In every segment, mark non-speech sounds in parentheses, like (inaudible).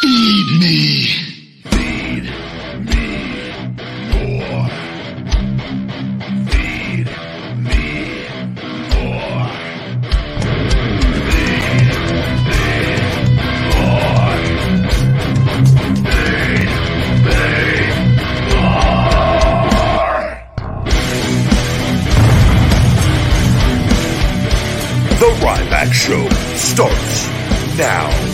Feed me. Feed me more. Feed me more. Feed me more. The Ryback Show starts now.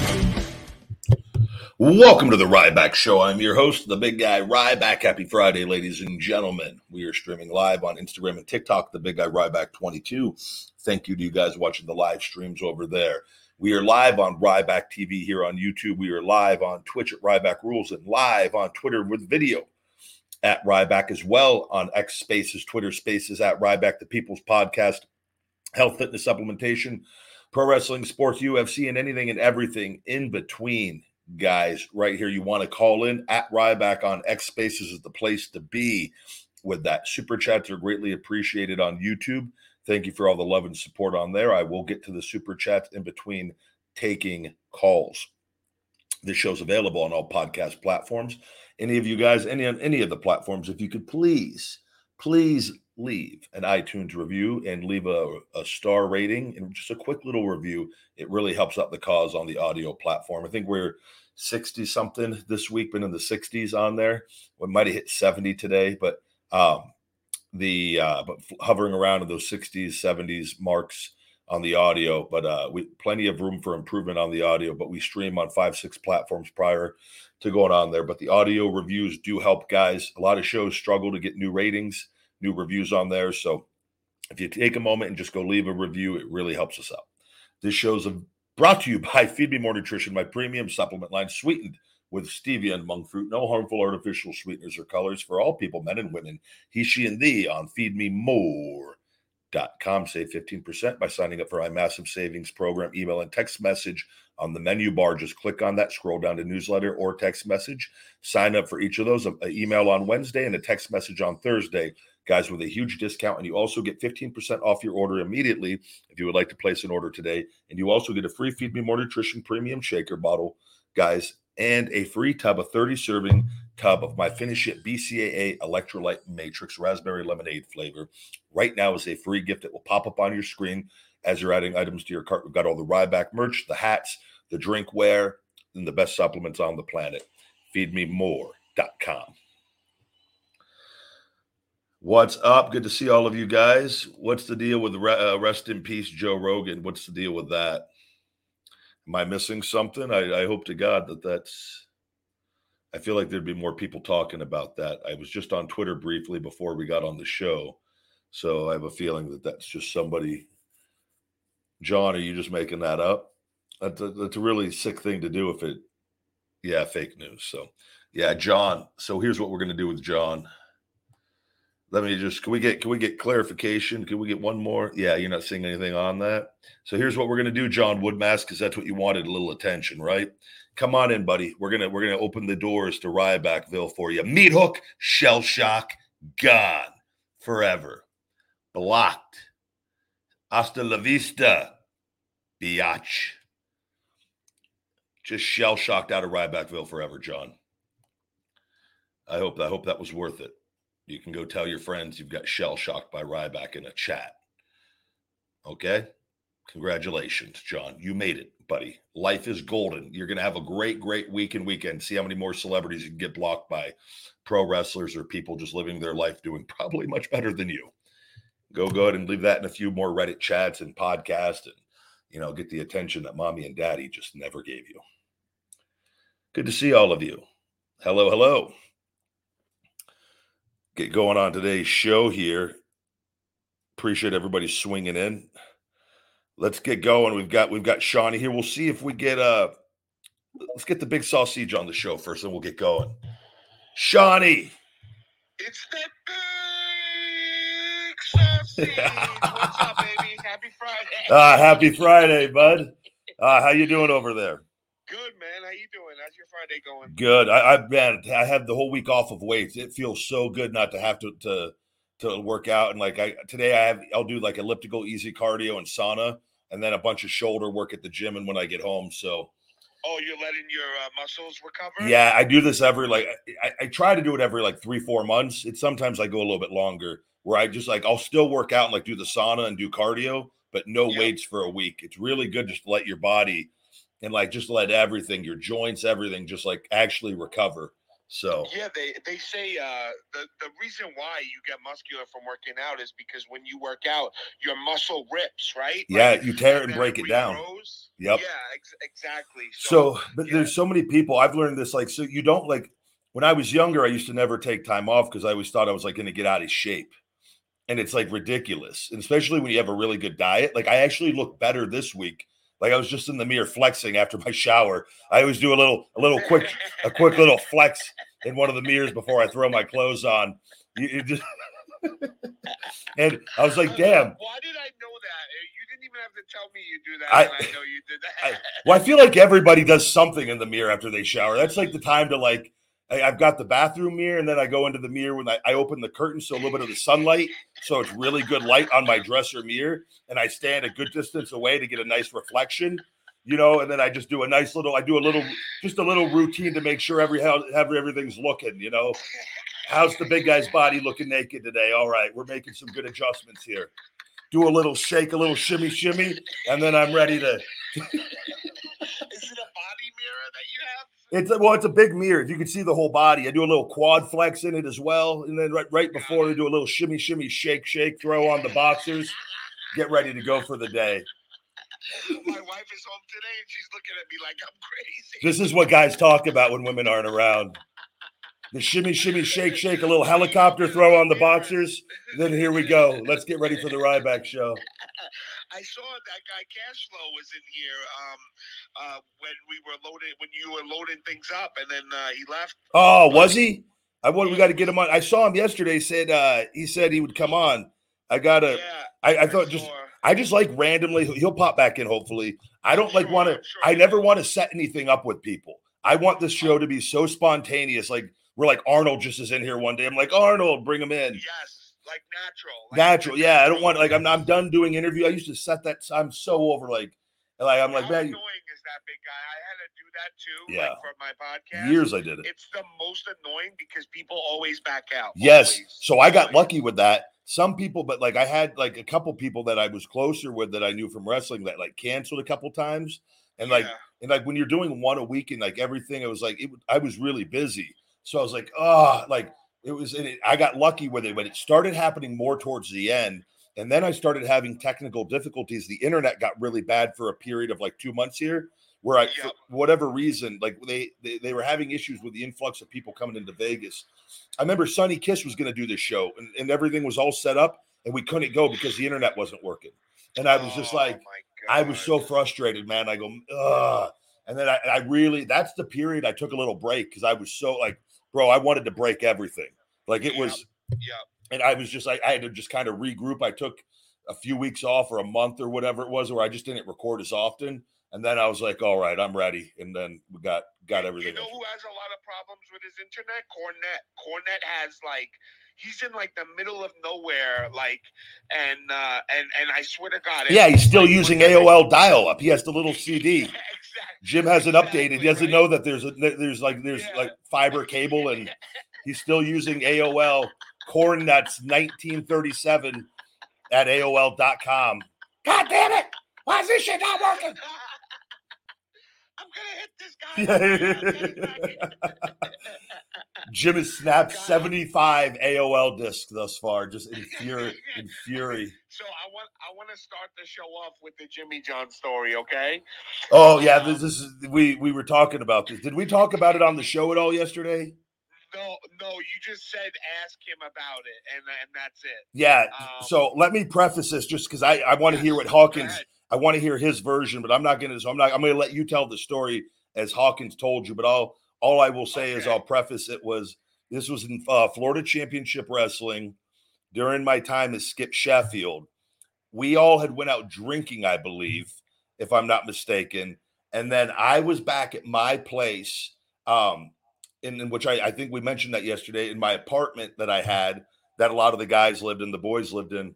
Welcome to the Ryback Show. I'm your host, the big guy Ryback. Happy Friday, ladies and gentlemen. We are streaming live on Instagram and TikTok, the big guy Ryback 22. Thank you to you guys watching the live streams over there. We are live on Ryback TV here on YouTube. We are live on Twitch at Ryback Rules and live on Twitter with video at Ryback as well on X Spaces, Twitter Spaces at Ryback, the People's Podcast, Health, Fitness, Supplementation, Pro Wrestling, Sports, UFC, and anything and everything in between guys right here. You want to call in at Ryback on X Spaces is the place to be with that. Super chats are greatly appreciated on YouTube. Thank you for all the love and support on there. I will get to the super chats in between taking calls. This show's available on all podcast platforms. Any of you guys, any on any of the platforms, if you could please, please leave an iTunes review and leave a, a star rating and just a quick little review. It really helps out the cause on the audio platform. I think we're 60 something this week, been in the 60s on there. We might have hit 70 today, but um, the uh, but hovering around in those 60s, 70s marks on the audio. But uh, we plenty of room for improvement on the audio. But we stream on five, six platforms prior to going on there. But the audio reviews do help guys. A lot of shows struggle to get new ratings, new reviews on there. So if you take a moment and just go leave a review, it really helps us out. This show's brought to you (laughs) by Feed Me More Nutrition, my premium supplement line, sweetened with stevia and monk fruit. No harmful artificial sweeteners or colors for all people, men and women. He, she, and thee on feedmemore.com. Save 15% by signing up for my massive savings program, email and text message on the menu bar. Just click on that, scroll down to newsletter or text message. Sign up for each of those, an email on Wednesday and a text message on Thursday guys with a huge discount and you also get 15% off your order immediately if you would like to place an order today. And you also get a free feed me more nutrition premium shaker bottle guys and a free tub a 30 serving tub of my finish it bcaa electrolyte matrix raspberry lemonade flavor. Right now is a free gift that will pop up on your screen as you're adding items to your cart. We've got all the ryback merch the hats the drinkware and the best supplements on the planet. Feedmemore.com What's up? Good to see all of you guys. What's the deal with uh, rest in peace, Joe Rogan? What's the deal with that? Am I missing something? I, I, hope to God that that's. I feel like there'd be more people talking about that. I was just on Twitter briefly before we got on the show, so I have a feeling that that's just somebody. John, are you just making that up? That's a, that's a really sick thing to do if it. Yeah, fake news. So, yeah, John. So here's what we're going to do with John let me just can we get can we get clarification? Can we get one more? Yeah, you're not seeing anything on that. So here's what we're gonna do, John Woodmask, because that's what you wanted, a little attention, right? Come on in, buddy. We're gonna we're gonna open the doors to Rybackville for you. Meat hook, shell shock, gone forever. Blocked. Hasta la vista, biatch. Just shell shocked out of Rybackville forever, John. I hope I hope that was worth it. You can go tell your friends you've got shell shocked by Ryback in a chat. Okay? Congratulations, John. You made it, buddy. Life is golden. You're going to have a great, great week and weekend. See how many more celebrities you can get blocked by pro wrestlers or people just living their life doing (laughs) probably much better than you. Go go ahead and leave that in a few more Reddit chats and podcasts and, you know, get the attention that mommy and daddy just never gave you. Good to see all of you. Hello, hello get going on today's show here. Appreciate everybody swinging in. Let's get going. We've got we've got Shawnee here. We'll see if we get uh let's get the big sausage on the show first, and we'll get going. Shawnee. It's the big sausage. What's up, baby? Happy Friday. Uh, (laughs) happy Friday, bud. Uh, how you doing over there? Good man. How you doing? How's your Friday going? Good. I, I man, I had the whole week off of weights. It feels so good not to have to to to work out. And like I today, I have I'll do like elliptical, easy cardio, and sauna, and then a bunch of shoulder work at the gym. And when I get home, so. Oh, you're letting your uh, muscles recover? Yeah, I do this every like I, I try to do it every like three four months. It's sometimes I go a little bit longer where I just like I'll still work out and like do the sauna and do cardio, but no yep. weights for a week. It's really good just to let your body and like just let everything, your joints, everything, just like actually recover. So yeah, they they say uh, the the reason why you get muscular from working out is because when you work out, your muscle rips, right? Yeah, like, you tear it and break it, down. Yep. Yeah, ex- exactly. So, so but yeah. there's so many people. I've learned this. Like, so you don't like when I was younger, I used to never take time off because I always thought I was like going to get out of shape, and it's like ridiculous. And especially when you have a really good diet. Like I actually look better this week like I was just in the mirror flexing after my shower. I always do a little, a little quick, a quick little flex in one of the mirrors before I throw my clothes on. You, you just, (laughs) and I was like, "Damn." Why did I know that? Eh, you didn't even have to tell me you do that. I, I know you did that. I, well, I feel like everybody does something in the mirror after they shower. That's like the time to like. I, have got the bathroom mirror, and then I go into the mirror when I, I open the curtain, so a little bit of the sunlight, so it's really good light on my dresser mirror, and I stand a good distance away to get a nice reflection, you know, and then I just do a nice little, I do a little, just a little routine to make sure every how everything's looking, you know. How's the big guy's body looking naked today? All right, we're making some good adjustments here. Do a little shake, a little shimmy, shimmy, and then I'm ready to. It's a, well, it's a big mirror. If you can see the whole body, I do a little quad flex in it as well, and then right right before they do a little shimmy, shimmy, shake, shake, throw on the boxers, get ready to go for the day. My wife is home today, and she's looking at me like I'm crazy. This is what guys talk about when women aren't around. The shimmy, shimmy, shake, shake, a little helicopter throw on the boxers. Then here we go. Let's get ready for the Ryback show. I saw that guy Cashflow was in here um, uh, when we were loading when you were loading things up, and then uh, he left. Oh, was he? I want we got to get him on. I saw him yesterday. Said uh, he said he would come on. I gotta. Yeah, I, I thought just. I just like randomly. He'll pop back in. Hopefully, I don't like want to. Sure I never want to set anything up with people. I want this show to be so spontaneous. Like we're like Arnold just is in here one day. I'm like Arnold, bring him in. Yes like natural. Like natural, yeah. I don't want like I'm I'm done doing interview. I used to set that. I'm so over like like I'm like How man. Annoying is that big guy? I had to do that too. Yeah. Like for my podcast. Years I did it. It's the most annoying because people always back out. Yes. Always. So I got lucky with that. Some people, but like I had like a couple people that I was closer with that I knew from wrestling that like canceled a couple times. And like, yeah. and like when you're doing one a week and like everything, it was like it, I was really busy. So I was like, oh, like it was it, I got lucky with it, but it started happening more towards the end. And then I started having technical difficulties. The internet got really bad for a period of like two months here, where I, for whatever reason, like they, they they were having issues with the influx of people coming into Vegas. I remember Sonny Kiss was going to do this show, and, and everything was all set up, and we couldn't go because the internet wasn't working. And I was just oh, like, I was so frustrated, man. I go, ugh. And then I, I really, that's the period I took a little break because I was so like bro, I wanted to break everything. Like it was, yeah. and I was just like I had to just kind of regroup. I took a few weeks off or a month or whatever it was, where I just didn't record as often. And then I was like, all right, I'm ready. And then we got got everything. You know who has a lot of problems with his internet? Cornette. Cornette has like he's in like the middle of nowhere, like and uh and and I swear to God, yeah, he's still like, using AOL dial-up. He has the little (laughs) CD. Yeah, exactly. Jim hasn't updated. He doesn't right? know that there's a there's like there's Yeah. like fiber cable, and (laughs) he's still using AOL Corn Nuts 1937 at AOL.com. God damn it! Why is this shit not working? (laughs) I'm gonna hit this guy. (laughs) Jim has snapped God. 75 AOL discs thus far, just in fury. (laughs) In fury. So I want I want to start the show off with the Jimmy John story, okay? Oh yeah, this, this is we we were talking about this. Did we talk about it on the show at all yesterday? No, no, you just said ask him about it, and and that's it. Yeah. Um, So let me preface this just because I, I want to hear what Hawkins. I want to hear his version, but I'm not gonna so I'm not I'm gonna let you tell the story as Hawkins told you, but all all I will say is I'll preface it was this was in uh, Florida Championship Wrestling during my time as Skip Sheffield. We all had went out drinking, I believe, if I'm not mistaken, and then I was back at my place, um, in, in which I, I think we mentioned that yesterday in my apartment that I had that a lot of the guys lived in, the boys lived in.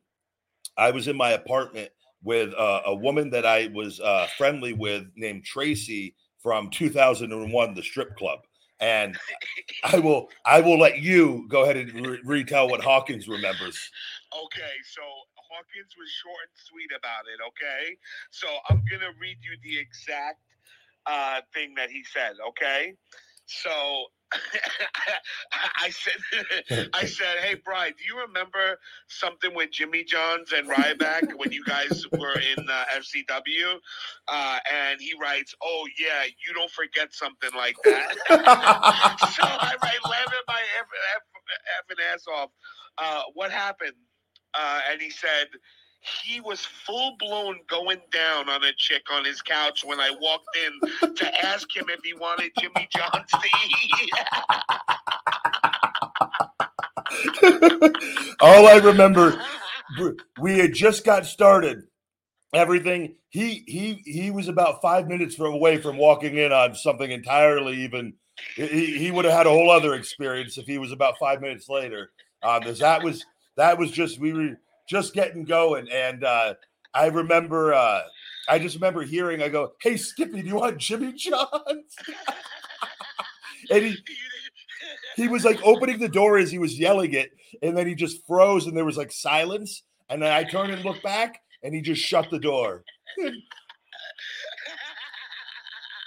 I was in my apartment with uh, a woman that I was uh, friendly with named Tracy from 2001, the strip club. And I will, I will let you go ahead and re- retell what Hawkins remembers. Okay, so Hawkins was short and sweet about it. Okay, so I'm gonna read you the exact uh, thing that he said. Okay, so (laughs) I said, I said, hey, Brian, do you remember something with Jimmy Johns and Ryback when you guys were in uh, FCW? Uh, and he writes, oh yeah, you don't forget something like that. (laughs) so I write laughing my effing ass off. Uh, what happened? Uh, and he said he was full blown going down on a chick on his couch when I walked in to ask him if he wanted Jimmy John's to eat. (laughs) All I remember, we had just got started. Everything he he he was about five minutes from away from walking in on something entirely even. He, he would have had a whole other experience if he was about five minutes later. Uh, that was that was just we were just getting going, and uh, I remember uh, I just remember hearing I go, "Hey Skippy, do you want Jimmy John's?" (laughs) and he he was like opening the door as he was yelling it, and then he just froze, and there was like silence. And then I turned and looked back, and he just shut the door.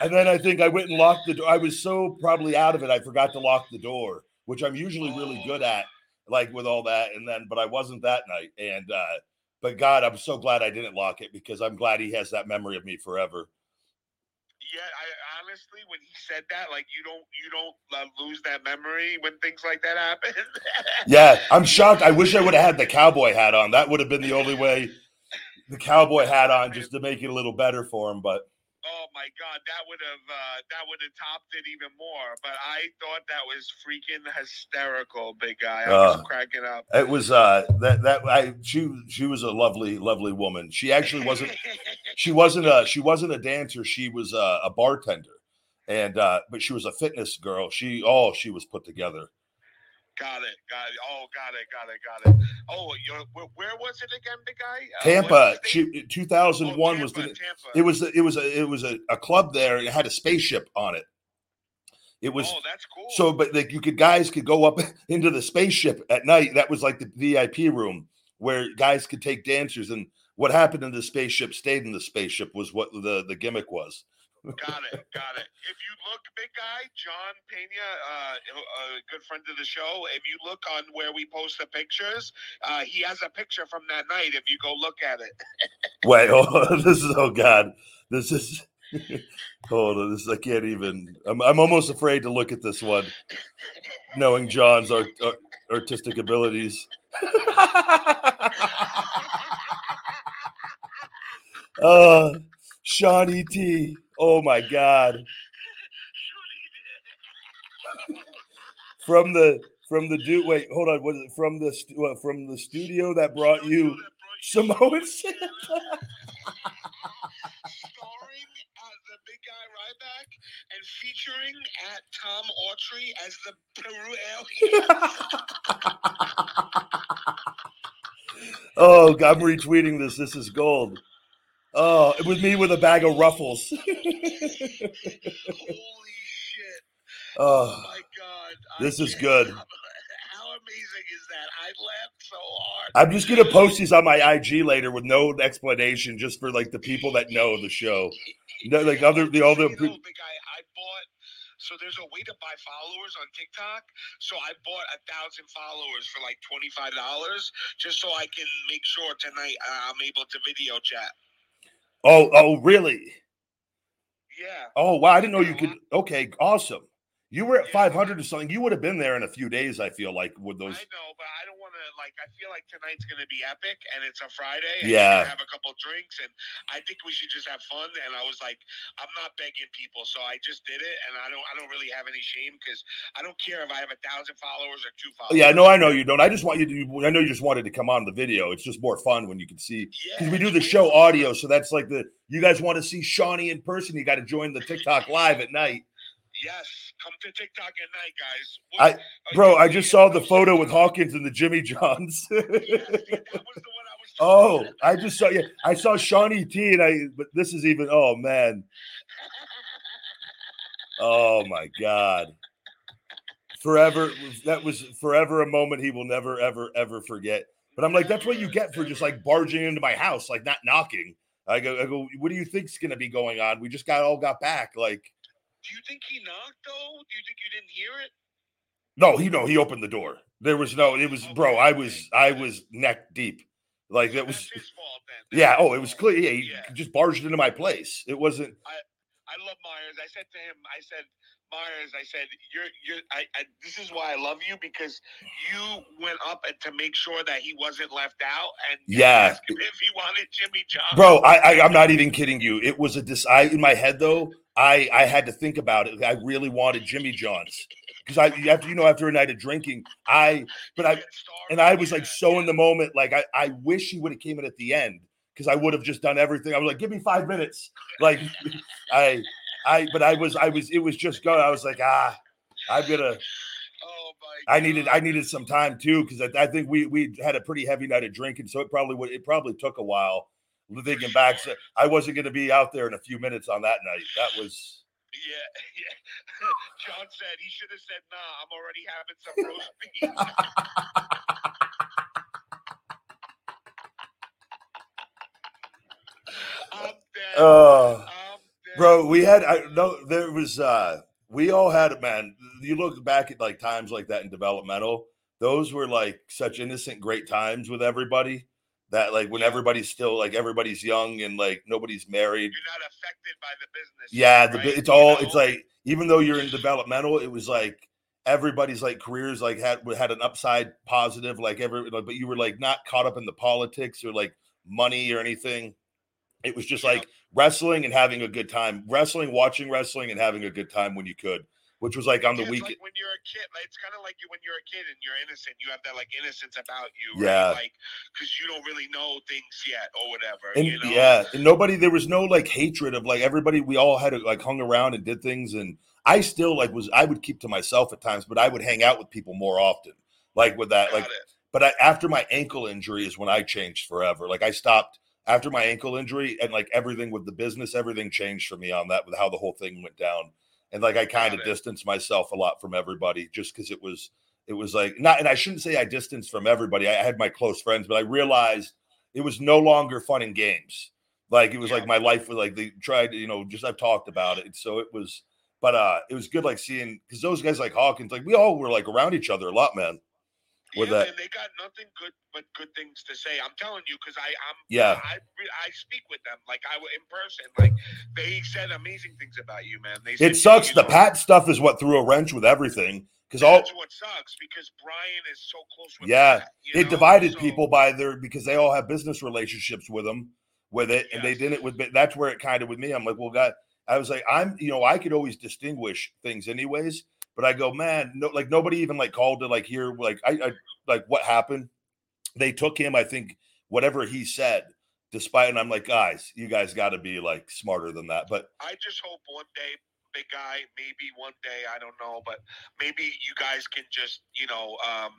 And then I think I went and locked the door. I was so probably out of it, I forgot to lock the door, which I'm usually really good at, like with all that. And then, but I wasn't that night. And, uh, but God, I'm so glad I didn't lock it because I'm glad he has that memory of me forever. Yeah, I honestly, when he said that, like you don't, you don't uh, lose that memory when things like that happen. (laughs) Yeah, I'm shocked. I wish I would have had the cowboy hat on. That would have been the only way. The cowboy hat on just to make it a little better for him. But oh my god, that would have, uh, that would have topped it even more. But I thought that was freaking hysterical, big guy. I was Uh, cracking up. it was uh that that I she she was a lovely lovely woman. She actually wasn't she wasn't a she wasn't a dancer. She was a, a bartender, and uh but she was a fitness girl. She oh she was put together. Got it. Got it. Oh, got it. Got it. Got it. Oh, where, where was it again, big guy? Uh, Tampa, what state? she 2001 Oh, was the Tampa. it was it was a it was a, a club there. It had a spaceship on it. It was oh, that's cool. so, but like you could guys could go up (laughs) into the spaceship at night. That was like the VIP room where guys could take dancers. And what happened in the spaceship stayed in the spaceship was what the the gimmick was. Got it, got it. If you look, big guy, John Pena, uh, a good friend of the show. If you look on where we post the pictures, uh, he has a picture from that night. If you go look at it, (laughs) Wait, oh, (laughs) this is oh god, this is (laughs) hold on, this I can't even. I'm I'm almost afraid to look at this one, knowing John's art, art, artistic abilities. uh, Shawnee T. Oh my god. From the from the dude. Wait, hold on. Was it from the what, from the studio that brought you Samoan shit? starring as the big guy Ryback and featuring at Tom Autry as the Peru alien. (laughs) oh, I'm retweeting this. This is gold. Oh, it was me with a bag of ruffles. (laughs) Holy shit! oh, my god! I this is can't- good. (laughs) How amazing is that? I laughed so hard. I'm just gonna post these on my IG later with no explanation, just for like the people that know the show. No, like (laughs) other the other. You know, big guy, I bought. So there's a way to buy followers on TikTok. So I bought a thousand followers for like twenty five dollars, just so I can make sure tonight uh, I'm able to video chat. Oh, oh, really? Yeah. Oh, wow! I didn't know you mm-hmm. could. Okay, awesome. You were at 500 or something. You would have been there in a few days. I feel like with those. I know, but I to like. I feel like tonight's gonna be epic, and it's a Friday. And Yeah. Have a couple drinks, and I think we should just have fun. And I was like, I'm not begging people, so I just did it, and I don't. I don't really have any shame because I don't care if I have a thousand followers or two followers. Yeah, no, I know you don't. I just want you to. I know you just wanted to come on the video. It's just more fun when you can see because we do the show audio. So that's like the you guys want to see Shawnee in person. You got to join the TikTok live at night. Yes, come to TikTok at night, guys. I, What- bro, I just saw the photo with Hawkins and the Jimmy Johns. Yes, (laughs) that was the one I was. oh, I just saw yeah, I saw Shawnee T, and I. But this is even. Oh man. Oh my God. Forever. That was forever a moment he will never, ever, ever forget. But I'm like, that's what you get for just like barging into my house, like not knocking. I go, I go. What do you think's gonna be going on? We just got all got back. Like, Do you think he knocked though? Do you think you didn't hear it? no, he no, he opened the door. There was no. It was, bro. I was, I was neck deep. Like that was. His fault then. Yeah. Oh, it was clear. Yeah, he Yeah. just barged into my place. It wasn't. I I love Myers. I said to him, I said, Myers, I said, you're, you're, I, I, this is why I love you because you went up and to make sure that he wasn't left out and Yeah. if he wanted Jimmy John. bro I, I i'm not even kidding you it was a dis i in my head though i i had to think about it. I really wanted jimmy john's. Because i after you know after a night of drinking i but i and i was like so in the moment like i i wish he would have came in at the end because i would have just done everything. I was like give me five minutes. Like (laughs) i i but i was i was it was just go i was like ah i'm gonna I needed I needed some time too because I, I think we we had a pretty heavy night of drinking, so it probably would it probably took a while thinking back. So I wasn't going to be out there in a few minutes on that night. That was Yeah, (laughs) yeah. (laughs) John said he should have said, "Nah, I'm already having some roast (laughs) beef." I'm dead. uh bro. We had I no there was uh we all had it, man. You look back at like times like that in developmental. Those were like such innocent, great times with everybody. That like when everybody's still like everybody's young and like nobody's married. You're not affected by the business. Yeah, the, right? bi- it's You all know? it's like even though you're in developmental, it was like everybody's like careers like had had an upside positive, like every like, but you were like not caught up in the politics or like money or anything. It was just Yeah. like wrestling and having a good time, wrestling, watching wrestling, and having a good time when you could, which was like on the Yeah, weekend. Like when you're a kid, like, it's kind of like you when you're a kid and you're innocent. You have that like innocence about you, Yeah. right? Like because you don't really know things yet or whatever. and you know? yeah, and nobody there was no like hatred of like everybody. We all had like hung around and did things, and I still like was I would keep to myself at times, but I would hang out with people more often, like with that, Got like. it. But I, after my ankle injury is when I changed forever. Like I stopped after my ankle injury, and like everything with the business, everything changed for me on that with how the whole thing went down. And like I kind of distanced myself a lot from everybody just because it was it was like not and I shouldn't say I distanced from everybody. I had my close friends, but I realized it was no longer fun and games. Like it was like my life was like they tried to, you know, just I've talked about it. So it was but uh it was good like seeing because those guys like Hawkins, like we all were like around each other a lot, man. With yeah, that- they got nothing good but good things to say. I'm telling you, because I, I'm, Yeah. I, I speak with them like I in person. Like they said amazing things about you, man. They It sucks. you The know, Pat stuff is what threw a wrench with everything because all That's what sucks because Brian is so close with. Yeah, Pat, it know? divided So- people by their because they all have business relationships with them with it, and they didn't with. That's where it kind of with me. I'm like, well, God, I was like, I'm, you know, I could always distinguish things anyways, But I go, man, no, like nobody even like called to like hear like I, I like what happened. They took him, I think, whatever he said, despite, and I'm like, guys, you guys got to be like smarter than that. But I just hope one day, big guy, maybe one day, I don't know, but maybe you guys can just, you know, um,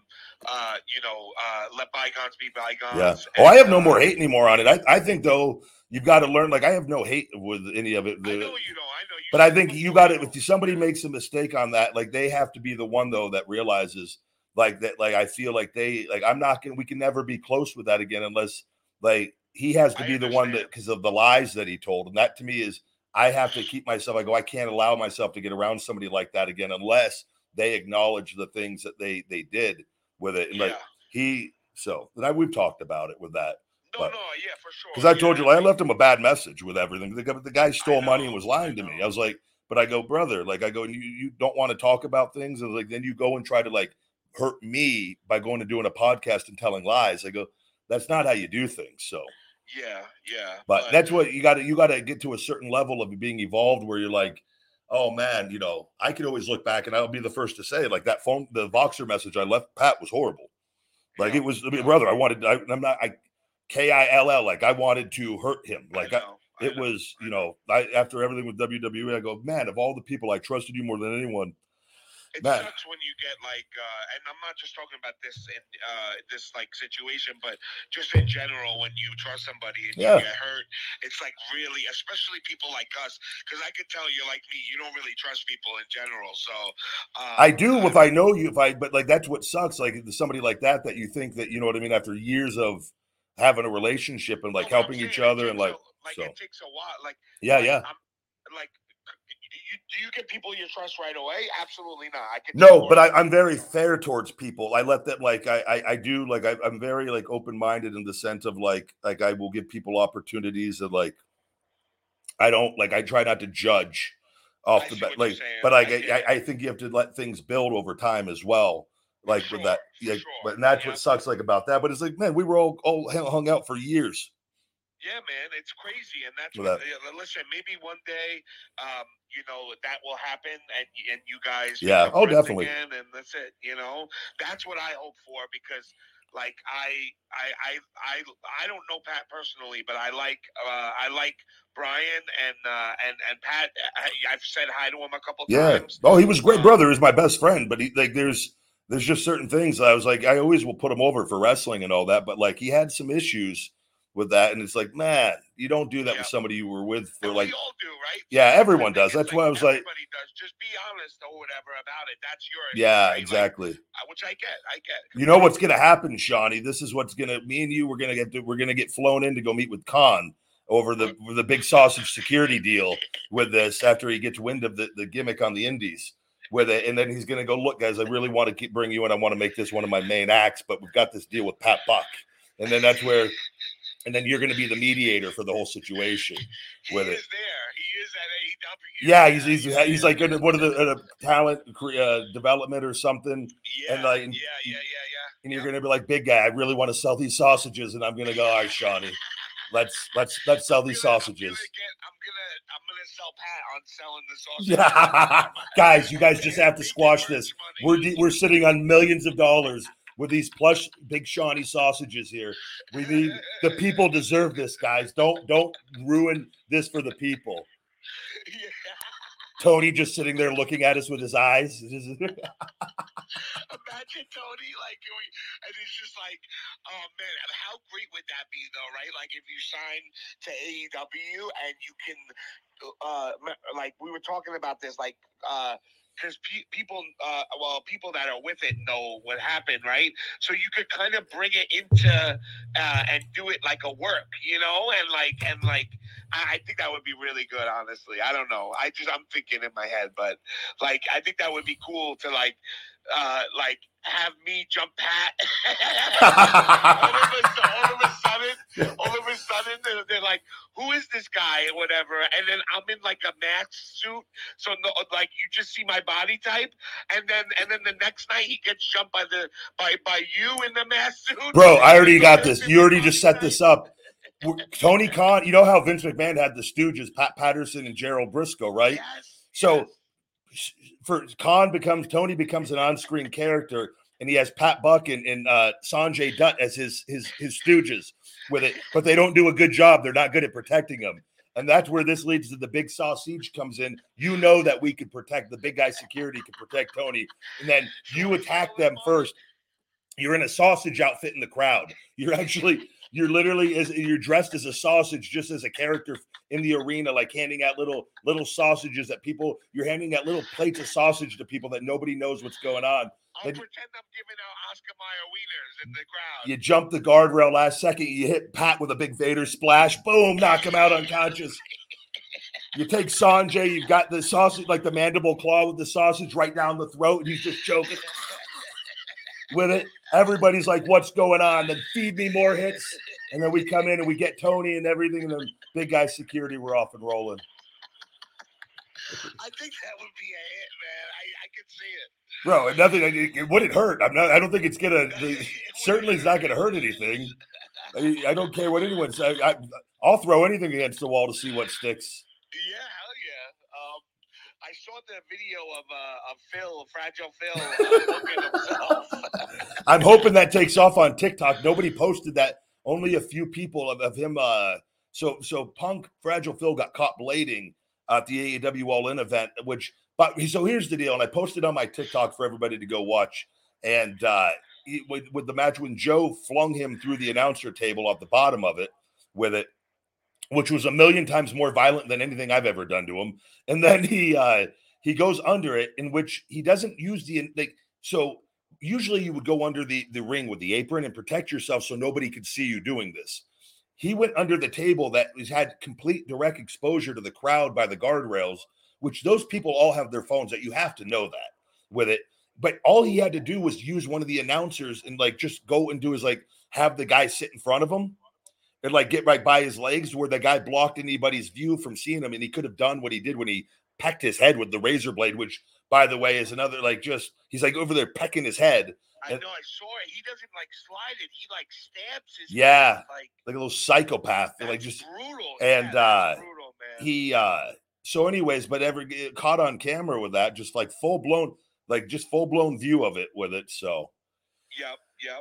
uh, you know, uh, let bygones be bygones. Yeah. Oh, I have no uh, more hate anymore on it. I, I think though you've got to learn. Like I have no hate with any of it. I know The- you know, I know you. but I think you got it. If somebody makes a mistake on that, like they have to be the one though that realizes like that. Like I feel like they like I'm not gonna. We can never be close with that again unless like he has to I be the one that because of the lies that he told, and that to me is I have to keep myself. I go. I can't allow myself to get around somebody like that again unless they acknowledge the things that they they did with it. And Yeah. like he so and I we've talked about it with that No, but- no, yeah, for sure. because I yeah, told you I left him a bad message with everything. The, guy- the guy stole money and was lying to me. I was like, but I go, brother, like I go, you you don't want to talk about things, and like then you go and try to like hurt me by going and doing a podcast and telling lies. I go, that's not how you do things. So, Yeah, yeah. but that's what you got to you got to get to a certain level of being evolved where you're like. Oh man, you know, I could always look back and I'll be the first to say, like that phone, the Voxer message I left Pat was horrible. Like Yeah, it was, I mean, yeah. brother. I wanted, I, I'm not, I, K I L L, like I wanted to hurt him. Like I know, I it was, you know, I after everything with WWE, I go, man, of all the people I trusted you more than anyone. It Man. sucks when you get like, uh, and I'm not just talking about this in uh, this like situation, but just in general, when you trust somebody and Yeah. you get hurt, it's like really, especially people like us, because I could tell you're like me, you don't really trust people in general. So um, I do uh, if I know you, if I, but like that's what sucks. Like somebody like that, that you think that you know what I mean. After years of having a relationship and like no, but I'm helping each saying it other and like, a- like so it takes a while. Like yeah, like, yeah. I'm, like. Do you get people you trust right away? Absolutely not. I can No, but I, I'm very fair towards people. I let them like I I, I do like I, I'm very like open minded in the sense of like like I will give people opportunities and like I don't like I try not to judge off I the bat like but like I. I, I think you have to let things build over time as well. Like with sure, that, for yeah. sure. But and that's Yeah. what sucks like about that. But it's like man, we were all all hung out for years. Yeah, man, it's crazy, and that's what. that- listen, maybe one day, um, you know, that will happen, and and you guys, Yeah, oh, definitely. again, and that's it. You know, that's what I hope for because, like, I, I, I, I, I don't know Pat personally, but I like, uh, I like Brian and uh, and and Pat. I, I've said hi to him a couple Yeah. times. Oh, he was a great Um, brother. He's my best friend. But he like there's there's just certain things I was like I always will put him over for wrestling and all that. But like he had some issues with that, and it's like man, you don't do that Yeah. with somebody you were with for And like we all do, right? Yeah, everyone does. That's why I was like- everybody does. Just be honest or whatever about it. That's your yeah, right? Exactly. uh, which I get. I get. You know what's gonna happen, Shawnee? This is what's gonna me and you we're gonna get we're gonna get flown in to go meet with Khan over the (laughs) the big sausage security deal with this after he gets wind of the, the gimmick on the indies with it and then he's gonna go look guys I really want to keep bring you in I want to make this one of my main acts but we've got this deal with Pat Buck and then that's where and then you're gonna be the mediator for the whole situation (laughs) He with is it. there. He is at AEW. yeah he's he's, he's like in what are the uh, talent uh, development or something yeah, and, like, yeah, yeah, yeah, yeah. and you're gonna be like big guy I really want to sell these sausages and I'm gonna go all right Shawnee (laughs) let's let's let's sell these gonna- sausages I'm gonna, get, I'm gonna, I'm gonna sell Pat on selling the (laughs) sausages. guys, you guys just have to squash this. money. We're we're sitting on millions of dollars with these plush big Shawnee sausages here. We need the people deserve this, guys. Don't don't ruin this for the people. Yeah. Tony just sitting there looking at us with his eyes. (laughs) Imagine Tony like we, and it's just like, oh man, how great would that be though, right? Like if you sign to AEW and you can, uh, like we were talking about this, like, uh. Because pe- people, uh, well, people that are with it know what happened, right? So you could kind of bring it into uh, and do it like a work, you know, and like and like I, I think that would be really good. Honestly, I don't know. I just I'm thinking in my head, but like I think that would be cool to like uh like have me jump Pat. (laughs) all, of a, all of a sudden, all of a sudden, they're, they're like, "Who is this guy?" or whatever, and then I'm in like a mask suit, so no, like you just see my body type, and then and then the next night he gets jumped by the by by you in the mask suit. Bro, I already got this. You already just set this up. Tony Khan, you know how Vince McMahon had the Stooges, Pat Patterson and Gerald Brisco, right? Yes, So yes. For Khan becomes Tony becomes an on-screen character, and he has Pat Buck and, and uh, Sanjay Dutt as his his his stooges with it, but they don't do a good job. They're not good at protecting him. And that's where this leads to the big sausage comes in. You know that we could protect the big guy security could protect Tony. And then you attack them first. You're in a sausage outfit in the crowd. You're actually you're literally as you're dressed as a sausage, just as a character in the arena, like handing out little little sausages that people you're handing out little plates of sausage to people that nobody knows what's going on. I'll pretend I'm giving out Oscar Mayer wieners in the crowd. You jump the guardrail last second, you hit Pat with a big Vader splash, boom, knock him out unconscious. You take Sanjay, you've got the sausage, like the mandible claw with the sausage right down the throat, and he's just choking with it. Everybody's like, what's going on? Then feed me more hits. And then we come in and we get Tony and everything, and then big guy security, we're off and rolling. I think that would be a hit, man. I, I can see it. Bro, nothing. It wouldn't hurt. I'm not. I don't think it's gonna. certainly, it's not gonna hurt anything. I, I don't care what anyone says. I, will throw anything against the wall to see what sticks. Yeah. I saw the video of uh, of Phil, Fragile Phil, uh, (laughs) I'm hoping that takes off on TikTok. Nobody posted that. Only a few people of, of him. Uh, so so Punk Fragile Phil got caught blading at the AEW All In event, which but so here's the deal, and I posted on my TikTok for everybody to go watch. And uh, he, with, with the match when Joe flung him through the announcer table off the bottom of it with it, which was a million times more violent than anything I've ever done to him. And then he uh, he goes under it, in which he doesn't use the like. So usually you would go under the the ring with the apron and protect yourself so nobody could see you doing this. He went under the table that was had complete direct exposure to the crowd by the guardrails which those people all have their phones that you have to know that with it. But all he had to do was use one of the announcers and like just go and do is like have the guy sit in front of him and like get right by his legs where the guy blocked anybody's view from seeing him. And he could have done what he did when he pecked his head with the razor blade, which by the way is another like just he's like over there pecking his head. I know, I saw it. He doesn't like slide it. He like stabs his yeah, head, like like a little psychopath. Like just brutal. And yeah, uh brutal, man. he uh so anyways but ever get caught on camera with that just like full blown like just full blown view of it with it so yep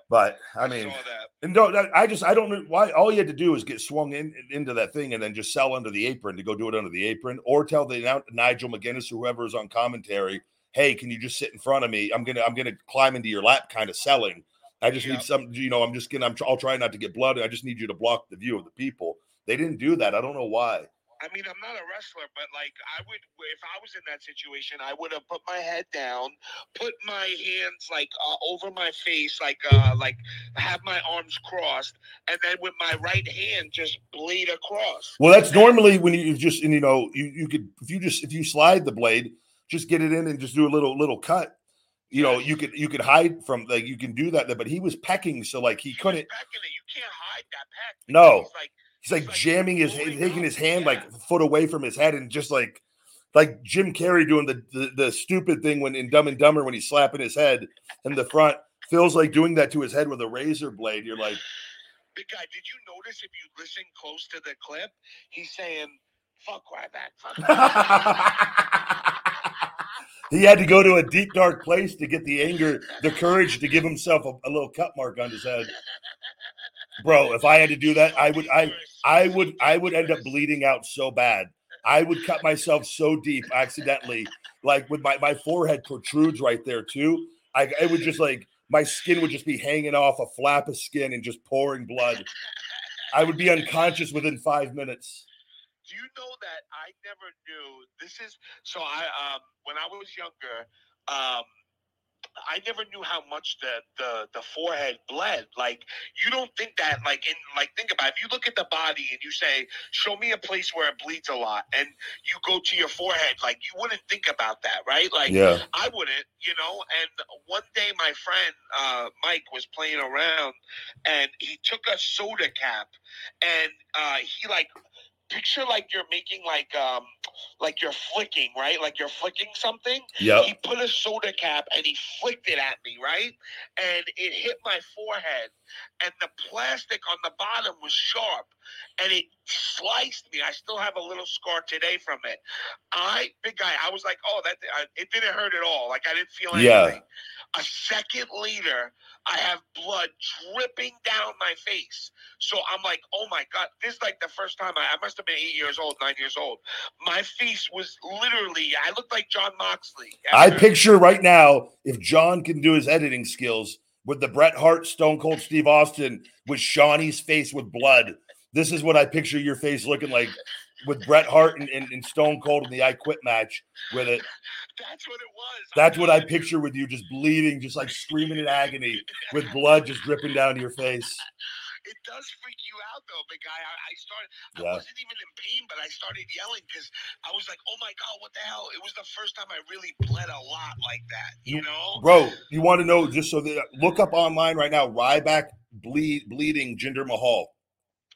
but i mean saw that. and don't i just i don't know why all you had to do is get swung in into that thing and then just sell under the apron to go do it under the apron or tell the nigel mcguinness or whoever is on commentary hey can you just sit in front of me? I'm gonna i'm gonna climb into your lap kind of selling. I just need some you know i'm just gonna I'm, i'll try not to get blood. I just need you to block the view of the people. They didn't do that. I don't know why I mean, I'm not a wrestler, but like I would, if I was in that situation, I would have put my head down, put my hands like uh, over my face, like uh, like have my arms crossed, and then with my right hand just bleed across. Well, that's normally when you just and you know you you could if you just if you slide the blade, just get it in and just do a little little cut. You know, you could you could hide from like you can do that, but he was pecking, so like he He couldn't. pecking it. You can't hide that peck. No. like He's like jamming his taking his hand like a foot away from his head and just like like Jim Carrey doing the, the the stupid thing when in Dumb and Dumber when he's slapping his head in the front. Feels like doing that to his head with a razor blade. You're like, (sighs) big guy. Did you notice if you listen close to the clip, he's saying "fuck right back, fuck." (laughs) Ryback." he had to go to a deep dark place to get the anger, the courage to give himself a, a little cut mark on his head. Bro, if I had to do that, I would I I would I would end up bleeding out so bad. I would cut myself so deep accidentally, like with my my forehead protrudes right there too. I it would just like my skin would just be hanging off a flap of skin and just pouring blood. I would be unconscious within five minutes. Do you know that I never knew this is so I um when I was younger, um I never knew how much the the the forehead bled. Like you don't think that like in like think about it. if you look at the body and you say, Show me a place where it bleeds a lot and you go to your forehead, like you wouldn't think about that, right? Like Yeah. I wouldn't, you know. And one day, my friend uh, Mike was playing around, and he took a soda cap, and uh, he like picture like you're making like um like you're flicking, right? Like you're flicking something. Yeah. He put a soda cap and he flicked it at me, right? And it hit my forehead, and the plastic on the bottom was sharp, and it sliced me. I still have a little scar today from it. I, big guy, I was like, oh, that it didn't hurt at all. Like I didn't feel anything. Yeah. A second later, I have blood dripping down my face. So I'm like, oh my God, this is like the first time I, I must have been eight years old, nine years old. My face was literally, I looked like Jon Moxley. I picture right now, if John can do his editing skills with the Bret Hart, Stone Cold Steve Austin, with Shawnee's face with blood. This is what I picture your face looking like with Bret Hart and, and, and, Stone Cold in the I Quit match with it. That's what it was. That's what I picture with you, just bleeding, just like screaming in agony, with blood just dripping down your face. It does freak you out though, big guy. I, I started. Yeah. I wasn't even in pain, but I started yelling because I was like, "Oh my god, what the hell!" It was the first time I really bled a lot like that. You, you know, bro. You want to know? Just so that look up online right now. Ryback bleed bleeding Jinder Mahal.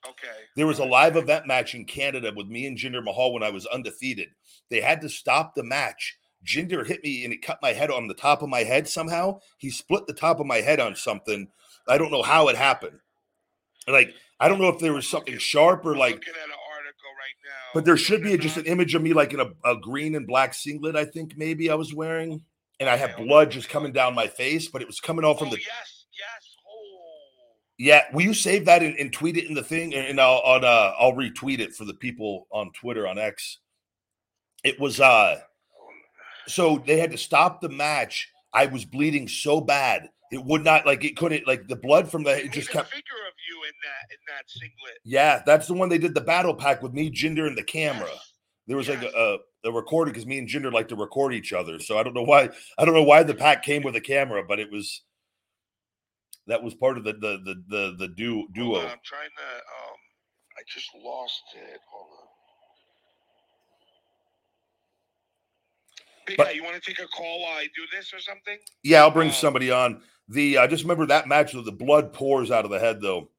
Okay. There was a live event match in Canada with me and Jinder Mahal when I was undefeated. They had to stop the match. Jinder hit me and it cut my head on the top of my head somehow. He split the top of my head on something. I don't know how it happened. Like, I don't know if there was something sharp or like. Right but there should be just an image of me like in a, a, green and black singlet, I think maybe I was wearing. And I had blood just coming down my face, but it was coming off from oh, the. Yes. Yeah, will you save that and, and tweet it in the thing, and I'll on uh, I'll retweet it for the people on Twitter on X. It was uh, so they had to stop the match. I was bleeding so bad it would not like it couldn't like the blood from the it just kept figure of you in that in that singlet. Yeah, that's the one they did the battle pack with me, Jinder, and the camera. Yes. There was yes. like a, a, a recording because me and Jinder like to record each other. So I don't know why I don't know why the pack came with a camera, but it was that was part of the the the the, the duo. duo. I'm trying to. Um, I just lost it. Hold on. Big but, guy, you want to take a call while I do this or something? Yeah, I'll bring um, somebody on. The I just remember that match with the blood pours out of the head though.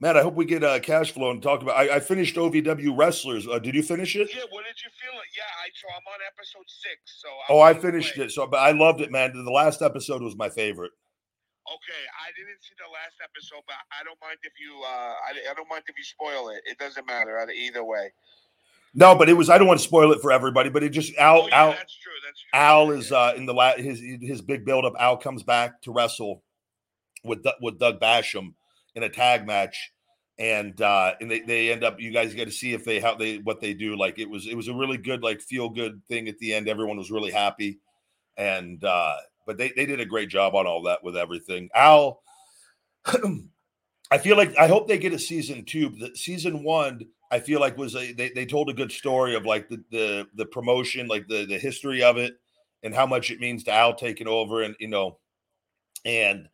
Man, I hope we get uh, cash flow and talk about. I, I finished OVW wrestlers. Uh, did you finish it? Yeah. What did you feel? Yeah, I so I'm on episode six. So I'm oh, I finished it. So, but I loved it, man. The last episode was my favorite. Okay, I didn't see the last episode, but I don't mind if you. Uh, I, I don't mind if you spoil it. It doesn't matter either way. No, but it was. I don't want to spoil it for everybody, but it just Al. Oh, yeah, Al that's true. That's true. Al is uh, in the la- his his big build up. Al comes back to wrestle with with Doug Basham in a tag match, and uh, and they, they end up. You guys get to see if they how they what they do. Like it was it was a really good like feel good thing at the end. Everyone was really happy, and uh, but they, they did a great job on all that with everything. Al, (clears throat) I feel like I hope they get a season two. The season one, I feel like was a they, they told a good story of like the the the promotion, like the the history of it, and how much it means to Al taking over, and you know, and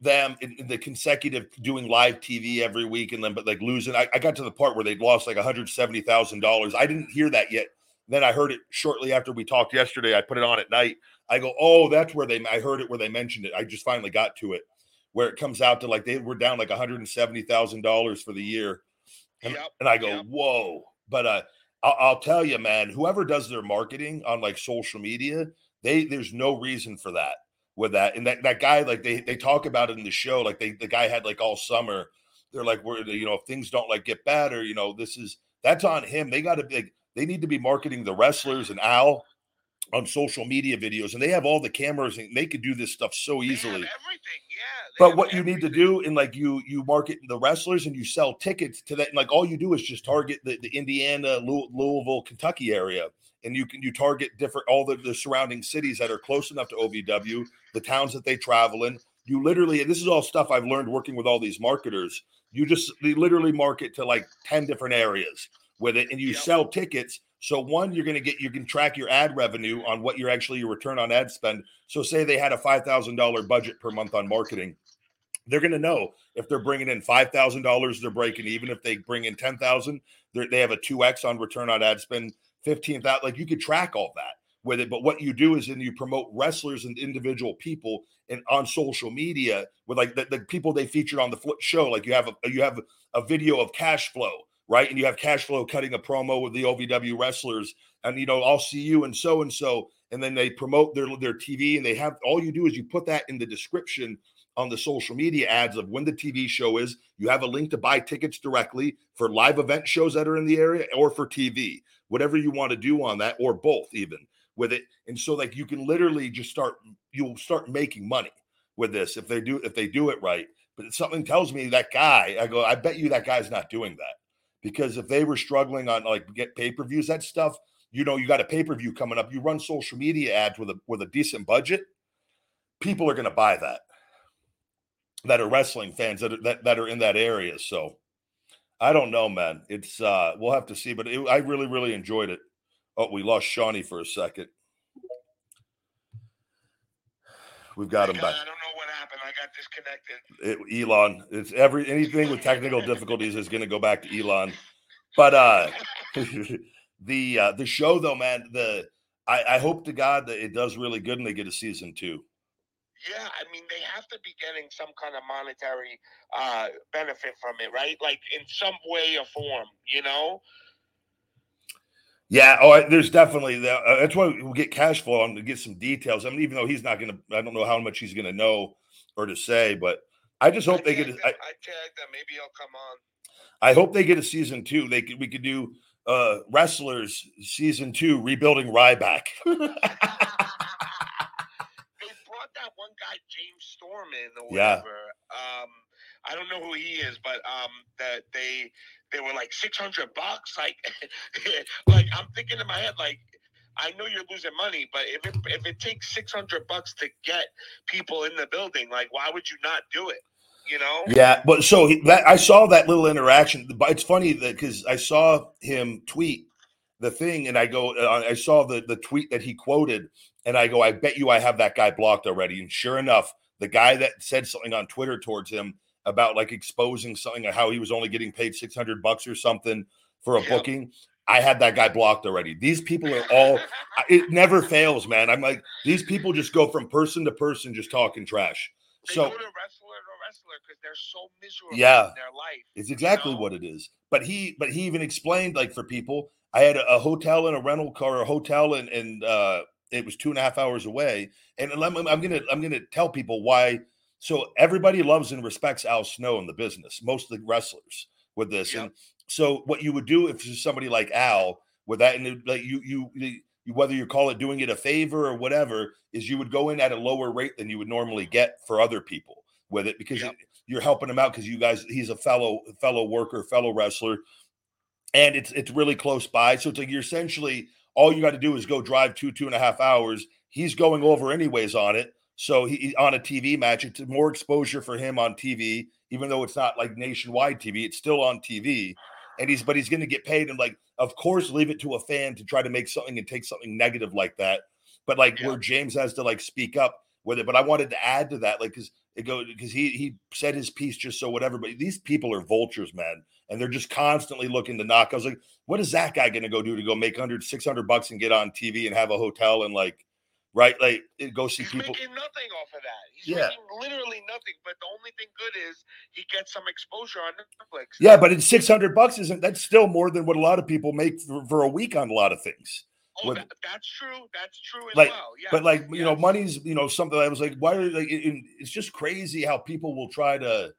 them in, in the consecutive doing live TV every week, and then but like losing. I, I got to the part where they'd lost like one hundred seventy thousand dollars. I didn't hear that yet. Then I heard it shortly after we talked yesterday. I put it on at night I go, oh, that's where they. I heard it where they mentioned it. I just finally got to it, where it comes out to like they were down like one hundred and seventy thousand dollars for the year, and, yep, and I go, yep. whoa. But uh, I'll, I'll tell you, man, whoever does their marketing on like social media, they there's no reason for that with that. And that that guy, like they they talk about it in the show, like they the guy had like all summer. They're like, we're you know, if things don't like get better, you know, this is that's on him. They got to be. Like, they need to be marketing the wrestlers and Al on social media videos, and they have all the cameras, and they could do this stuff so easily. everything, yeah. But what everything. you need to do, and like you, you market the wrestlers, and you sell tickets to that. And like all you do is just target the, the Indiana, Louisville, Kentucky area, and you can you target different all the, the surrounding cities that are close enough to OVW, the towns that they travel in. You literally, and this is all stuff I've learned working with all these marketers. You just literally market to like ten different areas with it, and you yep. sell tickets so one, you're going to get you can track your ad revenue on what you're actually your return on ad spend. So say they had a five thousand dollar budget per month on marketing, they're going to know if they're bringing in five thousand dollars, they're breaking even. If they bring in ten thousand, they have a two x on return on ad spend. Fifteen thousand, like you could track all that with it. But what you do is then you promote wrestlers and individual people and on social media with like the, the people they featured on the show. Like you have a you have a video of cash flow right? And you have cash flow cutting a promo with the OVW wrestlers, and you know, I'll see you and so and so, and then they promote their their TV, and they have all you do is you put that in the description on the social media ads of when the TV show is. You have a link to buy tickets directly for live event shows that are in the area or for TV, whatever you want to do on that, or both, even with it. And so, like, you can literally just start, you'll start making money with this if they do if they do it right. But something tells me that guy, I go, I bet you that guy's not doing that because if they were struggling on like get pay per views, that stuff, you know, you got a pay per view coming up. You run social media ads with a with a decent budget, people are going to buy that. That are wrestling fans that are, that that are in that area. So I don't know, man. It's uh we'll have to see, but it, I really really enjoyed it. Oh, we lost Shawnee for a second. We've got him back. Got disconnected. It, Elon, it's every anything with technical (laughs) difficulties is going to go back to Elon. But uh (laughs) the uh the show though, man, the I, I hope to God that it does really good and they get a season two. Yeah, I mean they have to be getting some kind of monetary uh benefit from it, right? Like in some way or form, you know. Yeah, oh, there's definitely that. Uh, that's why we'll get cash flow on to get some details. I mean, even though he's not going to, I don't know how much he's going to know or to say, but I just hope I they get. I, tagged them. Maybe he'll come on. I hope they get a season two. They could, we could do uh wrestlers season two, rebuilding Ryback. (laughs) They brought that one guy James Storm in or Yeah. whatever. Um, I don't know who he is, but um, that they they were like six hundred bucks. Like, (laughs) like I'm thinking in my head, like. I know you're losing money, but if it, if it takes six hundred bucks to get people in the building, like why would you not do it? You know? Yeah, but so he, that I saw that little interaction. But it's funny that because I saw him tweet the thing, and I go, uh, I saw the the tweet that he quoted, and I go, I bet you I have that guy blocked already. And sure enough, the guy that said something on Twitter towards him about like exposing something, how he was only getting paid six hundred bucks or something for a Yep. booking. I had that guy blocked already. These people are all, it never fails, man. I'm like these people just go from person to person, just talking trash. They So go to wrestler to wrestler because they're so miserable Yeah. in their life. It's exactly know? what it is. But he, but he even explained like for people, I had a, a hotel and a rental car, a hotel, and and uh, it was two and a half hours away. And I'm, I'm gonna I'm gonna tell people why. So everybody loves and respects Al Snow in the business, most of the wrestlers with this. Yep. And so what you would do if there's somebody like Al with that, and like you you. you whether you call it doing it a favor or whatever, is you would go in at a lower rate than you would normally get for other people with it because Yep. you're helping him out because you guys he's a fellow fellow worker fellow wrestler and it's it's really close by so it's like you're essentially all you got to do is go drive two two and a half hours he's going over anyways on it so he- on a tv match it's more exposure for him on tv even though it's not like nationwide tv it's still on tv and he's but he's going to get paid and like of course leave it to a fan to try to make something and take something negative like that but like Yeah. where james has to like speak up with it but i wanted to add to that like because it goes because he he said his piece just so whatever but these people are vultures man and they're just constantly looking to knock i was like what is that guy going to go do to go make 100 600 bucks and get on tv and have a hotel and like right like it- go see He's people making nothing off of that. He's Yeah. making literally nothing. But the only thing good is he gets some exposure on Netflix. yeah but it's 600 bucks isn't that's still more than what a lot of people make for, for a week on a lot of things Oh, that, that's true. That's true as Like, well. Yeah. but like you know money's you know something i was like why are like it- it's just crazy how people will try to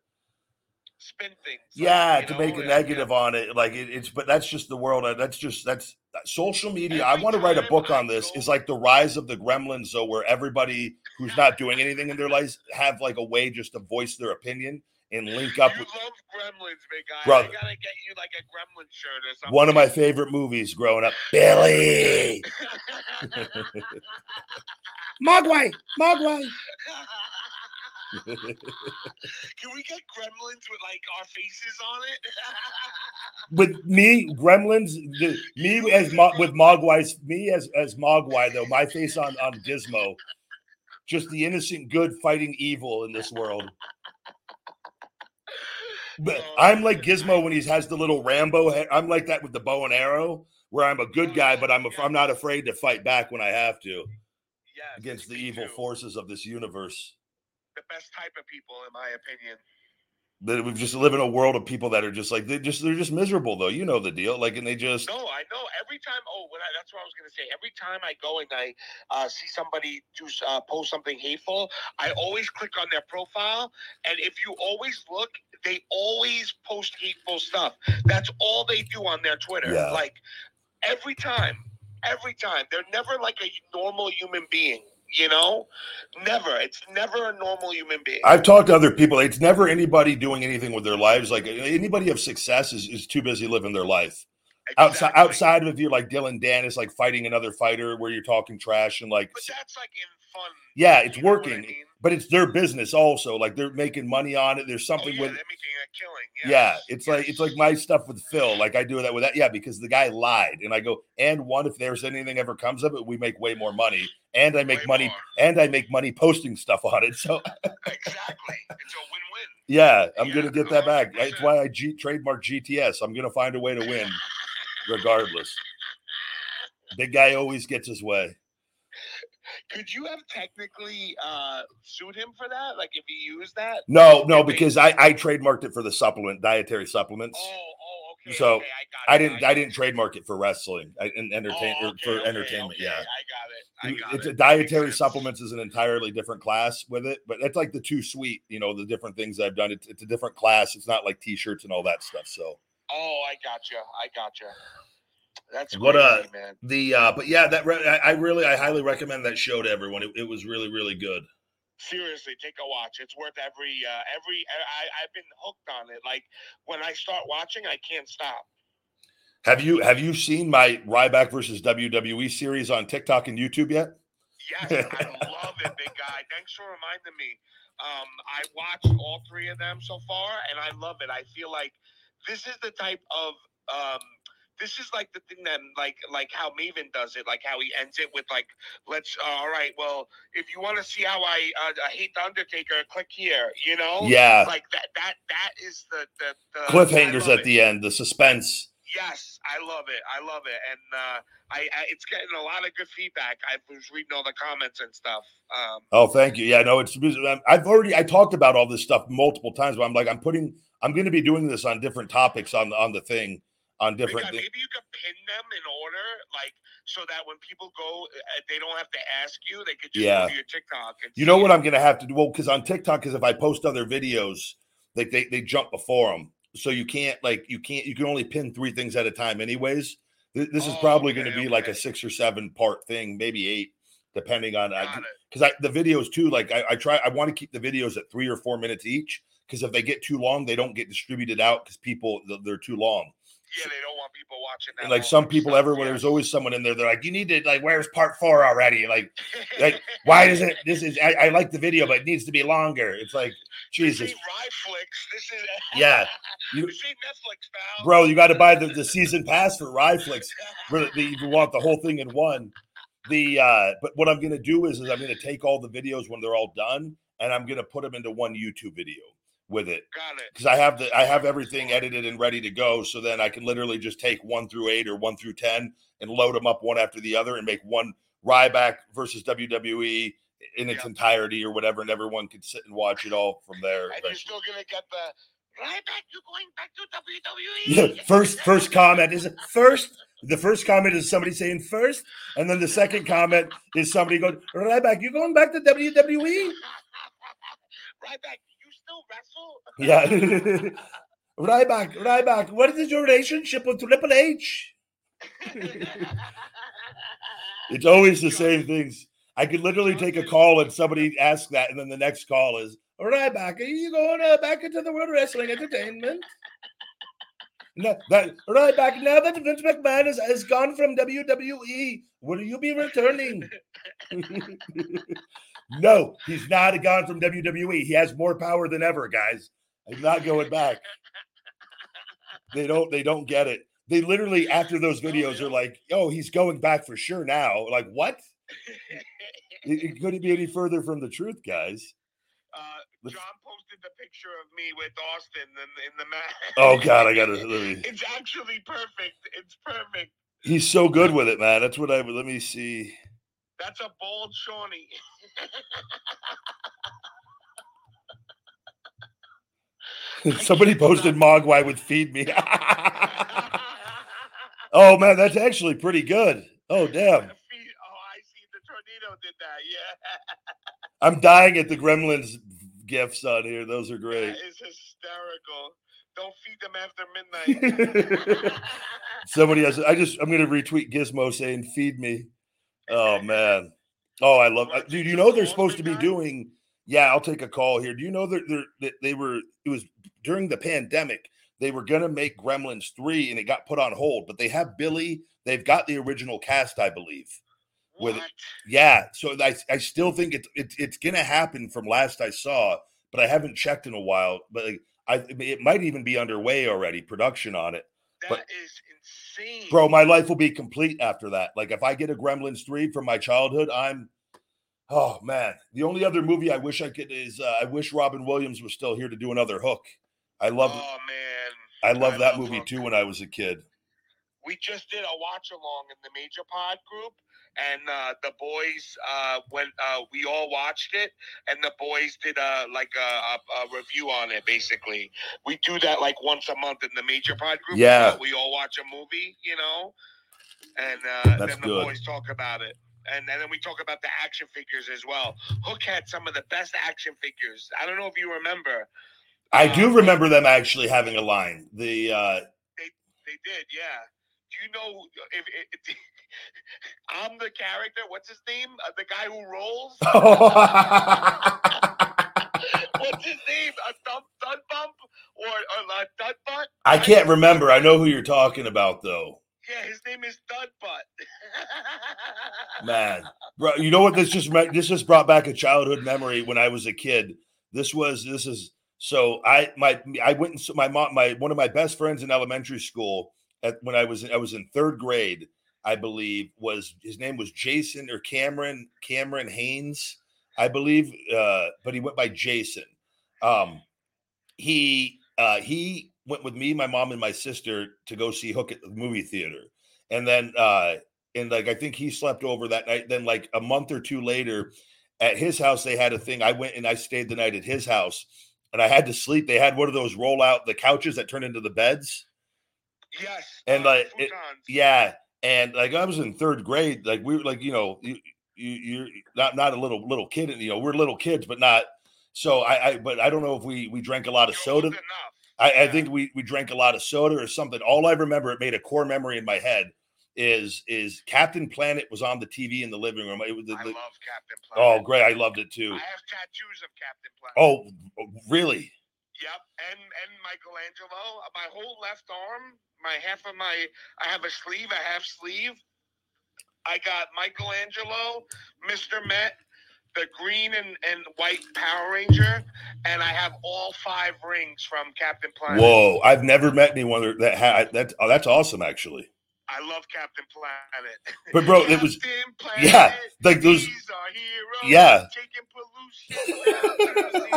spin things. yeah you to know, make a negative yeah. on it like it, it's but that's just the world that's just that's social media i want to write a book on this is like the rise of the gremlins though where everybody who's not doing anything in their lives have like a way just to voice their opinion and link up You with love Gremlins, big guy. Brother. I gotta get you like a Gremlin shirt or something. one of my favorite movies growing up billy (laughs) mogwai mogwai (laughs) (laughs) Can we get Gremlins with like our faces on it? (laughs) with me, Gremlins, the, me as Mo, with Mogwai's, me as as Mogwai though, my face on on Gizmo, just the innocent good fighting evil in this world. But oh, I'm like Gizmo when he has the little Rambo. Head. I'm like that with the bow and arrow, where I'm a good oh, guy, but I'm a, I'm not afraid to fight back when I have to yes, against the evil too. forces of this universe. The best type of people, in my opinion. that we just live in a world of people that are just like they just they're just miserable though. You know the deal. Like and they just No, I know. Every time, oh, when I, that's what I was gonna say. Every time I go and I uh, see somebody do uh, post something hateful, I always click on their profile, and if you always look, they always post hateful stuff. That's all they do on their Twitter. Yeah. Like every time, every time. They're never like a normal human being. You know, never. It's never a normal human being. I've talked to other people. It's never anybody doing anything with their lives. Like anybody of success is, is too busy living their life. Outside Exactly. outside of you, like Dillon Danis like fighting another fighter where you're talking trash and like But that's like in fun. yeah, it's know I working. mean? But it's their business also. Like they're making money on it. There's Oh, something yeah, with they're making a killing. Yeah, yes, it's like it's like my stuff with Phil. Like I do that with that. Yeah, because the guy lied, and I go, and one, if there's anything ever comes of it, we make way more money, and I make Way money, more. and I make money posting stuff on it. So exactly. It's a win-win. (laughs) yeah, I'm Yeah, gonna get that back. That's why I G- trademark GTS. I'm gonna find a way to win, (laughs) regardless. Big guy always gets his way. Could you have technically uh, sued him for that? Like if he used that? No, no, because I I trademarked it for the supplement, dietary supplements. Oh, oh, okay. So, okay, I, I didn't got I didn't trademark it for wrestling I, and entertain Oh, okay, for okay, entertainment. Yeah. I got it. I got it's it. a dietary supplements is an entirely different class with it, but that's like the too sweet, you know, the different things I've done. It's, it's a different class. It's not like t-shirts and all that stuff. So Oh, I gotcha. I gotcha. That's What, uh, man. the uh but yeah, that re- I I really I highly recommend that show to everyone. It, it was really really good. Seriously, take a watch. It's worth every uh, every. I I've been hooked on it. Like when I start watching, I can't stop. Have you have you seen my Ryback versus WWE series on TikTok and YouTube yet? Yes, (laughs) I love it, big guy. Thanks for reminding me. Um, I watched all three of them so far, and I love it. I feel like this is the type of um, this is like the thing that like like how Maven does it, like how he ends it with like, let's uh, all right, well, if you want to see how I uh, I hate the Undertaker, click here. You know, Yeah. like that that that is the the, the Cliffhangers at it. the end, the suspense. Yes, I love it. I love it, and uh, I, I it's getting a lot of good feedback. I was reading all the comments and stuff. Um, Oh, thank you. Yeah, no, it's I've already I talked about all this stuff multiple times, but I'm like I'm putting I'm going to be doing this on different topics on on the thing on different maybe you could pin them in order, like so that when people go, uh, they don't have to ask you. They could just Yeah. go to your TikTok. And You know what it. I'm going to have to do? Well, because on TikTok, because if I post other videos, like they, they jump before them. So you can't like you can't you can only pin three things at a time, anyways. Th- This is Oh, probably going to be like a six or seven part thing, maybe eight, depending on because I, the videos too. Like I, I try, I want to keep the videos at three or four minutes each because if they get too long, they don't get distributed out because people they're too long. Yeah, they don't want people watching that. And like some people stuff, everywhere, yeah. there's always someone in there. They're like, you need to like, where's part four already? Like, like why (laughs) does it? This is I, I like the video, but it needs to be longer. It's like Jesus, Ryflix. This is (laughs) Yeah, you- ain't Netflix, pal. bro, you got to buy the, the season pass for Ryflix. You want the whole thing in one. The uh, but what I'm gonna do is, is I'm gonna take all the videos when they're all done, and I'm gonna put them into one YouTube video with it Got it. because I have the I have everything edited and ready to go. So then I can literally just take one through eight or one through ten and load them up one after the other and make one Ryback versus WWE in its Yeah. entirety or whatever, and everyone can sit and watch it all from there. And you're still gonna get the right back. You're going back to WWE. (laughs) Yeah, first first comment is first. The first comment is somebody saying first, and then the second comment is somebody going Ryback. You going back to WWE? right (laughs) back. You still wrestle? Yeah, (laughs) Ryback, Ryback. What is your relationship with Triple H? (laughs) It's always the same things. I could literally take a call and somebody ask that, and then the next call is Ryback. Are you going uh, back into the World Wrestling Entertainment? No, that right back now that Vince McMahon has, has gone from WWE, will you be returning? (laughs) no, he's not gone from WWE. He has more power than ever, guys. He's not going back. They don't. They don't get it. They literally after those videos are like, "Oh, he's going back for sure now." Like what? (laughs) It, it couldn't be any further from the truth, guys. Uh, John posted the picture of me with Austin in, in the match. Oh God, I gotta. Let me, (laughs) It's actually perfect. It's perfect. he's so good with it, man. That's what I. Let me see. That's a bold Shawnee. (laughs) Somebody posted Mogwai would "Feed Me." (laughs) oh man, that's actually pretty good. Oh (laughs) damn. Oh, I see. The tornado did that. Yeah. I'm dying at the Gremlins gifts on here. Those are great. That is hysterical. Don't feed them after midnight. Somebody has. I just. I'm gonna retweet Gizmo saying "Feed me." Oh man. Oh, I love. Uh, Dude, did you know they're supposed to be doing. Yeah, I'll take a call here. Do you know that they're, they were? It was during the pandemic. They were gonna make Gremlins three, and it got put on hold. But they have Billy. They've got the original cast, I believe. with- what? Yeah, so I I still think it's it's it's gonna happen from last I saw, but I haven't checked in a while. But like, I it might even be underway already, production on it. That but- is insane. Bro, my life will be complete after that. Like if I get a Gremlins three from my childhood, I'm. Oh man, the only other movie I wish I could is uh, I wish Robin Williams was still here to do another Hook. I love Oh man. I love that love movie Hook. too when I was a kid. we just did a watch along in the major pod group and uh, the boys uh, went uh, we all watched it and the boys did a like a, a, a review on it basically we do that like once a month in the major pod group Yeah. We all watch a movie you know and uh, then the good. boys talk about it and, and then we talk about the action figures as well hook had some of the best action figures i don't know if you remember I Uh, do remember them actually having a line. The uh They did, yeah. Do you know if, if (laughs) I'm the character? What's his name? Uh, the guy who rolls. (laughs) What's his name? A thump, thud bump or, or a dud butt? I can't remember. I know who you're talking about though. Yeah, his name is Dud Butt. (laughs) Man, bro, you know what? This just this just brought back a childhood memory when I was a kid. This was this is so I my I went and saw my mom my one of my best friends in elementary school at when I was I was in third grade I believe was his name was Jason or Cameron Cameron Haynes I believe uh, but he went by Jason. Um, he uh, he went with me, my mom, and my sister to go see Hook at the movie theater, and then uh, and like I think he slept over that night. Then like a month or two later, at his house they had a thing. I went and I stayed the night at his house, and I had to sleep. They had one of those roll out the couches that turn into the beds. yes. And, uh, like, it- Yeah, and like I was in third grade. Like we were like you know you you you're not not a little little kid. You know we're little kids, but not. So I, I but I don't know if we we drank a lot of soda. I, I think we we drank a lot of soda or something. All I remember, it made a core memory in my head. Is is Captain Planet was on the TV in the living room? It was the, I the- love Captain oh, Planet. oh great, I loved it too. I have tattoos of Captain Planet. Oh really? Yep, and and Michelangelo. My whole left arm, my half of my, I have a sleeve, a half sleeve. I got Michelangelo, Mr. Met, the green and, and white Power Ranger, and I have all five rings from Captain Planet. Whoa! I've never met anyone that- that had that. Oh, that's awesome, actually. I love Captain Planet. But, bro, it was- Planet, yeah, like those- He's our hero. Yeah. Taking pollution.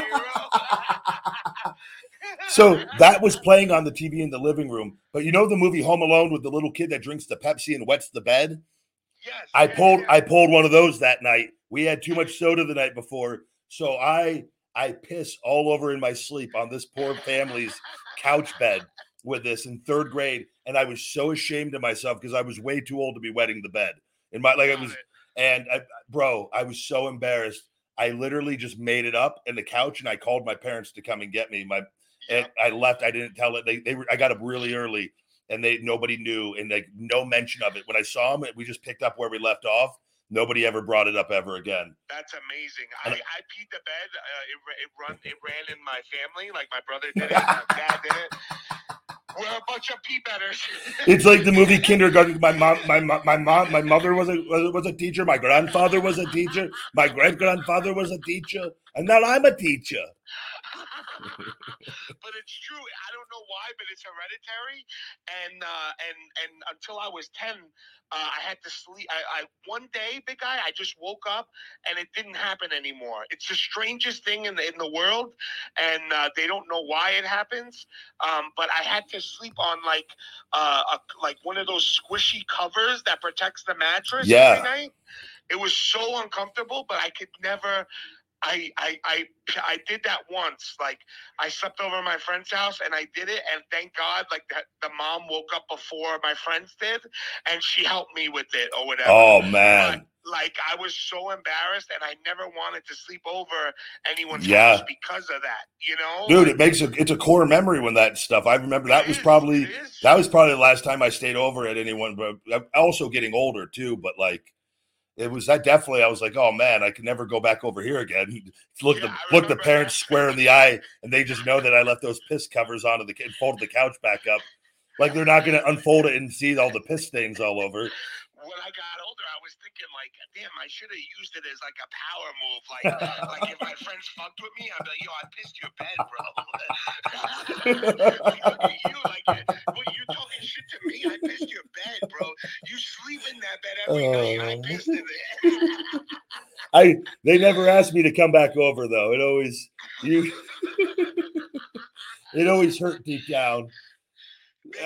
So that was playing on the TV in the living room. But you know the movie Home Alone with the little kid that drinks the Pepsi and wets the bed. yes. I pulled yeah. I pulled one of those that night. We had too much soda the night before, so I I piss all over in my sleep on this poor family's couch bed with this in third grade, and I was so ashamed of myself because I was way too old to be wetting the bed. In my like I was, and I, bro, I was so embarrassed. I literally just made it up in the couch, and I called my parents to come and get me. My and I left. I didn't tell it. They they were. I got up really early, and they nobody knew, and like no mention of it. When I saw them, we just picked up where we left off. Nobody ever brought it up ever again. That's amazing. I, I peed the bed. Uh, it, it run. It ran in my family. Like my brother did it. My (laughs) dad did it. We're a bunch of pee betters. (laughs) It's like the movie Kindergarten. My mom, my my mom, my mother was a was a teacher. My grandfather was a teacher. My great grandfather was a teacher, and now I'm a teacher. But it's true. I don't know why, but it's hereditary. And uh, and and until I was ten, uh, I had to sleep. I, I one day, big guy, I just woke up and it didn't happen anymore. It's the strangest thing in the in the world, and uh, they don't know why it happens. Um, but I had to sleep on like uh, a, like one of those squishy covers that protects the mattress Yeah. every night. It was so uncomfortable, but I could never I, I I (clears throat) I did that once. Like I slept over at my friend's house and I did it, and thank God, like that the mom woke up before my friends did, and she helped me with it or whatever. Oh man. But, like I was so embarrassed, and I never wanted to sleep over anyone's Yeah. house because of that. You know, Dude, it makes a it's a core memory when that stuff. I remember that It was is, probably that was probably the last time I stayed over at anyone, but I'm also getting older too. But like, it was that definitely. I was like, oh man, I can never go back over here again. Look Yeah, the look the parents that. square in the eye, and they just know that I left those piss covers onto the and folded the couch back up. Like they're not going to unfold it and see all the piss stains all over. When I got older, I was thinking like, damn, I should have used it as like a power move. Like, (laughs) like if my friends fucked with me, I'd be like, yo, I pissed your bed, bro. (laughs) like, you, like, well, you're talking shit to me. I pissed your bed, bro. You sleep in that bed every oh, night. I Oh. pissed in it. (laughs) I they never asked me to come back over though. It always you. it always hurt deep down.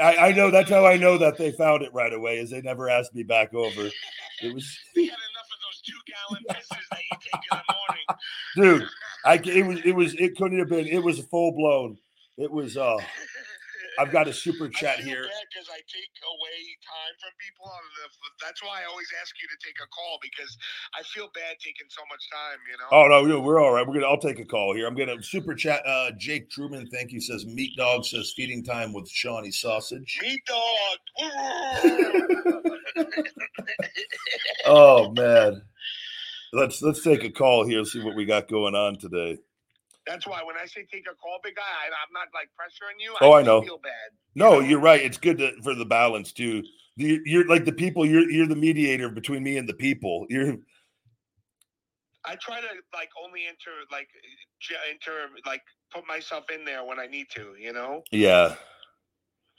I, I know that's how I know that they found it right away. Is they never asked me back over. It was, (laughs) We had enough of those two gallon pisses (laughs) that you take in the morning. dude. I it was it was it couldn't have been. It was full blown. It was. uh I've got a super chat here. because I take away time from people. That's why I always ask you to take a call because I feel bad taking so much time. You know. Oh no, no, we're all right. We're gonna. I'll take a call here. I'm gonna super chat. Uh, Jake Truman, thank you. Says meat dog says feeding time with Shawnee sausage. Meat dog. (laughs) Oh man, let's let's take a call here. See what we got going on today. That's why when I say take a call, big guy, I, I'm not like pressuring you. Oh, I just know. Feel bad. No, know? you're right. It's good to, for the balance too. You- You're like the people. You're you're the mediator between me and the people. You're I try to like only enter like enter like put myself in there when I need to. You know. yeah.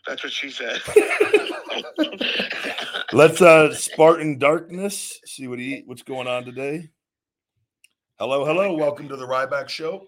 That's what she said. (laughs) Let's uh Spartan Darkness see what he what's going on today. Hello, hello. Welcome to the Ryback Show.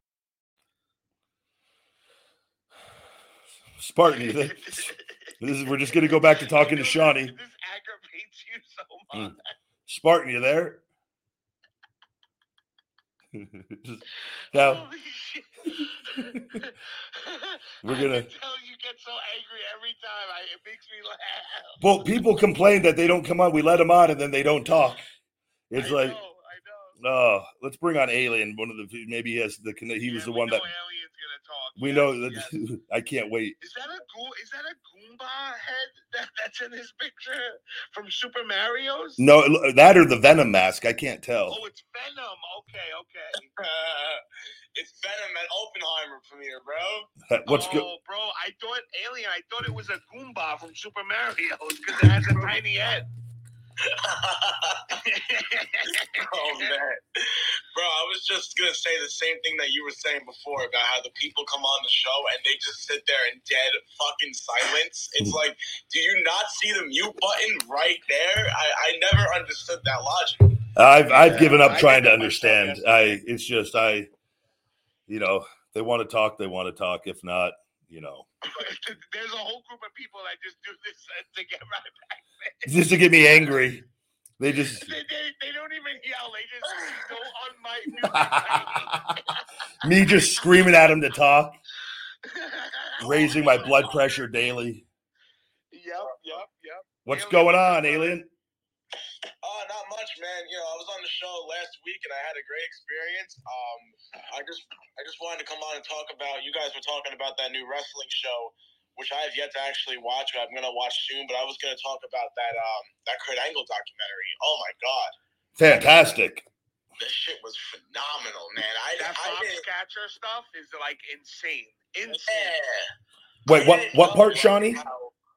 Spartan, this is we're just gonna go back to talking to Shawnee. (laughs) This aggravates you so Mm. much. Spartan, you there? (laughs) Now shit. (laughs) We're gonna- tell you get so angry every time. I, it makes me laugh. well, people complain that they don't come on. We let them on and then they don't talk. It's I like, know. Oh, let's bring on Alien. One of the maybe he has the he was the one that alien's gonna talk. we Yes, know that yes. (laughs) I can't wait. Is that a is that a Goomba head that, that's in his picture from Super Mario's? No, that or the Venom mask. I can't tell. Oh, it's Venom. Okay, okay. (laughs) it's Venom at Oppenheimer premiere, bro. Uh, what's oh, good? bro? I thought Alien. I thought it was a Goomba from Super Mario because it has a tiny head. Oh man, bro! I was just gonna say the same thing that you were saying before about how the people come on the show and they just sit there in dead fucking silence. It's like, do you not see the mute button right there? I, I never understood that logic. I've I've Yeah, given up I trying to understand. I it's just I, you know, they want to talk. They want to talk. If not, you know, (laughs) There's a whole group of people that just do this (laughs) to get right back. just to get me angry. They just They, they, they don't even yell. They just (laughs) go on my music. me just screaming at them to talk, raising my blood pressure daily. Yep, yep, yep. What's Alien, going what's on, going on? Alien? Oh, not much, man. You know, I was on the show last week and I had a great experience. Um, I just, I just wanted to come on and talk about. You guys were talking about that new wrestling show, which I have yet to actually watch. But I'm gonna watch soon. But I was gonna talk about that, um, that Kurt Angle documentary. Oh my god, Fantastic. the shit was phenomenal, man. I, That I didn't. Foxcatcher stuff is like insane. Insane. Yeah. Wait, what what part, Shawney? how-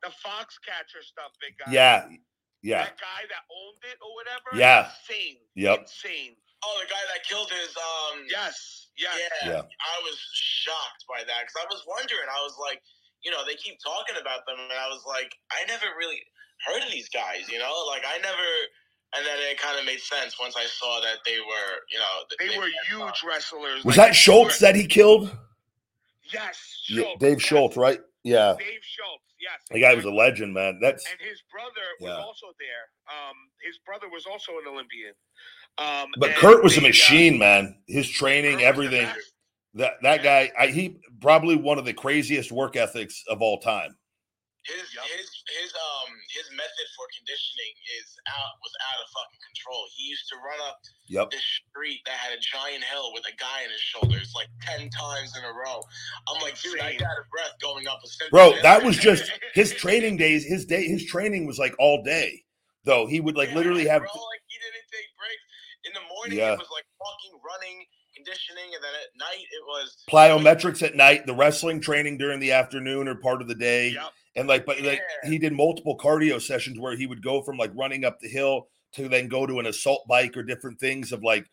The Foxcatcher stuff, big guy. Yeah, Yeah. That guy that owned it or whatever. Yeah. Insane. Yep. Insane. Oh, the guy that killed his um. Yes. Yes. Yeah, Yeah. I was shocked by that because I was wondering. I was like, you know, they keep talking about them, and I was like, I never really heard of these guys. You know, like I never. And then it kind of made sense once I saw that they were, you know, They were huge wrestlers. Was Like, that Schultz were- that he killed? Yes. Yeah, Dave yes. Schultz, right? Yeah. Dave Schultz. Yes. The guy was a legend, man. That's and his brother was Yeah. also there. Um, his brother was also an Olympian. Um, but Kurt was a they, uh, machine, man. His training, the everything. That that guy, I, he probably one of the craziest work ethics of all time. His Yep. his his um his method for conditioning is out was out of fucking control. He used to run up Yep. this street that had a giant hill with a guy in his shoulders like ten times in a row. I'm like, dude, I got a breath going up a Bro, (laughs) that was just his training days. His day, his training was like all day. Though he would like Yeah, literally have bro, like he didn't take breaks. In the morning Yeah. it was like fucking running, conditioning, and then at night it was plyometrics at night, the wrestling training during the afternoon or part of the day. Yep. And like, but like he did multiple cardio sessions where he would go from like running up the hill to then go to an assault bike or different things of like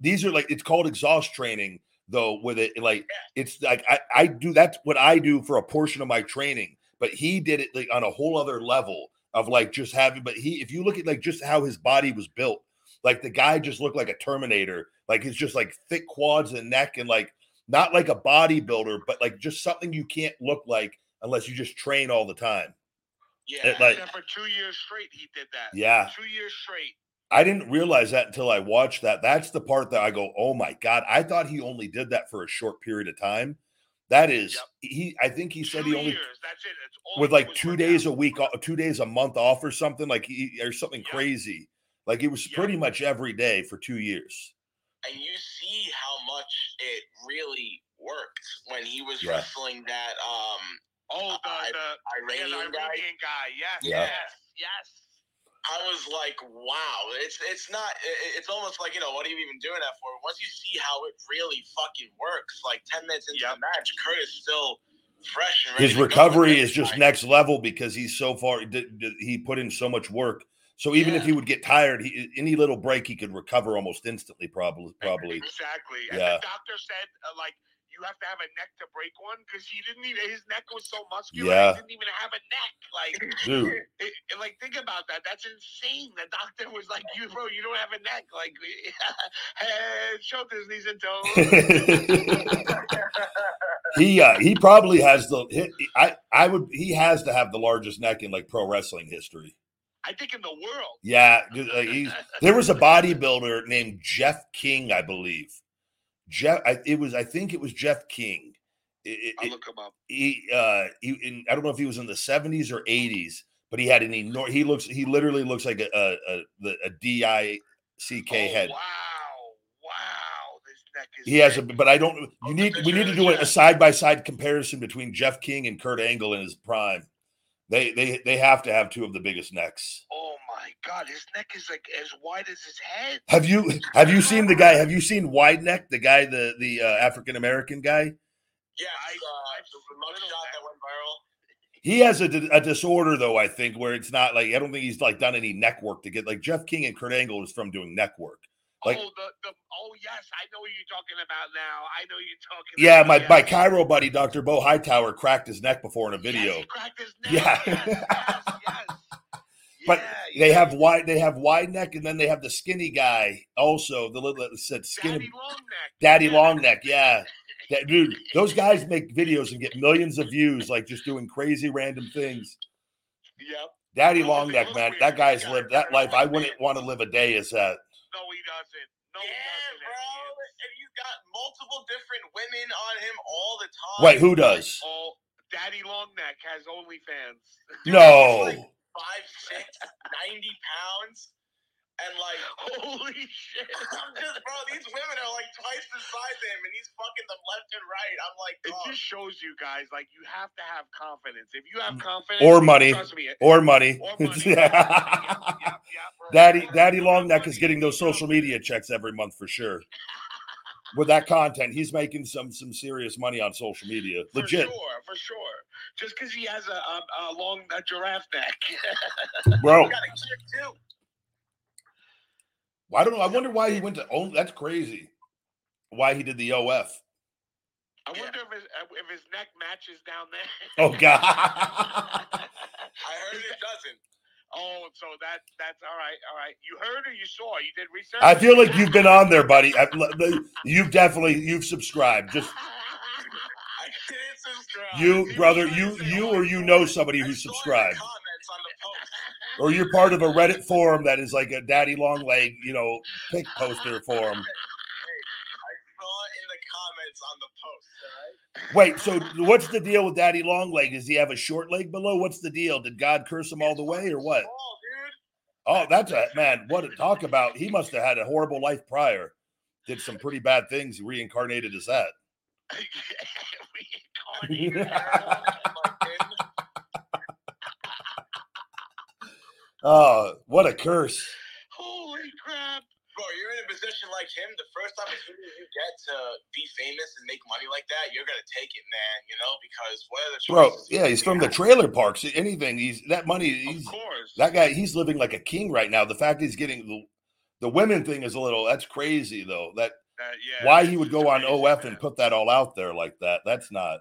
these are like it's called exhaust training though with it like it's like I, I do that's what I do for a portion of my training, but he did it like on a whole other level of like just having but he if you look at like just how his body was built, like the guy just looked like a terminator, like it's just like thick quads and neck and like not like a bodybuilder, but like just something you can't look like unless you just train all the time. yeah. It, like for two years straight, he did that. yeah, Two years straight. I didn't realize that until I watched that. That's the part that I go, "Oh my god, I thought he only did that for a short period of time." That is Yep. he I think he said two he only years. That's it. It's all with like 2 days out. a week, 2 days a month off or something like he or something Yep. crazy. Like it was Yep. pretty much every day for 2 years. and you see how much it really worked when he was Yeah. wrestling that um Oh, the, I- the yeah, the Iranian guy. Iranian guy. Yes. Yeah. Yes. Yes. I was like, wow, it's it's not. It's almost like you know, what are you even doing that for? Once you see how it really fucking works, like ten minutes into Yep. the match, Kurt is still fresh. And ready His to recovery is just guy. next level because he's so far did- did- he put in so much work. So even if he would get tired, he, any little break he could recover almost instantly. Probably, probably. Exactly. And Yeah. the doctor said, uh, like, you have to have a neck to break one because he didn't even. His neck was so muscular. Yeah. He didn't even have a neck. Like, (laughs) Dude, (laughs) it, it- like think about that. That's insane. The doctor was like, "You, bro, you don't have a neck. Like, (laughs) head, shoulders, knees, and toes." he uh, he probably has the. He, I I would. He has to have the largest neck in like pro wrestling history. I think in the world. Yeah, just, he's, there was a bodybuilder named Jeff King, I believe. Jeff, I, it was. I think it was Jeff King. It- I'll it- look him up. he uh he in, I don't know if he was in the 70s or 80s, but he had an enormous he looks he literally looks like a a, a, the- a D I C K oh, head. Wow, wow, this neck is. He has a but I don't you Oh, need we need to do a side by side comparison between Jeff King and Kurt Angle in his prime. They they they have to have two of the biggest necks. Oh my God, his neck is like as wide as his head. Have you have you seen the guy? Have you seen Wide Neck, the guy, the the uh, African American guy? Yeah, I- I, uh, I've the remote shot that went viral. He has a, di- a disorder though, I think, where it's not like I don't think he's like done any neck work to get like Jeff King and Kurt Angle is from doing neck work. Like- oh, the, the oh yes, I know what you're talking about now. I know you're talking. Yeah, about, my my chiro buddy, Dr. Beau Hightower, cracked his neck before in a Yes, video. he cracked his neck. Yeah. Yes, yes, yes. But Yeah, They yeah. have wide they have wide neck and then they have the skinny guy also, the little that said skinny Daddy long neck. daddy Yeah. (laughs) long neck, yeah. That dude, those guys make videos and get millions of views, like just doing crazy random things. Yep. Daddy Look, long neck, man. weird. That guy's Yeah, lived they're that life. I wouldn't that. want to live a day as that. No, he doesn't. No, yeah, he doesn't. bro. And And he's got multiple different women on him all the time. Wait, who does? he- Oh, Daddy long neck has OnlyFans. No. (laughs) Five, six, 90 pounds. And like, (laughs) Holy shit. (laughs) I'm just, bro, these women are like twice the size of him, and he's fucking them left and right. I'm like, It oh. just shows you guys like you have to have confidence. If you have mm. confidence Or money. trust me. Or money. Or (laughs) money. yeah, yeah, yeah, bro. Daddy Daddy Long Neck is getting those social media checks every month for sure. With that content, he's making some some serious money on social media. Legit, For Legit, sure, for sure. Just because he has a, a, a long a giraffe neck. (laughs) bro. You got a kick too. I don't know. I wonder why he went to Oh, That's crazy. Why he did the OF? I wonder if his uh, if his neck matches down there. Oh God. (laughs) I heard it doesn't. Oh, so that that's all right, all right. You heard or you saw? You did research. I feel like you've been on there, buddy. You've definitely you've subscribed. Just (laughs) I didn't subscribe. you, brother. You you oh, or you know somebody who saw in the subscribed, Comments on the post. or you're part of a Reddit forum that is like a daddy long leg, you know, pick poster forum. (laughs) I saw it in the comments on the post. All right. Wait, so what's the deal with Daddy Long Leg? Does he have a short leg below? What's the deal? Did God curse him all the way, or what? Oh, that's a man. What to talk about? He must have had a horrible life prior. Did some pretty bad things. Reincarnated as that. (laughs) (laughs) Oh, what a curse! Holy crap! Bro, you're in a position like him. The first opportunity you get to be famous and make money like that, you're gonna take it, man. You know, because what are the Bro, yeah, he's from the trailer parks. Anything, he's that money. Of He's course. that guy. He's living like a king right now. The fact he's getting the the women thing is a little. That's crazy though. That That- yeah, why he would go on amazing, OF man. and put that all out there like that. That's not.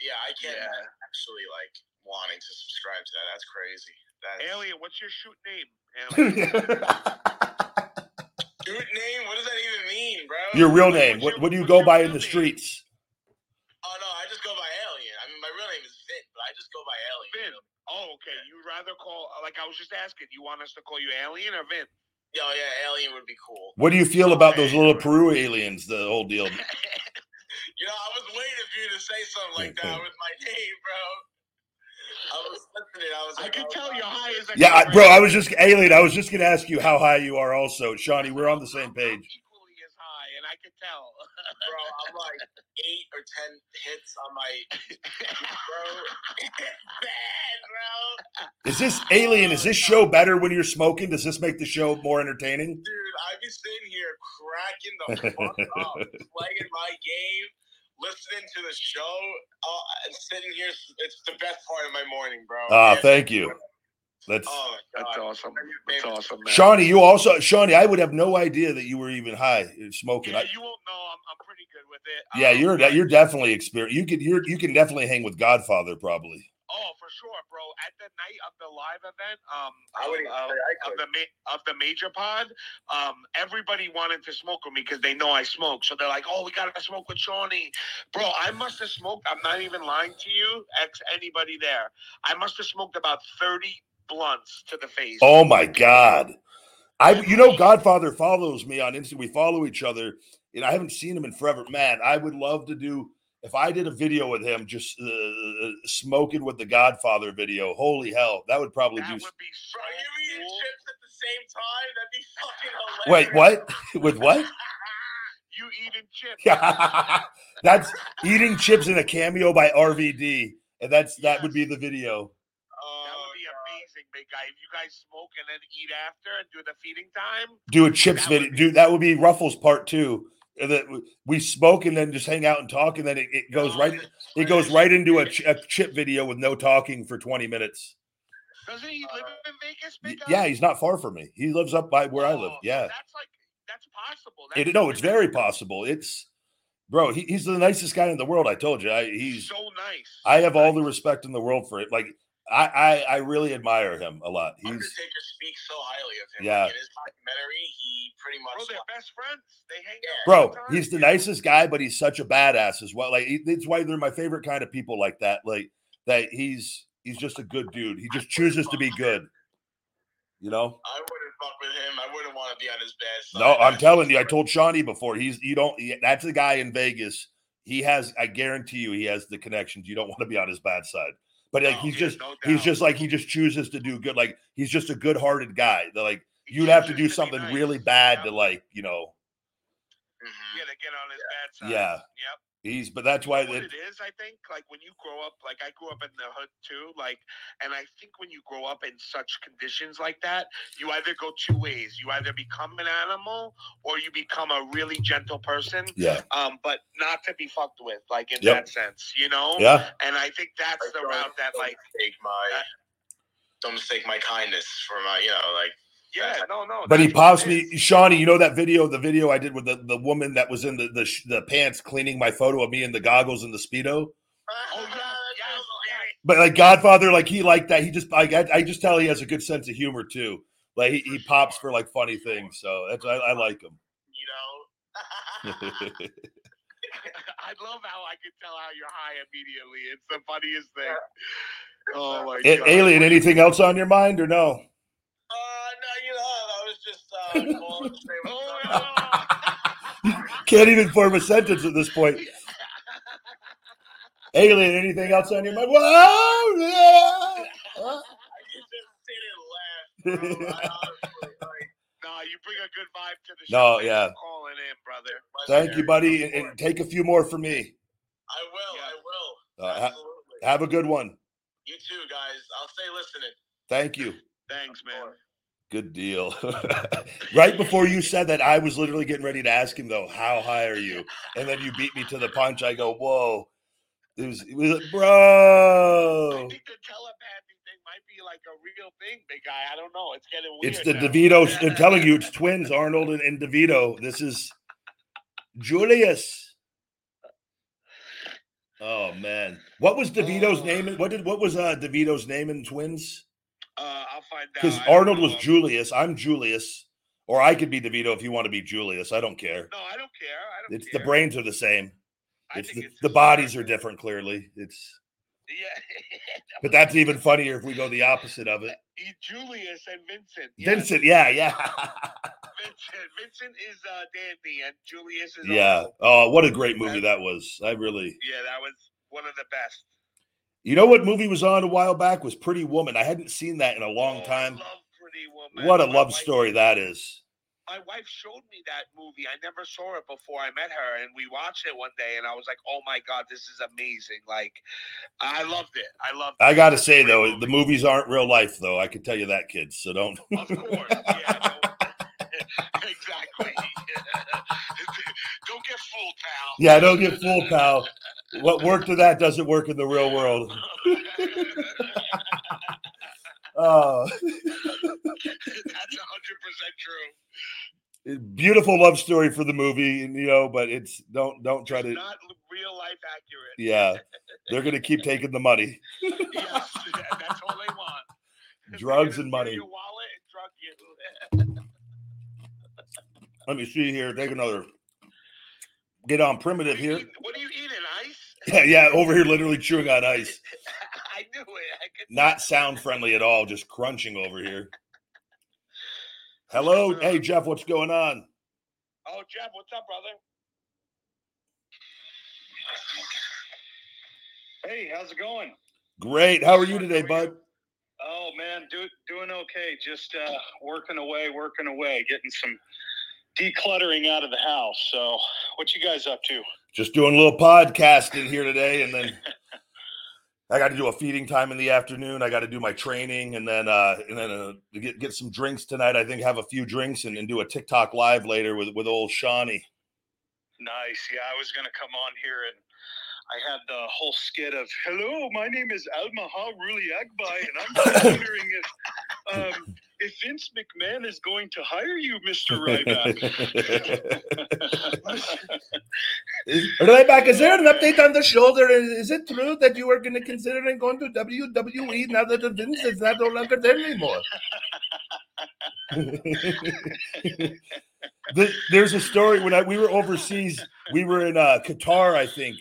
Yeah, I can't Yeah. actually like wanting to subscribe to that. That's crazy. That's Alien, what's your shoot name? (laughs) Alien. (laughs) Dude name? What does that even mean, bro? Your real name. What, what do you go by in the streets? Oh no, I just go by Alien. I mean, my real name is Vin, but I just go by Alien. Vin. Oh, okay. You'd rather call uh, like I was just asking. You want us to call you Alien or Vin? Yo, yeah, Alien would be cool. What do you feel about those little Peru aliens? The whole deal. (laughs) You know, I was waiting for you to say something like that with my name, bro. I was listening. I was. Like, I like, could oh, tell God. you're high as a Yeah, I, bro. I was just alien. I was just gonna ask you how high you are. Also, Shawnee, we're on the same page. I'm equally as high, and I could tell. bro. (laughs) I'm like eight or ten hits on my bro. It's bad, bro. Is this alien? Is this show better when you're smoking? Does this make the show more entertaining? Dude, I be sitting here cracking the fuck up, playing my game, listening to the show, uh, and sitting here. It's the best part of my morning, bro. Ah, Yeah. thank you. That's Oh, That's awesome. Maybe- That's awesome, man. Shawnee. You also, Shawnee. I would have no idea that you were even high uh, smoking. Yeah, I, you won't know. I'm, I'm pretty good with it. yeah, Um, you're but- you're definitely experienced. You could you're you can definitely hang with Godfather probably. Oh, for sure, bro. At the night of the live event, um, I wouldn't of, I of the ma- of the major pod, um, everybody wanted to smoke with me because they know I smoke. So they're like, "Oh, we gotta smoke with Shawnee, bro." I must have smoked. I'm not even lying to you, ex anybody there. I must have smoked about thirty blunts to the face. Oh my God. I you know Godfather follows me on Instagram. We follow each other, and I haven't seen him in forever. Man, I would love to do if I did a video with him, just uh, smoking with the Godfather video. Holy hell, that would probably that do. would be so Bro, you eating cool. chips at the same time? That'd be fucking (laughs) Wait, what? (laughs) with what? (laughs) You eating chips? that's eating chips in a cameo by RVD, and that's that would be the video. Oh, That would be God. amazing, big guy. If you guys smoke and then eat after and do the feeding time, Do a chips video. would be- Do that would be Ruffles part two. That we smoke and then just hang out and talk, and then it, it goes Oh, right. that's It goes right into a, ch- a chip video with no talking for 20 minutes. doesn't he live uh, in Vegas, big guy? Yeah, he's not far from me. He lives up by where I live. Oh, Yeah. that's like that's possible. It, no, it's very possible. It's bro, he, he's the nicest guy in the world. I told you. I, he's so nice. I have all the respect in the world for it. Like I I, I really admire him a lot. He's Undertaker speaks so highly of him. Yeah. Like, in his documentary, he pretty much. Bro, they're best friends. They hang out. bro, all the time. he's the nicest guy, but he's such a badass as well. Like he, that's why they're my favorite kind of people like that. Like that he's he's just a good dude. He just chooses to be good. You know? I wouldn't fuck with him. I wouldn't want to be on his bad side. No, I'm telling you, I told Shawnee before. He's you don't. he- that's the guy in Vegas. He has. I guarantee you, he has the connections. You don't want to be on his bad side. But like No, he's just no he's just like he just chooses to do good. Like he's just a good-hearted guy. That like He you'd have to do be something nice. really bad to like you know. Mhm. Yeah, to get on his bad side. Yeah. Yep. He's, but that's why what it, it is. I think like when you grow up, like I grew up in the hood too. Like, and I think when you grow up in such conditions like that, you either go two ways. You either become an animal or you become a really gentle person. yeah, Um, but not to be fucked with, like in Yep. that sense, you know. yeah. And I think that's the route that, don't like, take my don't mistake my kindness for my you know like yeah, no, no. But he pops me, is. Shawnee. You know that video, the video I did with the, the woman that was in the, the the pants cleaning my photo of me in the goggles and the speedo. Oh, oh yeah, yes, yes. But like Godfather, like he liked that. He just like I, I just tell he has a good sense of humor too. Like he, he pops for like funny things, so that's I, I like him. you know (laughs) I love how I can tell how you're high immediately. It's the funniest thing. (laughs) Oh my A- god. Alien, anything else on your mind or no? uh no you know I was just uh (laughs) calling to say Oh, what's up. no. Can't even form a sentence at this point. (laughs) Alien, anything else on your mind? Whoa, yeah. I just sit and laugh bro. I honestly, like, No, you bring a good vibe to the show. No, yeah. for Calling in, brother. Thank you, buddy, and, and take a few more for me. I will I will Uh, ha- have a good one. you too guys I'll stay listening Thank you. Thanks, man. Good deal. (laughs) right before you said that, I was literally getting ready to ask him though, how high are you? And then you beat me to the punch. I go, whoa. It was, it was like, I bro. think the telepathy thing might be like a real thing, big guy. I don't know. It's getting weird. It's the now. DeVitos. (laughs) I'm telling you, it's twins, Arnold and, and DeVito. This is Julius. Oh man, what was (laughs) DeVito's Oh. name? What did what was uh DeVito's name in Twins? Uh, I'll find out. Because Arnold was. Julius. I'm Julius, or I could be DeVito if you want to be Julius. I don't care. No, I don't care. I don't It's care. the brains are the same. It's the, it's the bodies are different. Clearly, it's Yeah. (laughs) but that's even funnier if we go the opposite of it. Julius and Vincent. yes. Vincent, yeah, yeah, (laughs) Vincent. Vincent is uh, Danny, and Julius is. yeah. Oh, what a great movie that was! I really. Yeah, that was one of the best. You know what movie was on a while back was Pretty Woman. I hadn't seen that in a long Oh, time. love Pretty Woman. What a My love wife- story that is. My wife showed me that movie. I never saw it before I met her, and we watched it one day, and I was like, "Oh my god, this is amazing!" Like, I loved it. I loved. it. I got to say though, movie. the movies aren't real life though. I can tell you that, kids. So don't. Of course, yeah, (laughs) exactly. (laughs) Don't get fooled, pal. yeah, don't get fooled, pal. What worked to that doesn't work in the real world. Oh, (laughs) That's hundred percent true. beautiful love story for the movie, you know, but it's don't don't try It's to. not real life accurate. Yeah, they're gonna keep (laughs) taking the money, Yes, (laughs) that's all they want. Drugs and money. Your wallet and drug you. Let me see here. Take another. Get on primitive here. eating- What are you eating? Ice? Yeah, (laughs) yeah, over here, literally chewing on ice. (laughs) I knew it. I could Not sound friendly at all, just crunching over here. (laughs) Hello, hey Jeff, what's going on? Oh, Jeff, what's up, brother? Hey, how's it going? Great. How are you today, bud? Oh man, do, doing okay. Just uh, working away, working away, getting some decluttering out of the house. So, what you guys up to? Just doing a little podcasting here today, and then (laughs) I got to do a feeding time in the afternoon. I got to do my training, and then uh, and then uh, get get some drinks tonight. I think have a few drinks and, and do a TikTok live later with with old Shawnee. Nice. Yeah, I was gonna come on here and I had the whole skit of "Hello, my name is Almaha Ruli Agbai, and I'm (laughs) wondering if um, if Vince McMahon is going to hire you, Mister Ryback." (laughs) Ryback, is there an update on the shoulder? Is, is it true that you were going to consider going to WWE now that Vince is not no longer there anymore? (laughs) The- there's a story when I, we were overseas. We were in uh, Qatar, I think.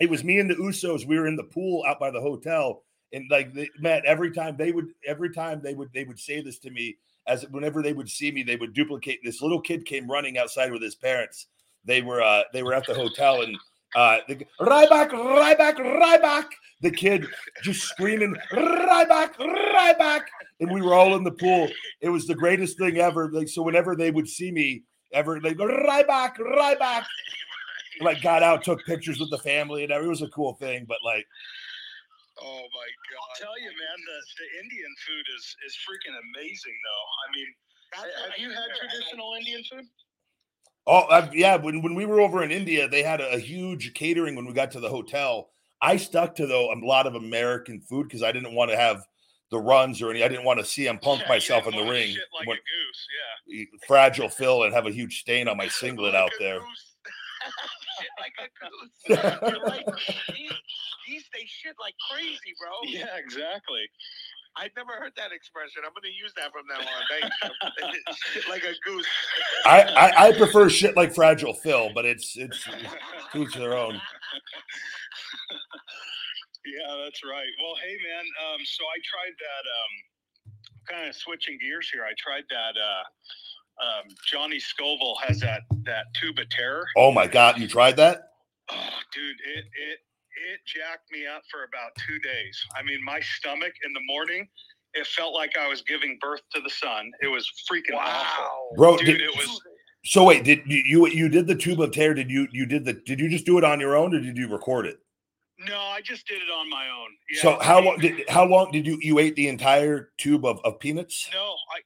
It was me and the Usos. We were in the pool out by the hotel, and like they, man, every time they would, every time they would, they would say this to me. As whenever they would see me, they would duplicate. This little kid came running outside with his parents. They were uh, they were at the hotel, and uh, the, Ryback, Ryback, Ryback. The kid just screaming, Ryback, Ryback, and we were all in the pool. It was the greatest thing ever. Like so, whenever they would see me, ever they go Ryback, Ryback. Like got out, took pictures with the family, and everything. it was a cool thing. But like, Oh my god! I'll tell you, man, the, the Indian food is is freaking amazing, though. I mean, have you had traditional Indian food? Oh, I've, yeah. When when we were over in India, they had a, a, huge catering when we got to the hotel. I stuck to though a lot of American food because I didn't want to have the runs or any. I didn't want to see him (laughs) punk Yeah, myself you in the ring, shit like What- a goose, yeah. fragile Phil, and have a huge stain on my (laughs) singlet out there. (laughs) shit like a goose. (laughs) (laughs) These, these they shit like crazy, bro. Yeah, exactly. I've never heard that expression. I'm gonna use that from now on. (laughs) Shit like a goose. I, I I prefer shit like fragile Phil, but it's it's to their own. Yeah, that's right. Well, hey, man. Um, so I tried that. Um, kind of switching gears here. I tried that. Uh, um, Johnny Scoville has that that tube of terror. Oh my god, you tried that? Oh, dude, it it it jacked me up for about two days. I mean, my stomach in the morning, it felt like I was giving birth to the sun. It was freaking awful, Bro, dude. did, it was. so wait, did you, you you did the tube of terror? Did you you did the did you just do it on your own or did you record it? No, I just did it on my own. Yeah, so how long did how long did you you ate the entire tube of, of peanuts? No, I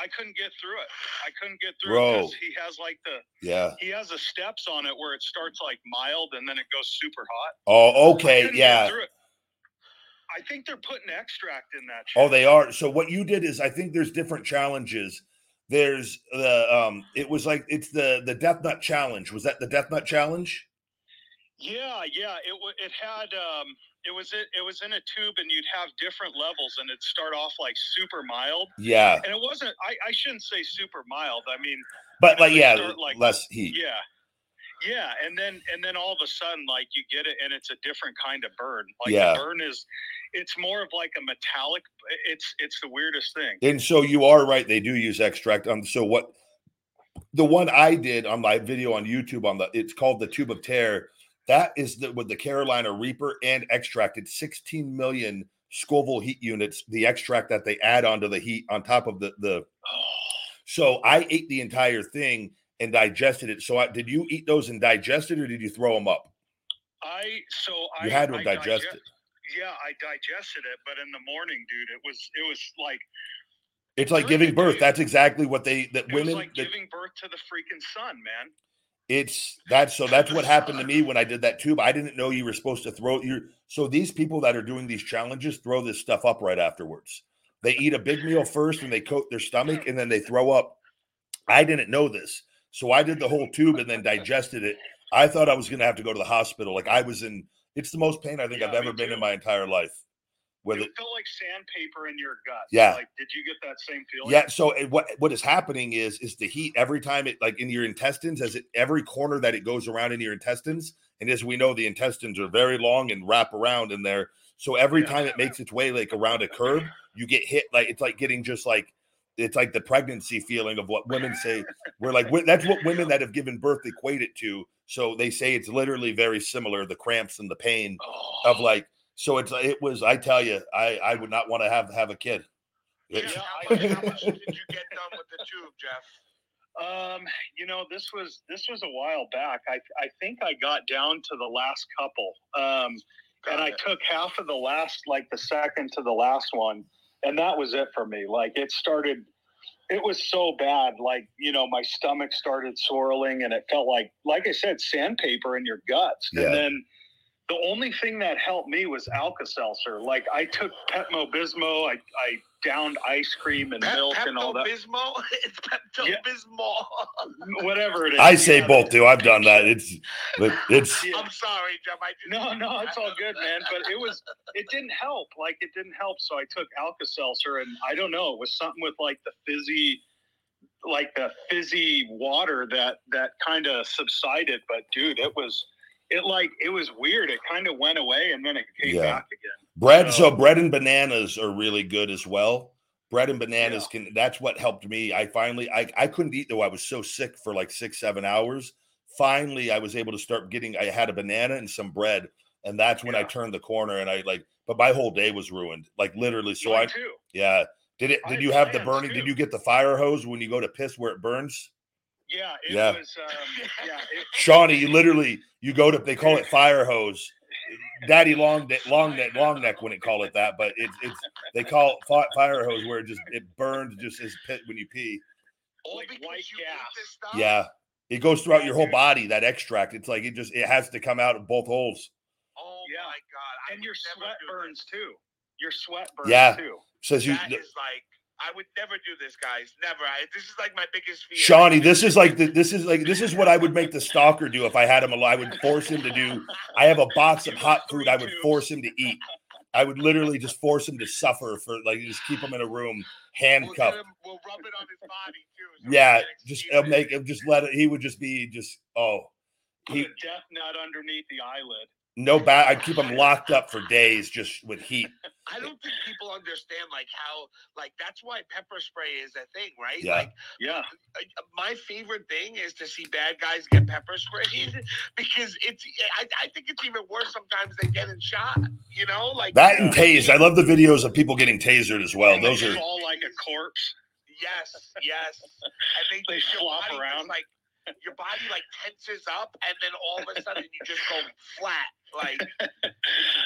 I couldn't get through it. I couldn't get through Bro. it because he has like the Yeah. he has the steps on it where it starts like mild and then it goes super hot. Oh, okay, yeah. I think they're putting extract in that. Oh, they are. So what you did is I think there's different challenges. There's the um it was like it's the the death nut challenge. Was that the death nut challenge? Yeah, yeah. It it had um it was it, it was in a tube and you'd have different levels and it'd start off like super mild Yeah. and it wasn't I, I shouldn't say super mild. I mean But like yeah, like- less heat. yeah. Yeah, and then and then all of a sudden like you get it and it's a different kind of burn. Like Yeah. the burn is it's more of like a metallic it's it's the weirdest thing. And so you are right, they do use extract. Um so what the one I did on my video on YouTube on the it's called the tube of tear. That is the with the Carolina Reaper and extracted 16 million Scoville heat units, the extract that they add onto the heat on top of the the so I ate the entire thing and digested it. So I, did you eat those and digest it or did you throw them up? I so I You had to I digest digest- it. Yeah, I digested it, but in the morning, dude, it was it was like It's like giving birth. dude. That's exactly what they that it women like that, giving birth to the freaking sun, man. It's that's so that's what happened to me when I did that tube. I didn't know you were supposed to throw your so these people that are doing these challenges throw this stuff up right afterwards. They eat a big meal first and they coat their stomach and then they throw up. I didn't know this. So I did the whole tube and then digested it. I thought I was gonna have to go to the hospital. Like I was in it's the most pain I think Yeah, I've ever been in my entire life. It felt like sandpaper in your gut. Yeah. Like, did you get that same feeling? Yeah. So it, what what is happening is is the heat every time it like in your intestines as it every corner that it goes around in your intestines, and as we know, the intestines are very long and wrap around in there. So every Yeah. time it makes its way like around a curve, (laughs) you get hit like it's like getting just like it's like the pregnancy feeling of what women say. We're like that's what women that have given birth equate it to. So they say it's literally very similar, the cramps and the pain Oh, of like. So it's it was. I tell you, I I would not want to have have a kid. Yeah, how, (laughs) much, how much did you get done with the tube, Jeff? Um, you know, this was this was a while back. I I think I got down to the last couple. Um, and I took half of the last, like the second to the last one, and that was it for me. Like it started, it was so bad. Like you know, my stomach started swirling, and it felt like, like I said, sandpaper in your guts. Yeah. And then the only thing that helped me was Alka Seltzer. Like I took Pepto Bismol, I I downed ice cream and Pe- milk and all that, Pepto-Bismol? (laughs) It's Pepto Yeah. (laughs) Whatever it is. I say Yeah, both too. I've done that. It's it's Yeah. (laughs) I'm sorry, Jeff. I No, no, it's all good, man. But it was, it didn't help. Like it didn't help. So I took Alka Seltzer, and I don't know, it was something with like the fizzy, like the fizzy water that that kind of subsided. But dude, it was, it like it was weird. It kind of went away, and then it came Yeah. back again. bread. So So- bread and bananas are really good as well. Bread and bananas can. That's what helped me. I finally I I couldn't eat though. I was so sick for like six seven hours. Finally, I was able to start getting. I had a banana and some bread, and that's when I turned the corner. And I like, but my whole day was ruined. Like literally. So I yeah. Did it? Did had you have the burning? too. Did you get the fire hose when you go to piss where it burns? Yeah, it Yeah. was. Um, yeah, it, Shawnee, you literally you go to they call it fire hose. Daddy long neck, long neck, long neck wouldn't call it that, but it's it's they call it fire hose where it just it burns just as pit when you pee. All Like white you gas. this stuff? Yeah, it goes throughout your whole body. That extract, it's like it just it has to come out of both holes. Oh Yeah. my god! I and your sweat burns this. too. Your sweat burns Yeah. too. Says you, That is like I would never do this, guys. Never. I, this is like my biggest fear. Shawnee. This is like the, this is like this is what I would make the stalker do if I had him alive. I would force him to do. I have a box of hot food. I would force him to eat. I would literally just force him to suffer for like just keep him in a room We'll, handcuffed. him, we'll rub it on his body too. so Yeah, just make him just let it. He would just be just oh, he death nut underneath the eyelid. No bad. I'd keep them locked up for days just with heat. (laughs) I don't think people understand like how like that's why pepper spray is a thing, right? Yeah. Like Yeah, uh, my favorite thing is to see bad guys get pepper sprayed (laughs) because it's I, I think it's even worse sometimes than getting shot. You know, like That and tased. I love the videos of people getting tasered as well. Those are fall like a corpse. Yes, yes. And they, They your flop around. like your body like tenses up, and then all of a sudden you just go flat. Like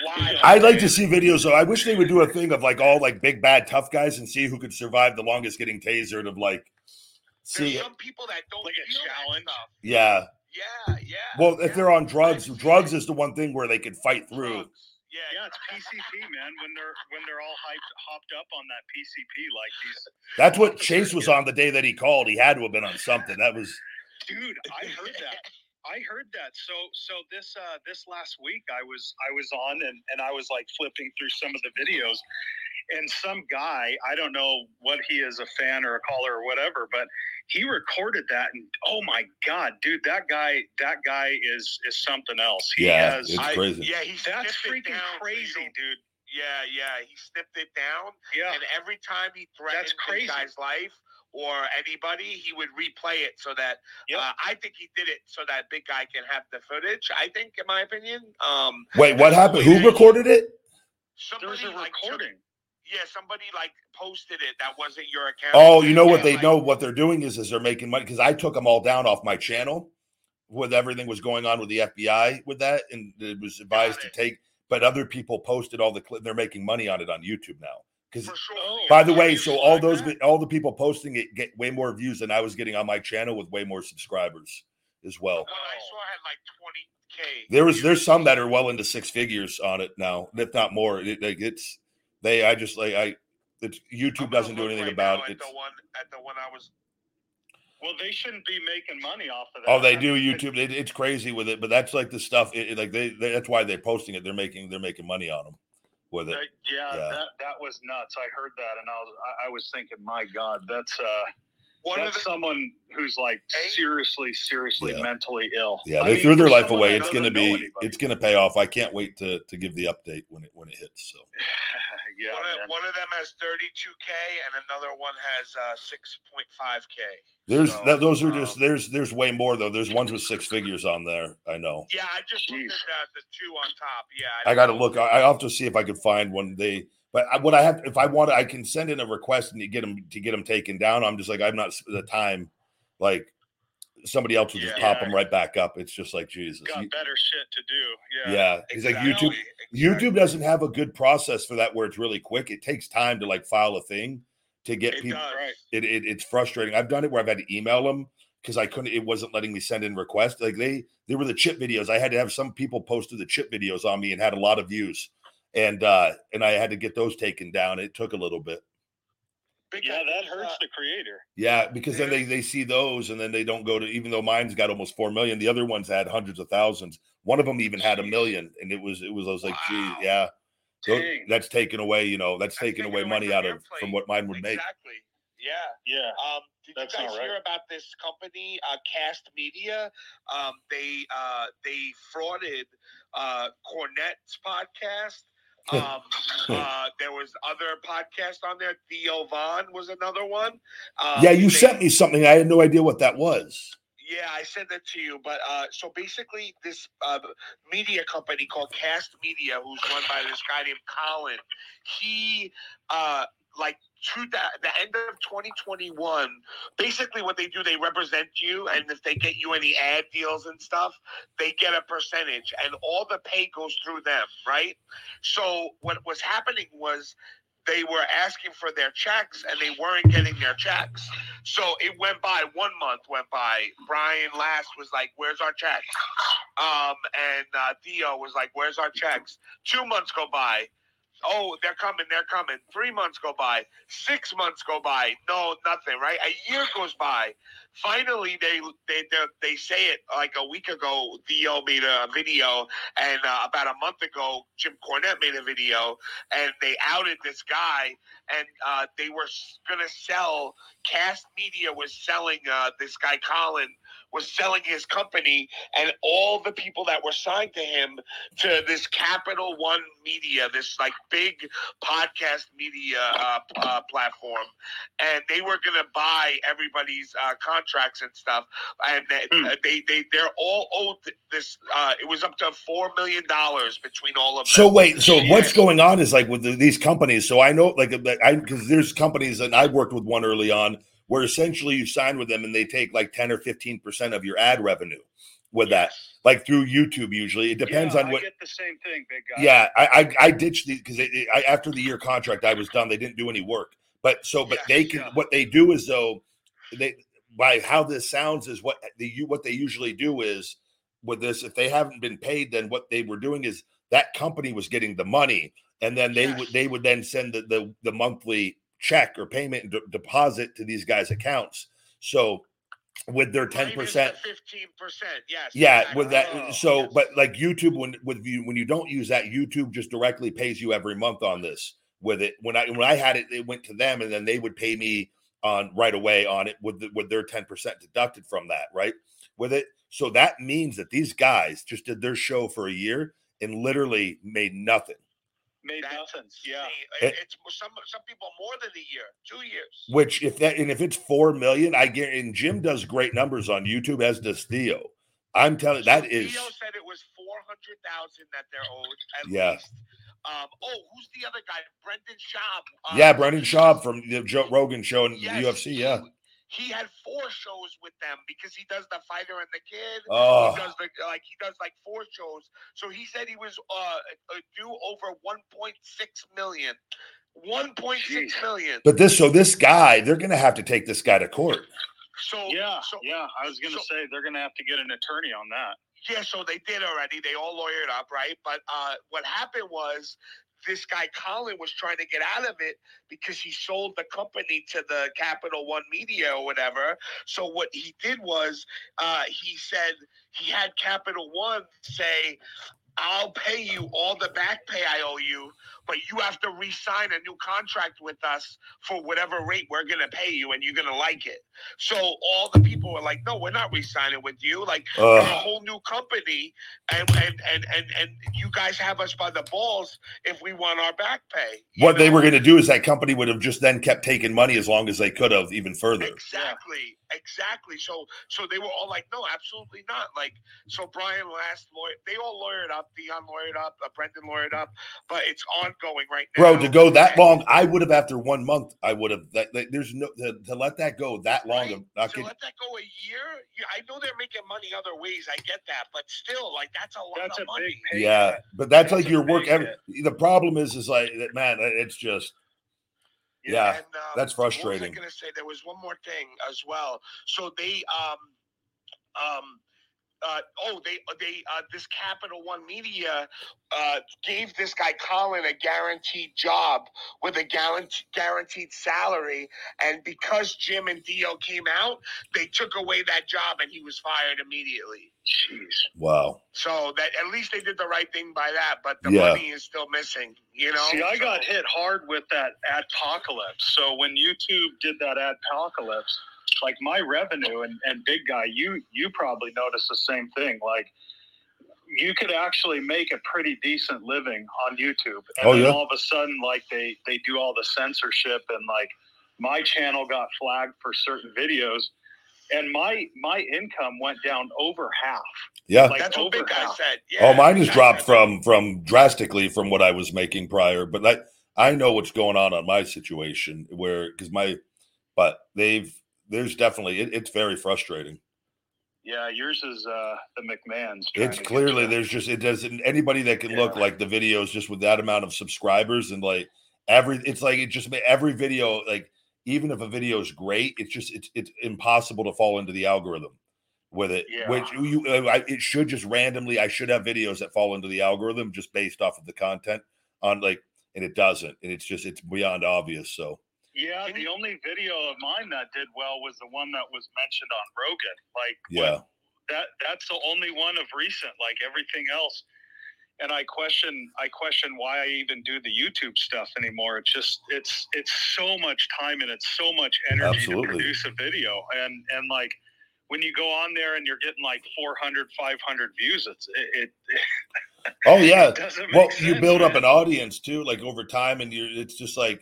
wild. I'd like to see videos. Though. I wish they would do a thing of like all like big bad tough guys and see who could survive the longest getting tasered. Of like, There's see, some people that don't Like a feel that challenge. stuff. yeah. Yeah, yeah. Well, if yeah. they're on drugs, drugs is the one thing where they could fight through. Yeah, Yeah, it's PCP, man. When they're when they're all hyped, hopped up on that PCP, like these. That's what Chase was on the day that he called. He had to have been on something. That was Dude, I heard that. I heard that. So so this uh this last week I was I was on and and I was like flipping through some of the videos and some guy, I don't know what he is a fan or a caller or whatever, but he recorded that and oh my god, dude, that guy that guy is is something else. He Yeah, has it's I- crazy. Yeah, he's that's freaking down crazy, don't- dude. Yeah, yeah, he snipped it down, Yeah. and every time he threatened That's crazy. guy's life or anybody, he would replay it so that Yep. uh, I think he did it so that big guy can have the footage. I think, in my opinion, um, wait. What happened? Who recorded it? There was a like recording. yeah, somebody like posted it that wasn't your account. Oh, you know what they like- know what they're doing is is they're making money because I took them all down off my channel with everything was going on with the FBI with that, and it was advised to take. But other people posted all the clip. They're making money on it on YouTube now. Because sure. Oh, by the way, so all those all the people posting it get way more views than I was getting on my channel with way more subscribers as well. What I saw I had like 20k. There was there's some that are well into six figures on it now, if not more. It, like it's they. I just like I. It's, YouTube doesn't do anything right about it. At It's, the one, at the one I was. Well, they shouldn't be making money off of oh, that. oh, they do YouTube. It, it's crazy with it, but that's like the stuff. It, it- like they, they, that's why they're posting it. They're making they're making money on them with it. Yeah, Yeah. that that was nuts. I heard that, and I was I, I was thinking, my God, that's uh, One of the, someone who's like seriously, seriously Yeah. mentally ill. Yeah, I they mean, threw their life away. It's going to be anybody. it's going to pay off. I can't wait to to give the update when it when it hits. So (laughs) yeah, one, of, one of them has 32k and another one has uh, 6.5k. there's So, that, those are just um, there's there's way more though. There's ones with six figures on there. I know. Yeah, I just looked Jeez. at the, the two on top. Yeah, I got to look. I, I'll have to see if I could find one. They, but I, what I have, if I want, I can send in a request and to get them to get them taken down. I'm just like I'm not the time. Like somebody else will just Yeah. pop them right back up. It's just like Jesus. got better shit to do. Yeah, yeah, he's like YouTube. exactly. YouTube doesn't have a good process for that where it's really quick. It takes time to like file a thing to get It people. does. Right. It, it it's frustrating. I've done it where I've had to email them because I couldn't. It wasn't letting me send in requests. Like they they were the chip videos. I had to have some people posted the chip videos on me and had a lot of views, and uh and I had to get those taken down. It took a little bit. Big yeah, guy, that uh, hurts the creator. Yeah, because then they they see those and then they don't go to. Even though mine's got almost four million, the other ones had hundreds of thousands. One of them even had a million, and it was it was. I was like, Wow. gee, yeah. So Dang. that's taken away. You know, that's, That's taking taken away away money out your of from what mine would make. Exactly. Yeah. Yeah, Um, did That's you guys not hear about this company, uh, Cast Media? Um, they uh, they frauded uh, Cornette's podcast. Um, uh, there was other podcasts on there. Theo Von was another one. Um, yeah, you they- sent me something. I had no idea what that was. Yeah, I sent that to you. But uh, so basically, this uh, media company called Cast Media, who's run by this guy named Colin, he uh, like to the, the end of 2021, basically what they do, they represent you, and if they get you any ad deals and stuff, they get a percentage, and all the pay goes through them, right? So what was happening was they were asking for their checks and they weren't getting their checks. So it went by one month went by. Brian Last was like, "Where's our checks?" Um, and uh, Theo was like, "Where's our checks?" Two months go by. Oh, they're coming, they're coming. Three months go by. Six months go by. No, nothing. Right? A year goes by. Finally, they they they, say it like a week ago. Theo made a video, and uh, about a month ago, Jim Cornette made a video, and they outed this guy, and uh, they were gonna sell. Cast Media was selling uh, this guy Colin was selling his company and all the people that were signed to him to this Capital One Media, this like big podcast media uh, uh, platform, and they were going to buy everybody's uh, contracts and stuff, and they, Hmm. they they they're all owed this. Uh, it was up to four million dollars between all of them. So wait, so what's going on is like with the, these companies. So I know, like, I because there's companies and I worked with one early on where essentially you sign with them and they take like ten or fifteen percent of your ad revenue with that, like through YouTube. Usually, it depends Yeah, on I what. get the same thing, big guy. Yeah, I I, I ditched these because I, after the year contract I was done. They didn't do any work, but so but Yes, they can yeah. what they do is though they by how this sounds is what the you what they usually do is with this if they haven't been paid then what they were doing is that company was getting the money and then they would they would then send the the, the monthly check or payment de- deposit to these guys accounts so with their 10% fifteen percent. Yes. yeah, with that. exactly. so, oh, Yes. but like YouTube, when with you when you don't use that, YouTube just directly pays you every month on this. With it, when I when I had it, it went to them, and then they would pay me on right away on it with the, with their ten percent deducted from that, right? With it, so that means that these guys just did their show for a year and literally made nothing. Made That's nothing. Yeah. It- it's some some people more than a year, two years. Which, if that and if it's four million, I get. And Jim does great numbers on YouTube, as does Theo. I'm telling that So is Theo said it was four hundred thousand that they're owed at Yeah. least. Um, oh, who's the other guy? Brendan Schaub. Uh, yeah, Brendan he- Schaub from the Joe Rogan show and yes, UFC. Yeah. He, he had four shows with them because he does the fighter and the kid. Oh. He does the like he does like four shows. So he said he was uh, uh due over 1.6 million. 1.6 Jeez. million. But this, so this guy, they're going to have to take this guy to court. So Yeah, so, yeah. I was gonna so- say they're gonna have to get an attorney on that. Yeah, so they did already. They all lawyered up, right? But uh, what happened was this guy Colin was trying to get out of it because he sold the company to the Capital One Media or whatever. So what he did was uh, he said he had Capital One say, "I'll pay you all the back pay I owe you, but you have to re-sign a new contract with us for whatever rate we're gonna pay you, and you're gonna like it." So all the people were like, "No, we're not re-signing with you. Like we're a whole new company, and and and and and you guys have us by the balls if we want our back pay." what they were going to do is that company would have just then kept taking money as long as they could have, even further. Exactly, exactly. So, so they were all like, "No, absolutely not." Like, so Brian last lawyer, they all lawyered up. Dion lawyered up. Uh, Brendan lawyered up. But it's ongoing right now. Bro, to go that And- long, I would have after one month. I would have. That, that- there's no to, to let that go that long. Right? I to could, let that go a year, I know they're making money other ways. I get that, but still, like that's a lot That's of a money. big yeah, but that's That's like your work. Every, the problem is, is like that, man. It's just yeah. And, um, that's frustrating. I was going to say? There was one more thing as well. So they, um, um, uh, oh, they, they, uh, this Capital One Media uh, gave this guy Colin a guaranteed job with a guaranteed guaranteed salary, and because Jim and Theo came out, they took away that job, and he was fired immediately. Jeez. Wow. So that at least they did the right thing by that, but the Yeah. money is still missing. You know. See, I got hit hard with that adpocalypse. So when YouTube did that adpocalypse, like my revenue and, and big guy, you you probably noticed the same thing. Like you could actually make a pretty decent living on YouTube. And Oh, then yeah. all of a sudden, like they they do all the censorship and like my channel got flagged for certain videos. And my my income went down over half. Yeah. Like That's what Big Guy half. said. oh, mine Big has dropped from from drastically from what I was making prior. But like I know what's going on on my situation where because my, but they've there's definitely it, it's very frustrating. Yeah, yours is uh the McMahon's. It's clearly there's just it doesn't anybody that can yeah. look like the videos just with that amount of subscribers and like every it's like it just every video like even if a video is great, it's just it's it's impossible to fall into the algorithm with it. Yeah. Which you uh, I, it should just randomly I should have videos that fall into the algorithm just based off of the content on like and it doesn't and it's just it's beyond obvious. So yeah, the only video of mine that did well was the one that was mentioned on Rogan. Like yeah, that that's the only one of recent. Like everything else and I question I question why I even do the YouTube stuff anymore. It's just it's it's so much time and it's so much energy Absolutely. to produce a video and and like when you go on there and you're getting like 400 500 views it's it, it (laughs) oh yeah well sense, you build man. up an audience too like over time and you it's just like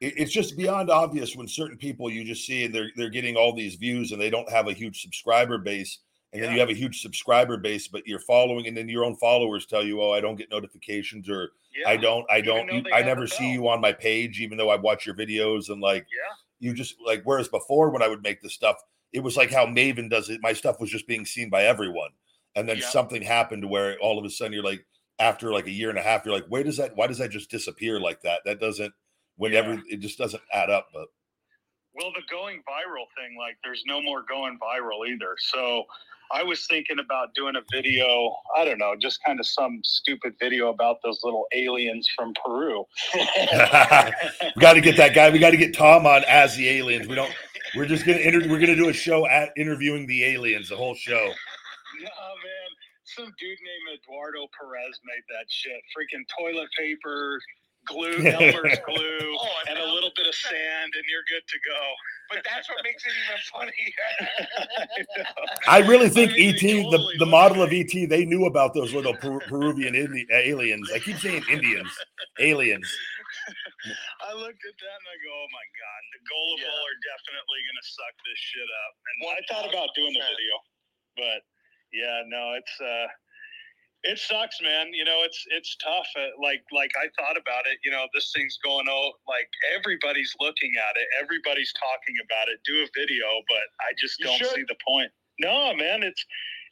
it's just beyond obvious when certain people you just see and they're they're getting all these views and they don't have a huge subscriber base and yeah. then you have a huge subscriber base, but you're following, and then your own followers tell you, "Oh, I don't get notifications," or yeah. "I don't, I don't, you, I never see you on my page, even though I watch your videos." And like, yeah, you just like. Whereas before, when I would make the stuff, it was like how Maven does it. My stuff was just being seen by everyone, and then yeah. something happened where all of a sudden you're like, after like a year and a half, you're like, "Where does that? Why does that just disappear like that? That doesn't." Whenever it just doesn't add up, but well, the going viral thing, like, there's no more going viral either. So I was thinking about doing a video. I don't know, just kind of some stupid video about those little aliens from Peru. (laughs) we got to get that guy. We got to get Tom on as the aliens. We don't. We're just gonna inter- We're gonna do a show at interviewing the aliens. The whole show. No man, some dude named Eduardo Perez made that shit. Freaking toilet paper, glue, (laughs) Elmer's glue, oh, and a little bit of (laughs) sand, and you're good to go. But that's what makes it even funny. (laughs) I really think I mean, ET, totally the, the model of ET, they knew about those little per- Peruvian Indi- aliens. I keep saying Indians, aliens. I looked at that and I go, oh my God, the gullible yeah. are definitely going to suck this shit up. And I thought about doing the video, but yeah, no, it's, uh, it sucks, man. You know, it's it's tough. Uh, like like I thought about it. You know, this thing's going oh, like everybody's looking at it, everybody's talking about it. Do a video, but I just don't see the point. No, man, it's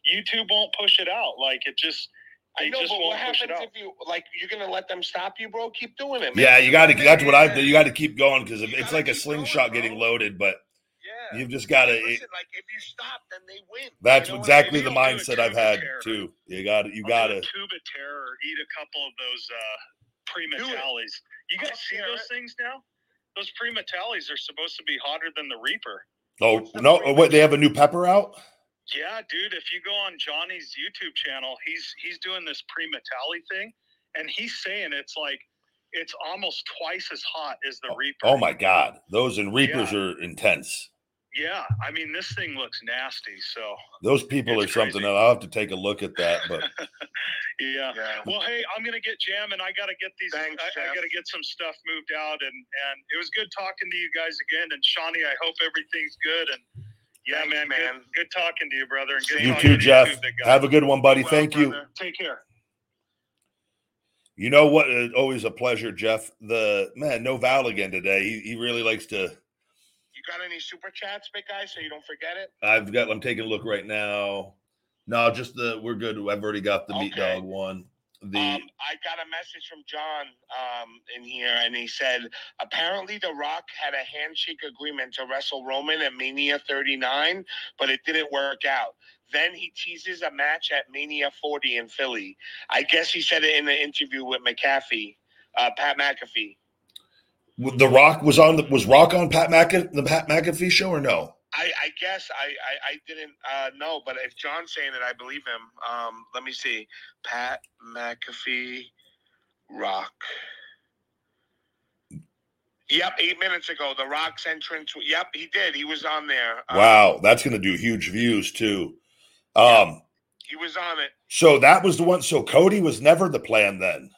YouTube won't push it out. Like it just. I know, but what happens if you like? You're gonna let them stop you, bro? Keep doing it. Man. Yeah, you got to. That's what I. Do. You got to keep going because it's like a slingshot going, getting loaded, but You've just got to. Like if you stop, then they win. That's you know exactly the mindset I've had too. You got it. You got to. Tube of terror. Eat a couple of those uh, pre-metallies. You guys see those it. things now? Those pre-metallies are supposed to be hotter than the Reaper. Oh no! Wait, they have a new pepper out. Yeah, dude. If you go on Johnny's YouTube channel, he's he's doing this pre-metalli thing, and he's saying it's like it's almost twice as hot as the oh, Reaper. Oh my god, those and Reapers yeah. are intense. Yeah, I mean this thing looks nasty. So those people are something that I'll have to take a look at that. But (laughs) yeah. yeah. well, hey, I'm gonna get Jam, and I got to get these. Thanks, I, I got to get some stuff moved out, and and it was good talking to you guys again. And Shawnee, I hope everything's good. And yeah, Thanks, man, man. Good, good, talking to you, brother. And good you too, Jeff. You, Have a good one, buddy. Well, Thank brother. you. Take care. You know what? Uh, always a pleasure, Jeff. The man, no Val again today. He, he really likes to got any super chats, big guy, so you don't forget it? I've got. I'm taking a look right now. No, just the we're good. I've already got the okay. meat dog one. The um, I got a message from John um, in here, and he said apparently The Rock had a handshake agreement to wrestle Roman at Mania 39, but it didn't work out. Then he teases a match at Mania 40 in Philly. I guess he said it in the interview with McAfee, uh, Pat McAfee. The Rock was on the was Rock on Pat McAfee the Pat McAfee show or no? I, I guess I, I, I didn't uh, know, but if John's saying it, I believe him. Um, let me see. Pat McAfee, Rock. Yep, eight minutes ago, the Rock's entrance. Yep, he did. He was on there. Um, wow, that's going to do huge views too. Um, he was on it. So that was the one. So Cody was never the plan then.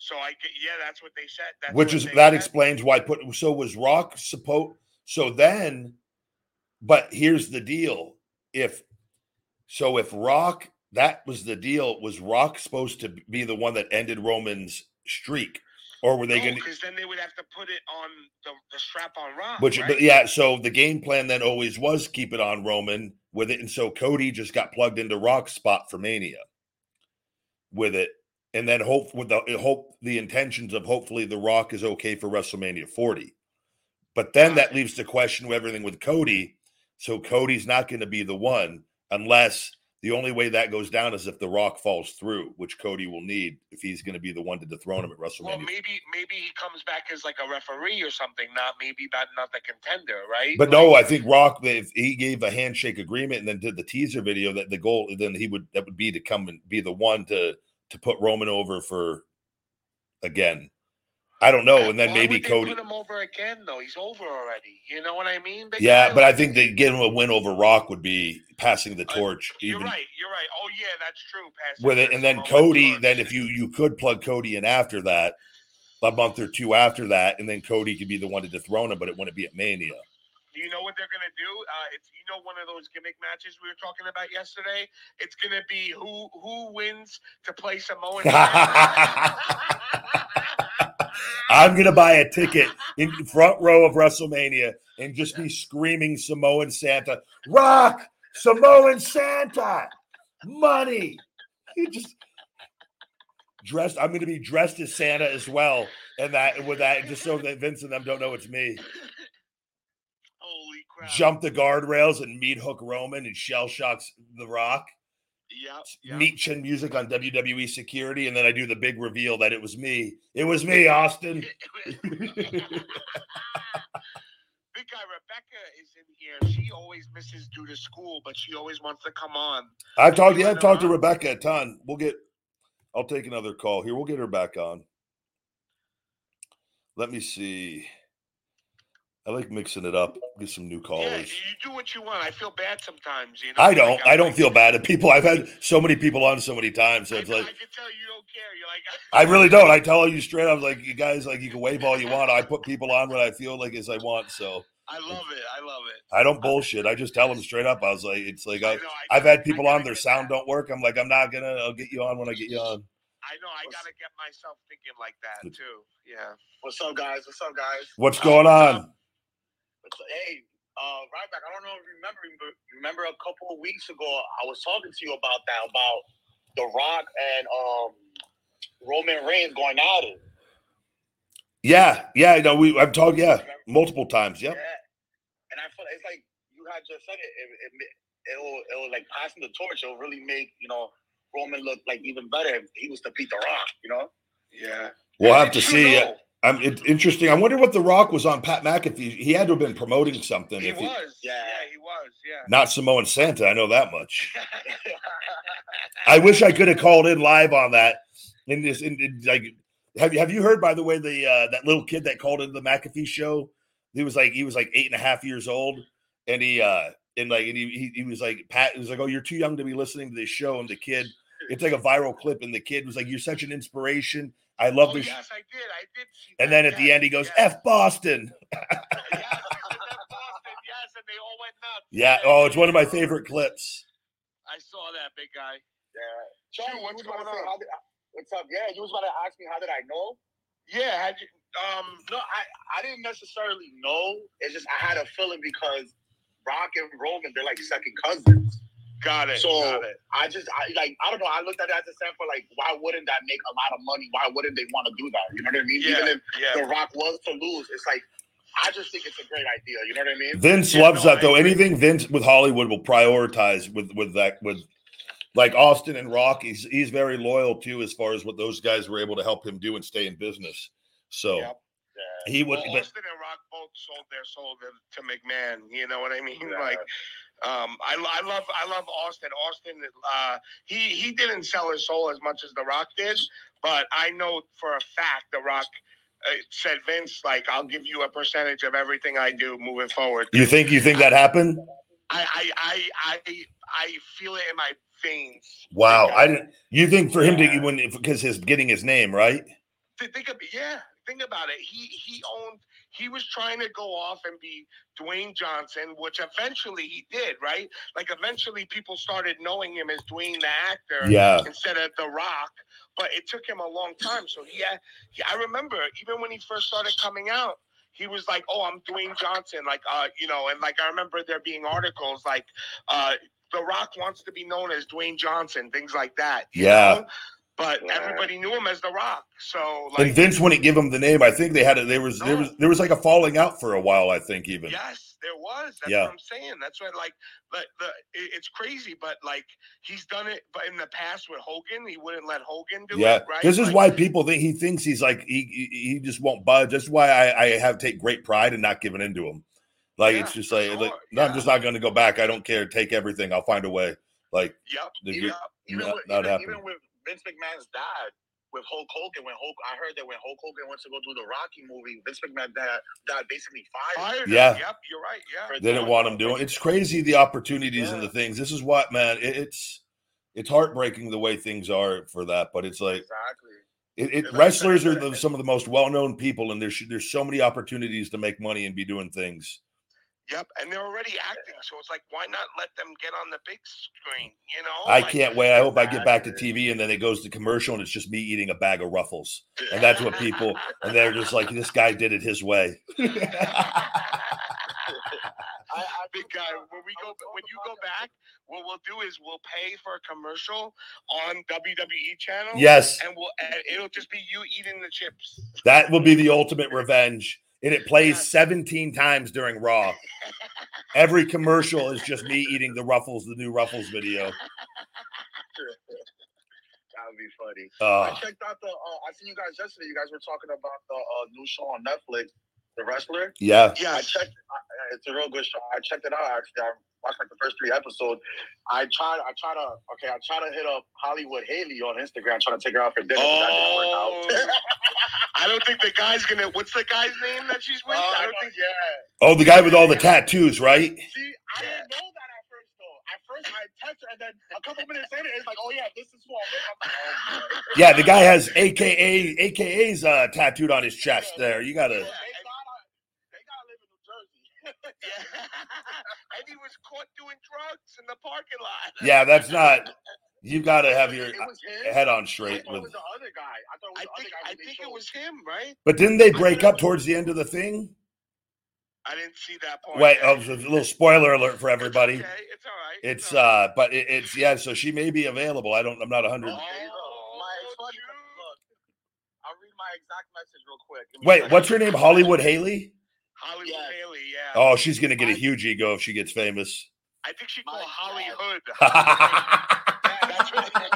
So I get yeah, that's what they said. That's Which is that said. explains why put so was Rock supposed so then, but here's the deal: if so, if Rock that was the deal, was Rock supposed to be the one that ended Roman's streak? or were they No, going to? Because then they would have to put it on the, the strap on Rock. Which, right? but yeah, so the game plan then always was keep it on Roman with it, and so Cody just got plugged into Rock's spot for Mania with it, and then hope with the eh, hope the intentions of hopefully the Rock is okay for WrestleMania 40, but then that leaves the question of everything with Cody. So Cody's not going to be the one unless the only way that goes down is if the Rock falls through, which Cody will need if he's going to be the one to dethrone him at WrestleMania. Well, maybe maybe he comes back as like a referee or something. Not maybe not not the contender, right? But Like, no, I think Rock, if he gave a handshake agreement and then did the teaser video, that the goal then he would that would be to come and be the one to to put Roman over for again. I don't know, and then why maybe Cody. put him over again though. He's over already. You know what I mean? Yeah, but I think they give him a win over Rock would be passing the torch. you're Even right. You're right. Oh yeah, that's true. Passing with it, and then Cody. torch. Then if you you could plug Cody in after that, a month or two after that, and then Cody could be the one to dethrone him, but it wouldn't be at Mania. You know what they're gonna do? Uh, it's you know one of those gimmick matches we were talking about yesterday. It's gonna be who who wins to play Samoan. (laughs) I'm gonna buy a ticket in front row of WrestleMania and just be screaming Samoan Santa, Rock, Samoan Santa, money. You just dressed. I'm gonna be dressed as Santa as well, and that with that, just so that Vince and them don't know it's me. Jump the guardrails and meet Hook Roman and shell shocks The Rock. Yep. yep. Meet Chin Music on WWE Security, and then I do the big reveal that it was me. It was me, (laughs) Austin. (laughs) (laughs) Big guy Rebecca is in here. She always misses due to school, but she always wants to come on. I've talked. Yeah, I've talked to? Rebecca a ton. We'll get. I'll take another call here. We'll get her back on. Let me see. I like mixing it up. Get some new callers. Yeah, you do what you want. I feel bad sometimes. You know, I don't. I'm I don't like- feel (laughs) bad at people. I've had so many people on so many times. So I, it's know, like I can tell you don't care. You're like, (laughs) I really don't. I tell you straight. I was like, you guys, like you can wave all you want. I put people on when I feel like as I want. So I love it. I love it. I don't bullshit. I just tell them straight up. I was like, it's like I, I I I've had people on. Their sound that. don't work. I'm like, I'm not gonna. I'll get you on when I get you (laughs) on. I know. I gotta get myself thinking like that too. Yeah. What's up, guys? What's up, guys? What's going on? What's? Hey, uh, Ryback. I don't know if you remember, but remember a couple of weeks ago, I was talking to you about that, about The Rock and um, Roman Reigns going at it. Yeah, yeah. No, we. I've talked. Yeah, multiple times. Yep. Yeah. And I feel it's like you had just said it. It, it, it will, it will like passing the torch. It'll really make you know Roman look like even better if he was to beat The Rock. You know. Yeah. We'll And have to you see. know, I'm it's interesting. I wonder what The Rock was on Pat McAfee. He had to have been promoting something. He if he, was. Yeah. Yeah. He was. Yeah. not Samoan Santa. I know that much. (laughs) I wish I could have called in live on that. In this, in, in, like, have you have you heard by the way the uh, that little kid that called into the McAfee show? He was like he was like eight and a half years old, and he uh and like and he he, he was like Pat he was like, oh, you're too young to be listening to this show, and the kid. It's like a viral clip, and the kid was like, "You're such an inspiration. I love Oh, this." yes, I did. I did see And that, then at the end, he goes, yes. "F Boston." (laughs) Yes, he Boston, yes, and they all went nuts. Yeah. Oh, it's one of my favorite clips. I saw that big guy. Yeah. Sure, Sean, what's you was about going to say, on? did, what's up? Yeah, you was about to ask me how did I know? Yeah. Had you, um. No, I, I didn't necessarily know. It's just I had a feeling because Rock and Roman, they're like second cousins. Got it. So got it. I just I like I don't know. I looked at it as a sample. like why wouldn't that make a lot of money? Why wouldn't they want to do that? You know what I mean? Yeah. Even if Yeah. The Rock was to lose, it's like I just think it's a great idea. You know what I mean? Vince Yeah, loves no, that though. Anything Vince with Hollywood will prioritize with with that with like Austin and Rock. He's he's very loyal too as far as what those guys were able to help him do and stay in business. So Yep. Yeah. he would. Well, But Austin and Rock both sold their soul to, to McMahon. You know what I mean? (laughs) Yeah. Like, um, I, I love I love Austin. Austin, uh, he he didn't sell his soul as much as The Rock did, but I know for a fact The Rock uh, said Vince like I'll give you a percentage of everything I do moving forward. you think you think that happened? I I I I, I feel it in my veins. Wow, Think I of- didn't. You think for him to Yeah. when because his getting his name right? Think of yeah think about it he he owned he was trying to go off and be Dwayne Johnson, which eventually he did, right? Like eventually people started knowing him as Dwayne the actor Yeah. instead of The Rock. But it took him a long time. So he, had, he I remember even when he first started coming out, he was like, "Oh, I'm Dwayne Johnson," like, uh, you know, and like I remember there being articles like, uh, "The Rock wants to be known as Dwayne Johnson," things like that. Yeah. know? But Yeah. everybody knew him as The Rock. So And Vince wouldn't give him the name. I think they had it. There was there was there was like a falling out for a while. I think even. yes, there was. That's Yeah. what I'm saying. That's what like, but the it's crazy. But like, he's done it. But in the past with Hogan, he wouldn't let Hogan do Yeah, it. Right. this is Like, why people think he thinks he's like he he, just won't budge. That's why I, I have take great pride in not giving into him. Like it's just like, like sure, no, I'm just not going to go back. I don't care. Take everything. I'll find a way. Like Yep. the- even, Yep. even, not- with, not even with Vince McMahon's dad, with Hulk Hogan, when Hulk, I heard that when Hulk Hogan went to go do the Rocky movie, Vince McMahon dad, dad basically fired. him. Fired him. Yeah. Yep. You're right. Yeah. They didn't want him doing. It's crazy the opportunities and the things. This is what man. It, it's it's heartbreaking the way things are for that. But it's like Exactly. it, it wrestlers are the, some of the most well known people, and there's there's so many opportunities to make money and be doing things. Yep, and they're already acting, so it's like, why not let them get on the big screen? You know, I Like, can't wait. I hope I get back to TV and then it goes to commercial and it's just me eating a bag of ruffles. (laughs) And that's what people and they're just like, this guy did it his way. (laughs) I, I (laughs) Big guy, uh, when we go, when you go back, what we'll do is we'll pay for a commercial on WWE channel. yes, and we'll, and it'll just be you eating the chips. that will be the ultimate revenge. And it plays 17 times during Raw. Every commercial is just me eating the Ruffles, the new Ruffles video. (laughs) that would be funny. Uh, I checked out the. Uh, I seen you guys yesterday. You guys were talking about the uh, new show on Netflix, The Wrestler. yeah. Yeah. I Yes. checked. I, it's a real good show. I checked it out. Actually, I watched like the first three episodes. I tried. I try to. Okay, I try to hit up Hollywood Haley on Instagram, trying to take her out for dinner. but that didn't work out. Oh, (laughs) I don't think the guy's gonna. What's the guy's name that she's with? Oh, I I don't think. yeah. Oh, the guy with all the tattoos, right? See, I didn't know that at first though. At first, I texted, her, and then a couple minutes later, it's like, "Oh yeah, this is for me." I'm like, "Oh. Yeah, the guy has AKA AKA's uh, tattooed on his chest there. You gotta They gotta, they gotta live in New Jersey. Yeah. (laughs) and he was caught doing drugs in the parking lot. Yeah, that's (laughs) not you gotta have your It was him. head on I straight thought it with was the other guy. I thought it was I the think other guy. I think it was him, right? But didn't they break up towards the end of the thing? I didn't see that part. Wait, yet. oh, a little spoiler alert for everybody. It's, okay. it's all right. It's all right. uh, but it, it's yeah. So she may be available. I don't. I'm not a hundred. Oh, my, it's funny 'cause, Jude. look, I'll read my exact message real quick. Give me a Wait, what's her name? Hollywood Haley. Hollywood Yes. Haley, yeah. Oh, she's gonna get a huge ego if she gets famous. I think she called Holly Hood. Yeah, (laughs) that's what (laughs) yeah,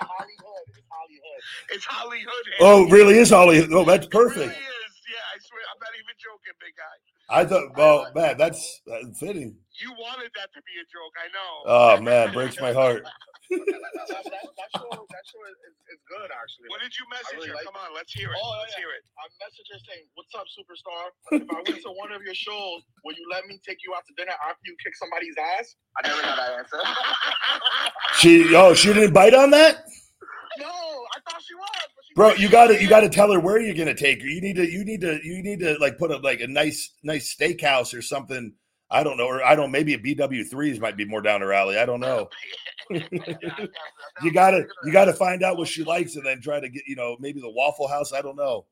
Hollywood. It's Hollywood. it's Holly Hood. oh, really is Hollywood? Oh, that's It really perfect. is. Yeah, I swear. I'm not even joking, big guy. I thought. Oh man, that's uh, fitting. You wanted that to be a joke. I know. Oh man, breaks my heart. (laughs) that, that, that show, that show is, is, is good actually. What did you message really her? like Come on, let's hear it. Oh, let's yeah. hear it. I messaged her saying, "What's up, superstar? If I went to one of your shows, will you let me take you out to dinner after you kick somebody's ass?" I never got that answer. (laughs) She. Oh, she didn't bite on that. no, I thought she was. she Bro, you got to you got to tell her where you're gonna take her. You need to you need to you need to like put a like a nice nice steakhouse or something. I don't know, or I don't. Maybe a BW threes might be more down her alley. I don't know. (laughs) You gotta you gotta find out what she likes and then try to get you know maybe the Waffle House. I don't know.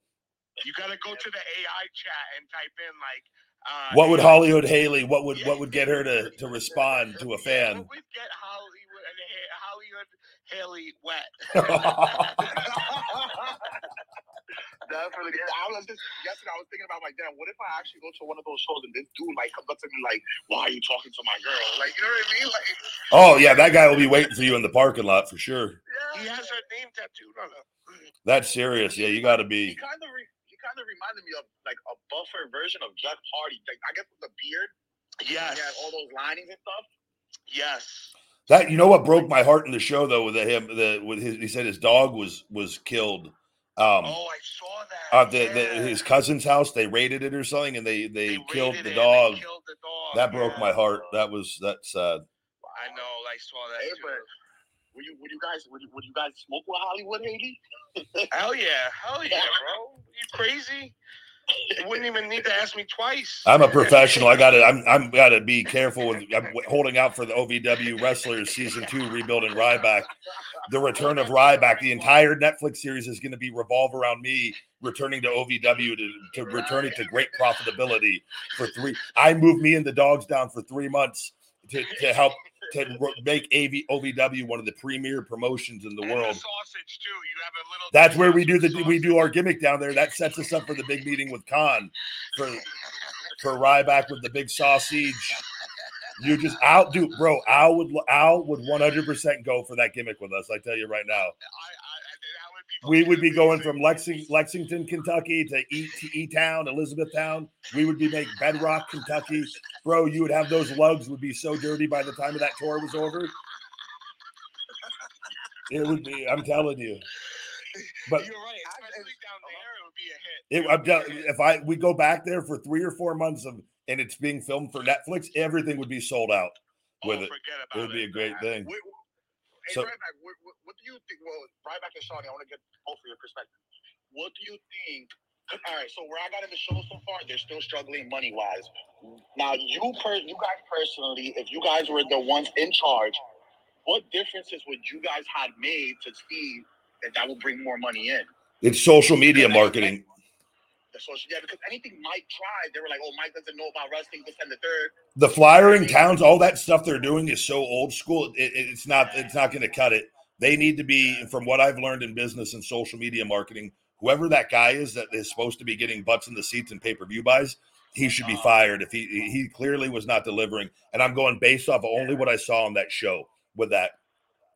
You gotta go to the AI chat and type in like. Uh, What would Hollywood Haley? What would what would get her to (laughs) to respond to a fan? what would get Hollywood and Ha- (laughs) Hollywood Haley wet? Definitely. I was just yesterday. I was thinking about like, damn, what if I actually go to one of those shows and this dude like comes up to me like, "Why are you talking to my girl?" Like, you know what I mean? Like, oh yeah, that guy will be waiting for you in the parking lot for sure. Yeah, he has her name tattooed on him. That's serious. Yeah, you got to he be. kind of re- he kind of reminded me of like a buffer version of Jeff Hardy. Like, I guess with the beard, Yes. he had all those linings and stuff. Yes. That you know what broke my heart in the show though with him the with his he said his dog was was killed. Um, oh, I saw that. uh, the, yeah. the his cousin's house they raided it or something and they they, killed the dog. They killed the dog. That broke yeah. my heart. That was that's sad. I know. I saw that. Hey, too. but would you would you guys would you, would you guys smoke with Hollywood Haley? Hell yeah, hell (laughs) yeah, bro. You crazy? You wouldn't even need to ask me twice. I'm a professional. I got to. (laughs) I'm. I'm got to be careful with. I'm holding out for the OVW Wrestlers season two, rebuilding Ryback, the return of Ryback. The entire Netflix series is going to be revolve around me returning to OVW to, to returning to great profitability for three. I moved me and the dogs down for three months to, to help to make AV, OVW one of the premier promotions in the And world. sausage too. You have a little. That's where we do the we do our gimmick down there. That sets us up for the big meeting with Khan for for Ryback with the big sausage. You just Al, dude, bro. Al would Al would one hundred percent go for that gimmick with us. I tell you right now, I, I, would we would be going from Lexing, Lexington, Kentucky to E to E Town, Elizabethtown. We would be making Bedrock, Kentucky, bro. You would have those lugs would be so dirty by the time of that tour was over. It would be. I'm telling you. But You're right. Especially down there, it would be a hit. It, I'm telling if I we go back there for three or four months of and it's being filmed for Netflix, everything would be sold out oh, with oh, it. It would be a great thing. Wait, wait, Hey, So- Ryback, what, what, what do you think? Well, Ryback and Shawnee, I want to get both of your perspective. What do you think? (clears throat) All right, so where I got in the show so far, they're still struggling money wise. Now, you per, you guys personally, if you guys were the ones in charge, what differences would you guys have made to see that that would bring more money in? It's social media marketing. The social, yeah, because anything Mike tried, they were like, "Oh, Mike doesn't know about wrestling." This and the third. The flyering towns, all that stuff they're doing is so old school. It, it- it's not. It's not going to cut it. They need to be, from what I've learned in business and social media marketing, whoever that guy is that is supposed to be getting butts in the seats and pay per view buys, he should be uh-huh. fired. If he he clearly was not delivering, and I'm going based off of only what I saw on that show with that.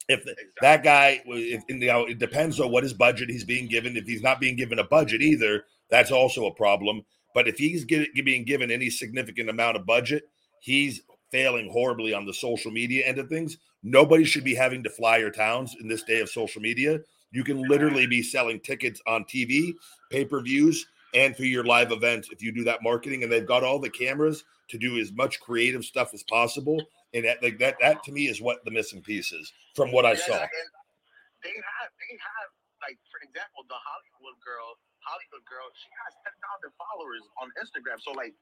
If the, that guy, if you know, it depends on what his budget he's being given. If he's not being given a budget either, that's also a problem. But if he's get, being given any significant amount of budget, he's failing horribly on the social media end of things. Nobody should be having to fly your towns in this day of social media. You can literally be selling tickets on TV, pay per views, and for your live events if you do that marketing. And they've got all the cameras to do as much creative stuff as possible. And that, like that, that to me is what the missing piece is from what I saw. They have, they have, like for example, the Hollywood girl, Hollywood girl, she has ten thousand followers on Instagram. So like,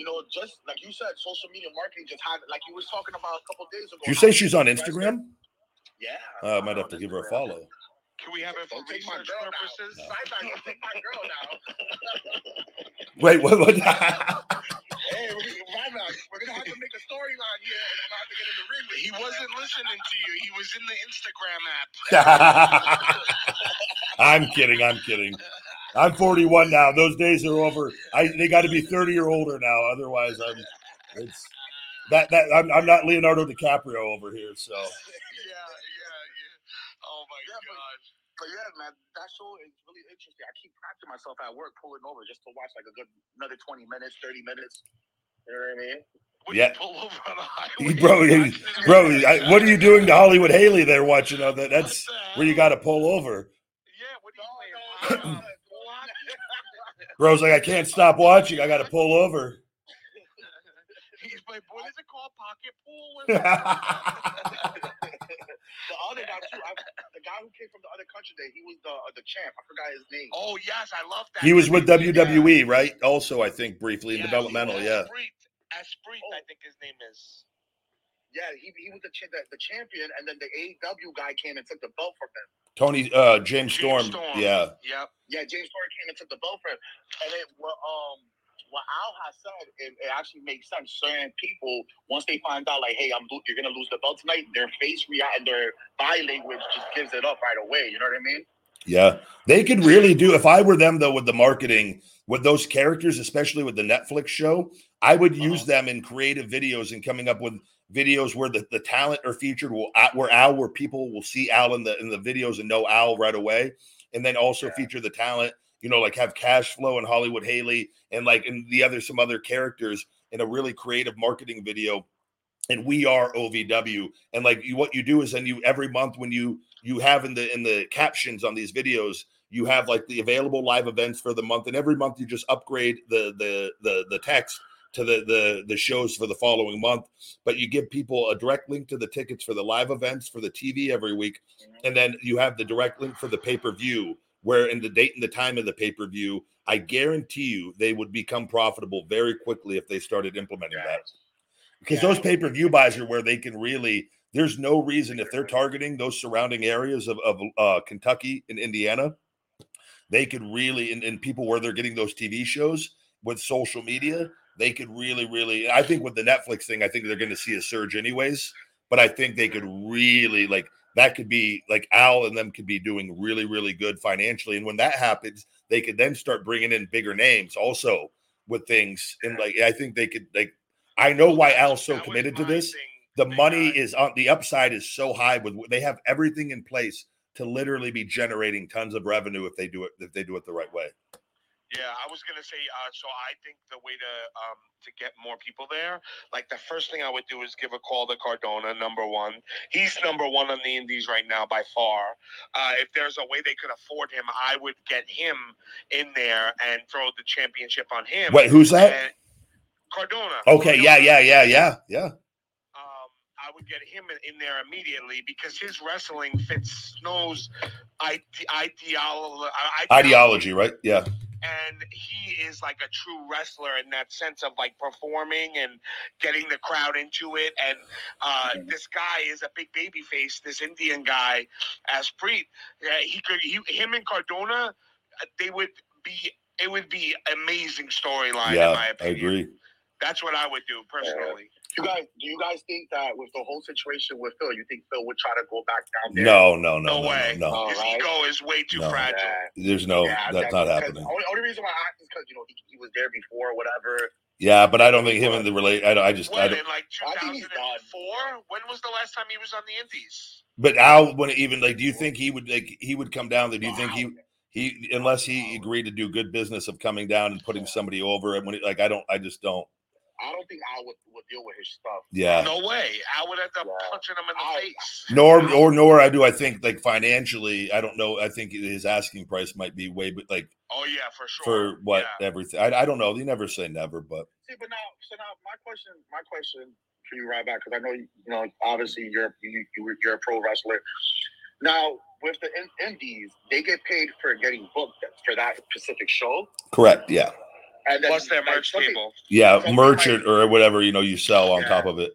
you know, just like you said, social media marketing just had, like you was talking about a couple days ago. Did you say she's on Instagram? Yeah. Uh, I might have to give her a follow. Can we have it for Don't my research girl purposes? now. Ryback, don't take my girl now. (laughs) Wait, what? what? (laughs) hey, we, Ryback, we're gonna have to make a storyline here, and I'm gonna have to get in the ring with He you. wasn't listening to you. He was in the Instagram app. (laughs) I'm kidding. I'm kidding. I'm 41 now. Those days are over. I they got to be 30 or older now. Otherwise, I'm it's that that I'm, I'm not Leonardo DiCaprio over here. So (laughs) yeah, yeah, yeah. Oh my Yeah, but- god. But yeah, man, that show is really interesting. I keep practicing myself at work, pulling over just to watch like a good another 20 minutes, 30 minutes. You know what I mean? Would Yeah. you pull over on the (laughs) highway? bro, and you- watch this bro. I, what are you doing to Hollywood Haley there watching? Uh, that that's where you got to pull over. Yeah, what are you No, playing? (clears throat) no, no, Uh. Bro's like, I can't stop watching. I got to pull over. (laughs) He's my boy. what is it called? Pocket pool? (laughs) the other guy too, I, the guy who came from the other country, there, he was the uh, the champ. I forgot his name. oh yes, I love that. he was with Yeah. WWE, right? Also, I think briefly in Yeah, developmental. Yeah. Esprit. Esprit, I think his name is. Yeah, he, he was the, cha- the the champion, and then the AEW guy came and took the belt from him. Tony uh James Storm. James Storm. Yeah. Yep. Yeah, James Storm came and took the belt from him, and it what um what Al has said, it, it actually makes sense. Certain people, once they find out, like, hey, I'm you're gonna lose the belt tonight, their face react and their body language just gives it up right away. You know what I mean? Yeah, they could really do. If I were them, though, with the marketing, with those characters, especially with the Netflix show, I would use them in creative videos and coming up with videos where the, the talent are featured, will where Al, where people will see Al in the in the videos and know Al right away, and then also feature the talent. You know, like have Cash Flow and Hollywood Haley and like and the other some other characters in a really creative marketing video and we are OVW. And like you, what you do is then you every month when you you have in the in the captions on these videos, you have like the available live events for the month, and every month you just upgrade the the the the text to the the the shows for the following month. But you give people a direct link to the tickets for the live events for the TV every week, and then you have the direct link for the pay per view. Where in the date and the time of the pay per view, I guarantee you they would become profitable very quickly if they started implementing that. Because those pay per view buys are where they can really. There's no reason if they're targeting those surrounding areas of, of uh, Kentucky and Indiana, they could really and, and people where they're getting those TV shows with social media, they could really, really. I think with the Netflix thing, I think they're going to see a surge anyways. But I think they could really like that could be like Al and them could be doing really, really good financially. And when that happens, they could then start bringing in bigger names also with things. And like, I think they could like, I know why Al's so committed to this. The money is on the upside is so high with they have everything in place to literally be generating tons of revenue if they do it if they do it the right way. Yeah, I was gonna say. Uh, so I think the way to um to get more people there, like the first thing I would do is give a call to Cardona. Number one, he's number one on the Indies right now by far. Uh, if there's a way they could afford him, I would get him in there and throw the championship on him. Wait, who's that? And Cardona. Okay, yeah, Cardona. yeah, yeah, yeah, yeah. um, I would get him in- there immediately because his wrestling fits Snow's ide- ideolo- uh, Ideology, right? Yeah. And he is like a true wrestler in that sense of like performing and getting the crowd into it. And uh, this guy is a big baby face. This Indian guy, as Preet, uh, he could he, him and Cardona, uh, they would be. It would be amazing storyline in Yeah, my I agree. That's what I would do personally. You guys, do you guys think that with the whole situation with Phil, you think Phil would try to go back down there? No, no, no, No, no, way. no. no. His Alright. ego is way too No. fragile. Yeah. There's no, Yeah, that's that- not because- happening. Only, only reason why I asked is because you know he, he was there before, whatever. Yeah, but I don't think him and the relate. I, don't- I just, I When don't. in like I think he's 2004? When was the last time he was on the Indies? But Al wouldn't even like. Do you think he would like? He would come down there. Do you think he he unless he agreed to do good business of coming down and putting somebody over? And when he, like, I don't. I just don't. I don't think Al would, would deal with his stuff. Yeah. No way. I would end up Yeah. punching him in the I- face. Nor or nor I do. I think like financially, I don't know. I think his asking price might be way, but like Oh yeah, for sure. for what Yeah. everything. I, I don't know. You never say never, but See, but now, so now my question, my question for you Ryback, because I know you, you know, obviously you're you, you you're a pro wrestler. Now with the in- indies, they get paid for getting booked for that specific show, correct. Yeah. And then Plus their like, merch something- table. Yeah. Something Merchant like- or whatever you know you sell on Yeah. top of it.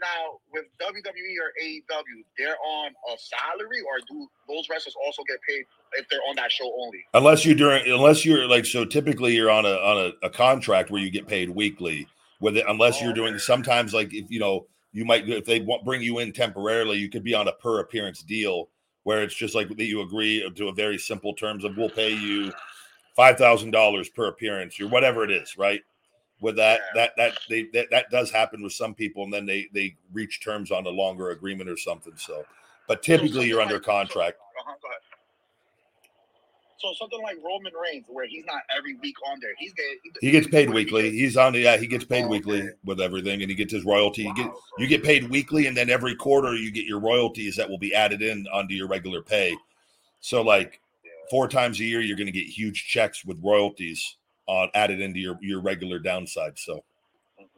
Now with WWE or AEW, they're on a salary, or do those wrestlers also get paid if they're on that show only? unless you're doing unless you're like so typically you're on a on a, a contract where you get paid weekly with it unless you're doing sometimes like if you know you might if they want bring you in temporarily you could be on a per appearance deal where it's just like that you agree to a very simple terms of we'll pay you five thousand dollars per appearance or whatever it is right with that Yeah. that that they that, that does happen with some people and then they they reach terms on a longer agreement or something so but typically you're under contract Uh-huh, go ahead. So something like Roman Reigns, where he's not every week on there, he's getting He gets paid weekly. He's on the yeah. He gets paid Oh, weekly okay. with everything, and he gets his royalty. You get you get paid weekly, and then every quarter you get your royalties that will be added in onto your regular pay. So like four times a year, you're going to get huge checks with royalties on added into your your regular downside. So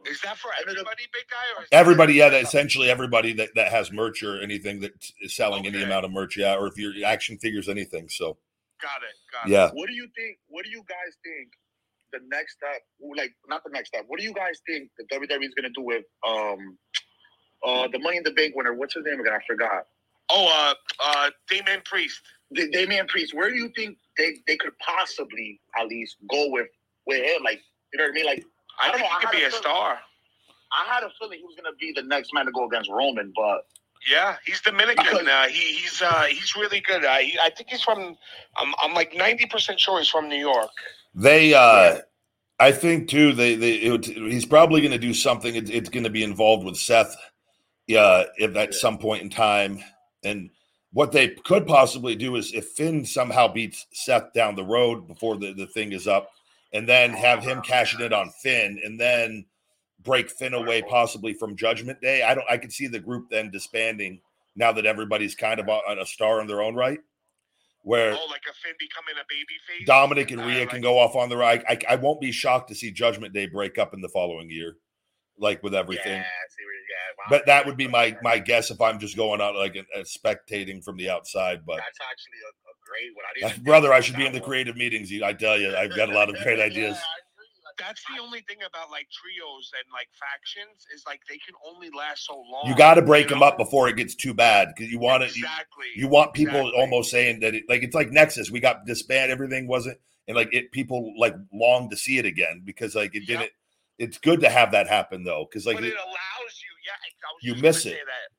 Is that for And everybody, big guy? Or is that- everybody, yeah, that essentially everybody that that has merch or anything that is selling any amount of merch, yeah, or if you're action figures, anything. So Got it. Got it. yeah, What do you think? What do you guys think? The next step, like not the next step. What do you guys think the WWE is going to do with um uh the Money in the Bank winner? What's his name again? I forgot. Oh, uh, uh, Damian Priest. Da- Damian Priest. Where do you think they they could possibly at least go with with him? Like you know what I mean? Like I, I don't think know, he I could be a a feeling- star. I had a feeling he was going to be the next man to go against Roman, but Yeah, he's Dominican. Uh, he, he's uh, he's really good. Uh, he, I think he's from. I'm, I'm like ninety percent sure he's from New York. They, uh, I think too. They, they, it, he's probably going to do something. It's, it's going to be involved with Seth, yeah, if at Yeah. some point in time. And what they could possibly do is if Finn somehow beats Seth down the road before the, the thing is up, and then have him cashing it on Finn, and then break Finn away possibly from Judgment Day. I don't. I could see the group then disbanding now that everybody's kind of on a star in their own right. Where Oh, like a Finn becoming a baby face. Dominik and Uh, Rhea like- can go off on the right. I, I won't be shocked to see Judgment Day break up in the following year, like with everything. Yeah, I see where you- yeah, wow. But that would be my my guess if I'm just going out like and, and spectating from the outside. But That's actually a, a great one. I uh, didn't brother, I should be in the creative meetings. I tell you, I've got a lot of great (laughs) ideas. That's the only thing about like trios and like factions is like they can only last so long. You got to break you them know? up before it gets too bad because you want it. You, Exactly. you want people Exactly. almost saying that it, like it's like Nexus. We got disbanded, everything wasn't, and like it people like long to see it again because like it Yep. didn't. It's good to have that happen though because like but it- it allows you. Yeah, I was You miss it. that.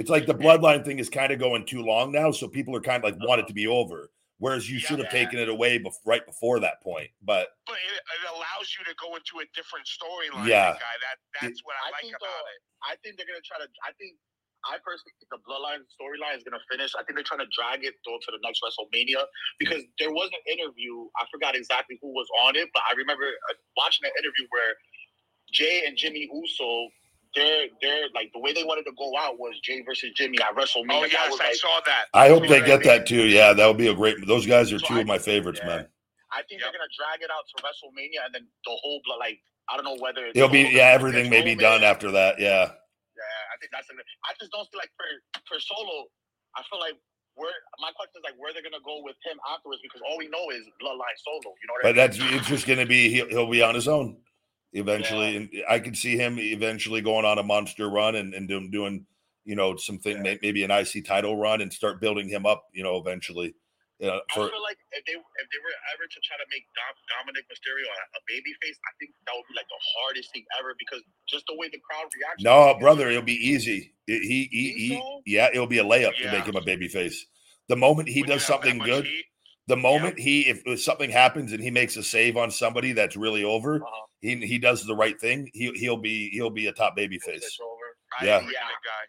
it's like the bloodline thing is kind of going too long now, so people are kind of like want it to be over. Whereas you Yeah. should have taken it away bef- right before that point. But But it, it allows you to go into a different storyline. Yeah. guy. That that's what I, I like think, about though, it. I think they're gonna try to. I think. I personally think the Bloodline storyline is gonna finish. I think they're trying to drag it though to the next WrestleMania because there was an interview. I forgot exactly who was on it, but I remember uh, watching an interview where Jey and Jimmy Uso, they're they're like the way they wanted to go out was Jey versus Jimmy at WrestleMania. Oh That yes, was, I like, saw that. I hope they get that too. Yeah, that would be a great. Those guys are So two I of my favorites, yeah. man. I think Yep. they're gonna drag it out to WrestleMania and then the whole blood like I don't know whether It'll be yeah, everything may be done after that. Yeah. Yeah, I think that's. An, I just don't feel like for for Solo, I feel like where my question is like where they're gonna go with him afterwards because all we know is Bloodline Solo. You know what I But mean? that's it's just going to be he'll, he'll be on his own eventually, and I could see him eventually going on a monster run and, and doing doing you know something may, maybe an IC title run and start building him up. You know, eventually. You know, I feel like if they if they were ever to try to make Dom, Dominik Mysterio a, a baby face, I think that would be like the hardest thing ever because just the way the crowd reacts. no, brother, it'll be easy. It- he, he, he, so? yeah, it'll be a layup to make him a baby face. The moment he When does something good, heat, the moment he if, if something happens and he makes a save on somebody that's really over, Uh-huh. he he does the right thing. He he'll be he'll be a top baby face. I Yeah. agree guy.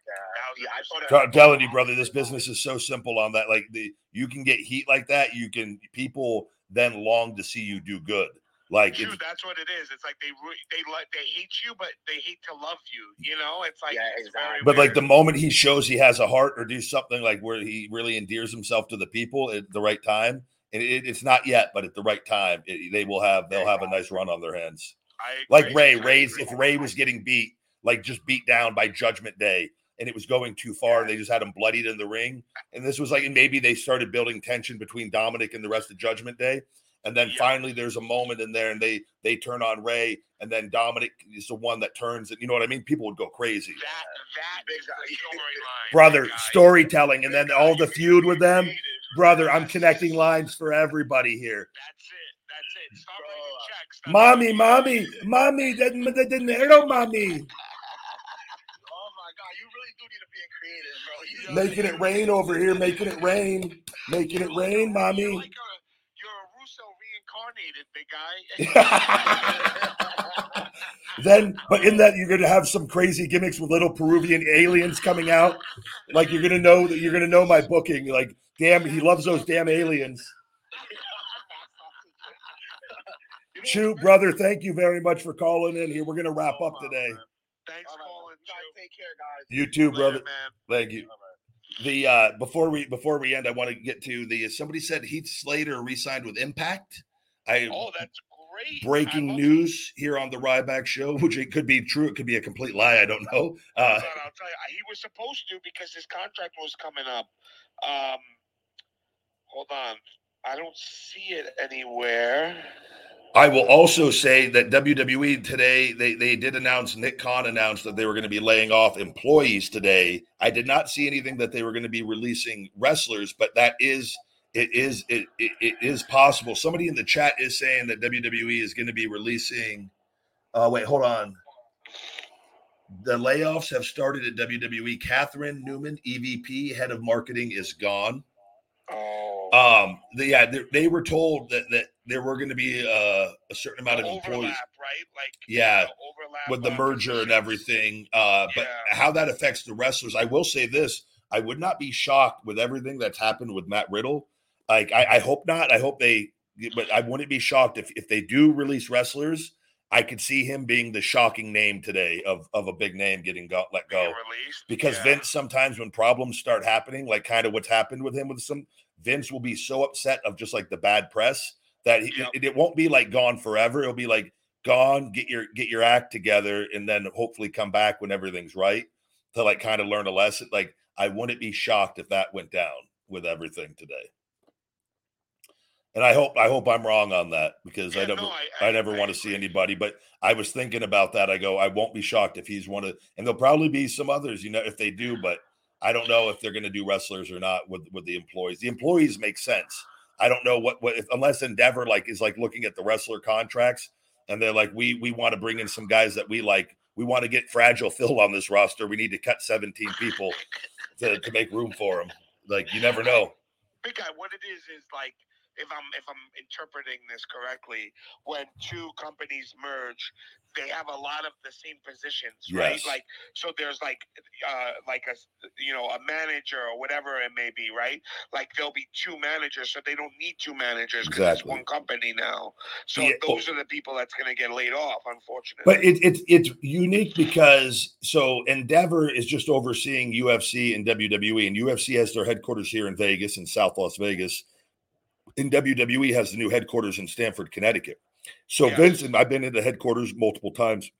Yeah, yeah, I thought T- I'm telling you, brother, this business is so simple on that. Like the you can get heat like that. You can people then long to see you do good. Like Dude, it's, that's what it is. It's like they they like they hate you, but they hate to love you. You know, it's like Yeah, it's exactly. very but like the moment he shows he has a heart or do something like where he really endears himself to the people at the right time, and it, it's not yet, but at the right time, it, they will have they'll have a nice run on their hands. I Like agree. Rey, Rey's if Rey was getting beat, like just beat down by Judgment Day, and it was going too far, and they just had him bloodied in the ring. And this was like, and maybe they started building tension between Dominik and the rest of Judgment Day. And then Yeah. finally, there's a moment in there, and they they turn on Rey, and then Dominik is the one that turns. it. You know what I mean? People would go crazy, that that is the storyline, brother. guy. Storytelling, and then all the feud with them, brother. I'm connecting lines for everybody here. That's it. That's it. Stop writing checks. Stop Mommy, mommy, mommy, that that didn't hello, mommy. Oh my god, you really do need to be creative, bro. Making it rain over here, making it rain, making it rain, You're mommy. like a, you're a Russo reincarnated, big guy. (laughs) (laughs) then, but in that, you're going to have some crazy gimmicks with little Peruvian aliens coming out. Like you're going to know that you're going to know my booking. Like, damn, he loves those damn aliens. You Chew, brother, thank you very much for calling in here. We're going to wrap up today. Thanks, All right, Colin. you guys take care, guys. You too, brother. Thank you. The uh before we before we end, I want to get to the somebody said Heath Slater re-signed with Impact. I Oh, that's great. breaking news here on the Ryback Show, (laughs) which it could be true, it could be a complete lie. I don't know. Uh, on, I'll tell you. He was supposed to because his contract was coming up. Um, hold on. I don't see it anywhere. I will also say that WWE today they they did announce Nick Khan announced that they were going to be laying off employees today. I did not see anything that they were going to be releasing wrestlers, but that is it is it, it, it is possible. Somebody in the chat is saying that WWE is going to be releasing. Uh, wait, hold on. The layoffs have started at WWE. Catherine Newman, EVP, head of marketing, is gone. Oh, Um, the, yeah, they, they were told that that there were going to be uh, a certain amount of employees overlap, right? Like Yeah, the overlap with the merger and everything. Uh, but Yeah. how that affects the wrestlers, I will say this: I would not be shocked with everything that's happened with Matt Riddle. Like, I, I hope not. I hope they, but I wouldn't be shocked if if they do release wrestlers. I could see him being the shocking name today of of a big name getting got let go Being released because yeah. Vince sometimes when problems start happening, like kind of what's happened with him with some Vince will be so upset of just like the bad press that he, Yep. it, it won't be like gone forever. It'll be like gone, get your get your act together, and then hopefully come back when everything's right to like kind of learn a lesson. Like I wouldn't be shocked if that went down with everything today. And I hope I hope I'm wrong on that because Yeah, I never no, I, I- I- never I want to see anybody. But I was thinking about that. I go, I won't be shocked if he's one of, and there'll probably be some others, you know, if they do. But I don't know if they're going to do wrestlers or not with with the employees. The employees make sense. I don't know what what if, unless Endeavor like is like looking at the wrestler contracts and they're like, we we want to bring in some guys that we like. We want to get fragile Phil on this roster. We need to cut 17 people (laughs) to, to make room for him. Like you never know. Big guy, what it is is like if I'm if I'm interpreting this correctly, when two companies merge, they have a lot of the same positions, right? Yes. Like so there's like uh like a you know a manager or whatever it may be, right? Like there'll be two managers, so they don't need two managers because it's one company now. So Yeah, those are the people that's gonna get laid off, unfortunately. But it, it's it's unique because so Endeavor is just overseeing UFC and WWE, and UFC has their headquarters here in Vegas in South Las Vegas. And WWE has the new headquarters in Stamford, Connecticut. So Yes. Vincent, I've been in the headquarters multiple times.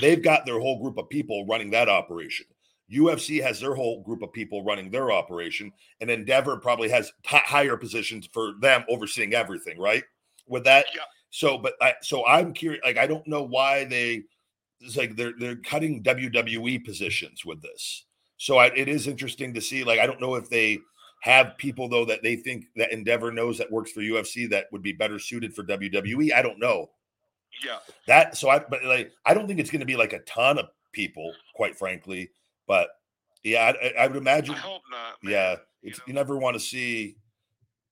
They've got their whole group of people running that operation. UFC has their whole group of people running their operation, and Endeavor probably has hi- higher positions for them overseeing everything, right? With that, Yeah. so, but I, so I'm curious. Like, I don't know why they. It's like they're they're cutting WWE positions with this. So I, it is interesting to see. Like, I don't know if they have people though that they think that Endeavor knows that works for UFC that would be better suited for WWE. I don't know yeah. that. So I, but like, I don't think it's going to be like a ton of people, quite frankly. But yeah, I, I- would imagine. I hope not. man. Yeah, You know? you never want to see.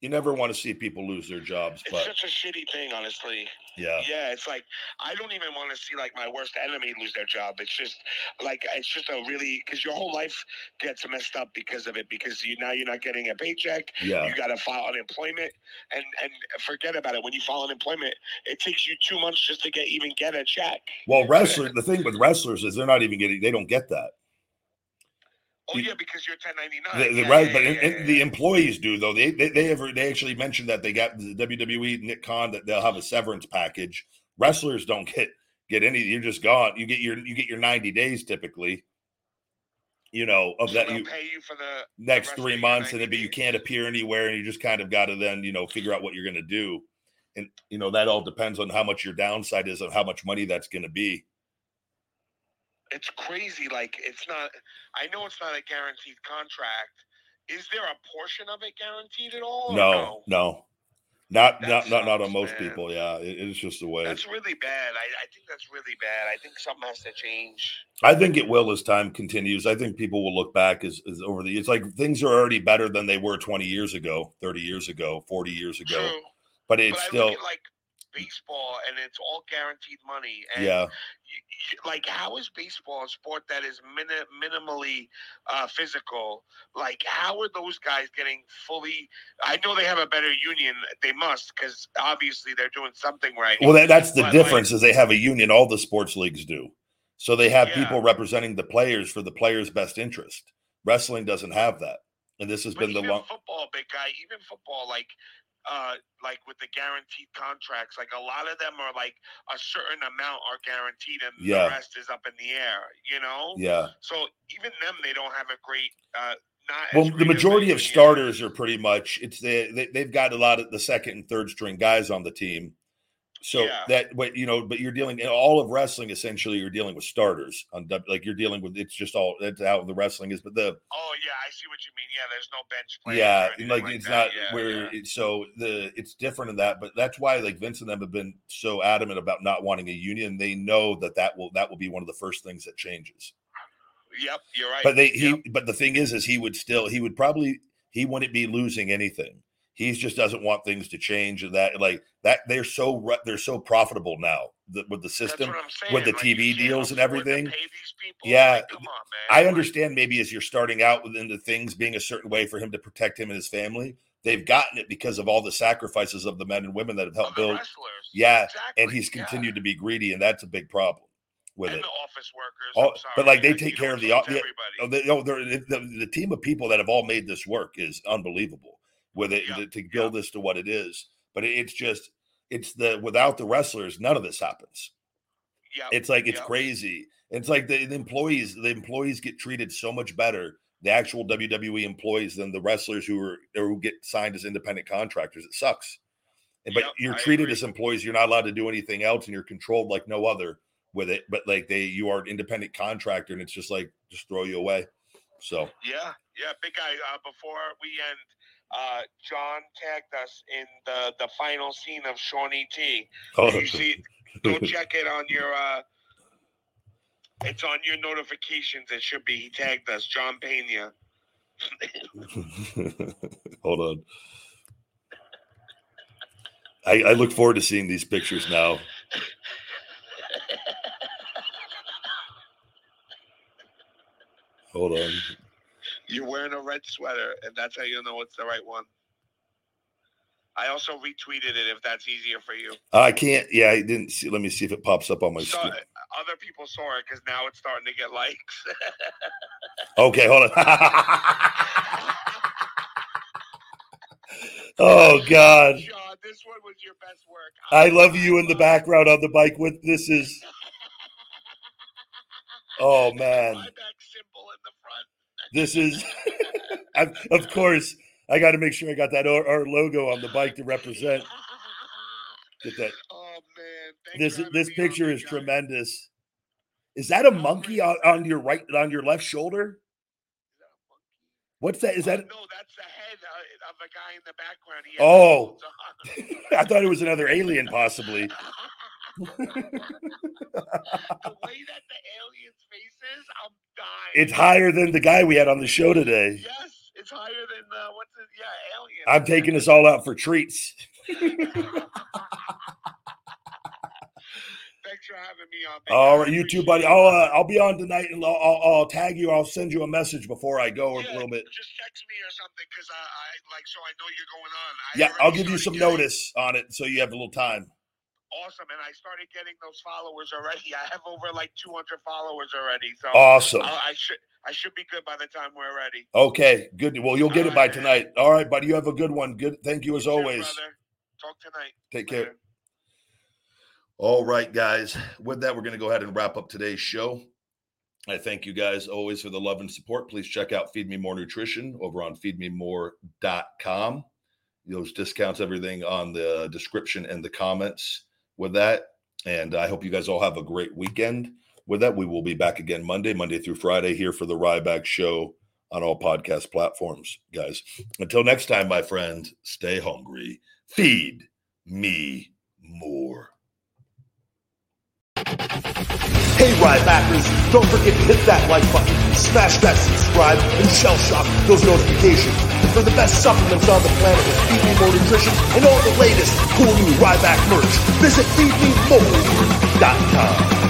You never want to see people lose their jobs, It's but such a shitty thing, honestly. yeah. Yeah, it's like I don't even want to see like my worst enemy lose their job. It's just like it's just a really because your whole life gets messed up because of it. Because you now you're not getting a paycheck. Yeah. You got to file unemployment, and and forget about it. When you file unemployment, it takes you two months just to get even get a check. Well, wrestler. The thing with wrestlers is they're not even getting. They don't get that. Oh yeah, because you're 1099. The, the, Yeah, right, yeah, but yeah, yeah, the employees do though. They they they ever they actually mentioned that they got the WWE Nick Khan that they'll have a severance package. Wrestlers don't get get any. You're just gone. You get your you get your 90 days typically. You know of So that you pay you for the next rest three months, and 90 then but you can't appear anywhere, and you just kind of got to then you know figure out what you're going to do, and you know that all depends on how much your downside is and how much money that's going to be. It's crazy. Like it's not. I know it's not a guaranteed contract. Is there a portion of it guaranteed at all? or No, no, not That not not not on most man. people. Yeah, it, it's just the way. That's really bad. I, I think that's really bad. I think something has to change. I think it will as time continues. I think people will look back as, as over the. It's like things are already better than they were 20 years ago, 30 years ago, 40 years ago. True. But it's but still, like baseball, and it's all guaranteed money. And yeah, you, you, like how is baseball a sport that is mini- minimally uh, physical? Like how are those guys getting fully? I know they have a better union. They must because obviously they're doing something right. Well, that, that's the But, like- difference is they have a union. All the sports leagues do. So they have Yeah. people representing the players for the players' best interest. Wrestling doesn't have that, and this has But been the long. football, big guy. Even football, like, uh, like with the guaranteed contracts, like a lot of them are like a certain amount are guaranteed, and Yeah. the rest is up in the air. You know. Yeah. So even them, they don't have a great. Uh, not Well, the great of a majority of starters are pretty much it's the they, they've got a lot of the second and third string guys on the team. So Yeah. that but you know, but you're dealing in all of wrestling essentially you're dealing with starters on like you're dealing with it's just all that's how the wrestling is. But the Oh yeah, I see what you mean. Yeah, there's no bench players. yeah, like, like it's that. not Yeah, where yeah. it's so the it's different in that. But that's why like Vince and them have been so adamant about not wanting a union. They know that that will that will be one of the first things that changes. Yep, you're right. But they he Yep. but the thing is is he would still he would probably he wouldn't be losing anything. He just doesn't want things to change and that like that they're so they're so profitable now the, with the system. what I'm saying. with the like, TV deals and everything. Yeah, Like, come on, man. I Like, understand maybe as you're starting out within the things being a certain way for him to protect him and his family. They've gotten it because of all the sacrifices of the men and women that have helped build. wrestlers. Yeah, exactly. And he's yeah. continued to be greedy, and that's a big problem with and it. the office workers. Sorry. but, like, they you take care of the so o- it's yeah, everybody. Oh, oh, they're, the, the team of people that have all made this work is unbelievable with it Yeah, to, to build this to what it is. But it, it's just, it's the without the wrestlers, none of this happens. Yep, It's like it's yep. crazy. It's like the, the employees, the employees get treated so much better, the actual WWE employees than the wrestlers who are or who get signed as independent contractors. It sucks. but Yep, you're treated as employees. You're not allowed to do anything else, and you're controlled like no other with it. But like they, you are an independent contractor, and it's just like just throw you away. So Yeah, yeah, big guy. Uh, before we end, uh, John tagged us in the the final scene of Shawnee T. oh, You see, go (laughs) check it on your. Uh, it's on your notifications. It should be. He tagged us, John Pena. (laughs) hold on. I, I look forward to seeing these pictures now. Hold on. You're wearing a red sweater, and that's how you know it's the right one. I also retweeted it if that's easier for you. I can't. Yeah, I didn't see. Let me see if it pops up on my So, screen. Uh, other people saw it because now it's starting to get likes. (laughs) Okay, hold on. (laughs) oh God, John, this one was your best work. I love you in the (laughs) background on the bike. With this is. Oh man, this is. (laughs) Of course, I got to make sure I got that our, logo on the bike to represent. Get that. (laughs) Oh man, Thanks This this picture is tremendous. Is that a monkey on, on your right on your left shoulder? That? What's that? Is Oh, that? no? That's the head uh, of the guy in the background. He Oh. (laughs) I thought it was another alien, possibly. the way that the alien's face is, I'm. It's higher than the guy we had on the show today. Yes, it's higher than uh, what's it? Yeah, alien. I'm taking us all out for treats. (laughs) Thanks for having me on. big All right, you too, buddy. I'll uh, I'll be on tonight, and I'll, I'll, I'll tag you. I'll send you a message before I go Yeah, a little bit. Just text me or something because I, I like so I know you're going on. I Yeah, I'll give you some notice on it, so you have a little time. Awesome, and I started getting those followers already. I have over like 200 followers already, so Awesome. I, I should I should be good by the time we're ready. Okay, good. Well, you'll get All it by right, tonight. All right, buddy. You have a good one. Good. Thank you as Cheers, always. brother. Talk tonight. Take Later. care. All right, guys. With that, we're going to go ahead and wrap up today's show. I thank you guys always for the love and support. Please check out Feed Me More Nutrition over on feedmemore.com. Those discounts, everything on the description and the comments with that. And I hope you guys all have a great weekend. With that, we will be back again Monday, Monday through Friday, here for the Ryback Show on all podcast platforms, guys. Until next time, my friend, stay hungry. Feed me more. Hey, Rybackers, don't forget to hit that like button, smash that subscribe, and shell shock those notifications for the best supplements on the planet with Feed Me More Nutrition and all the latest cool new Ryback merch. Visit FeedMeMore.com.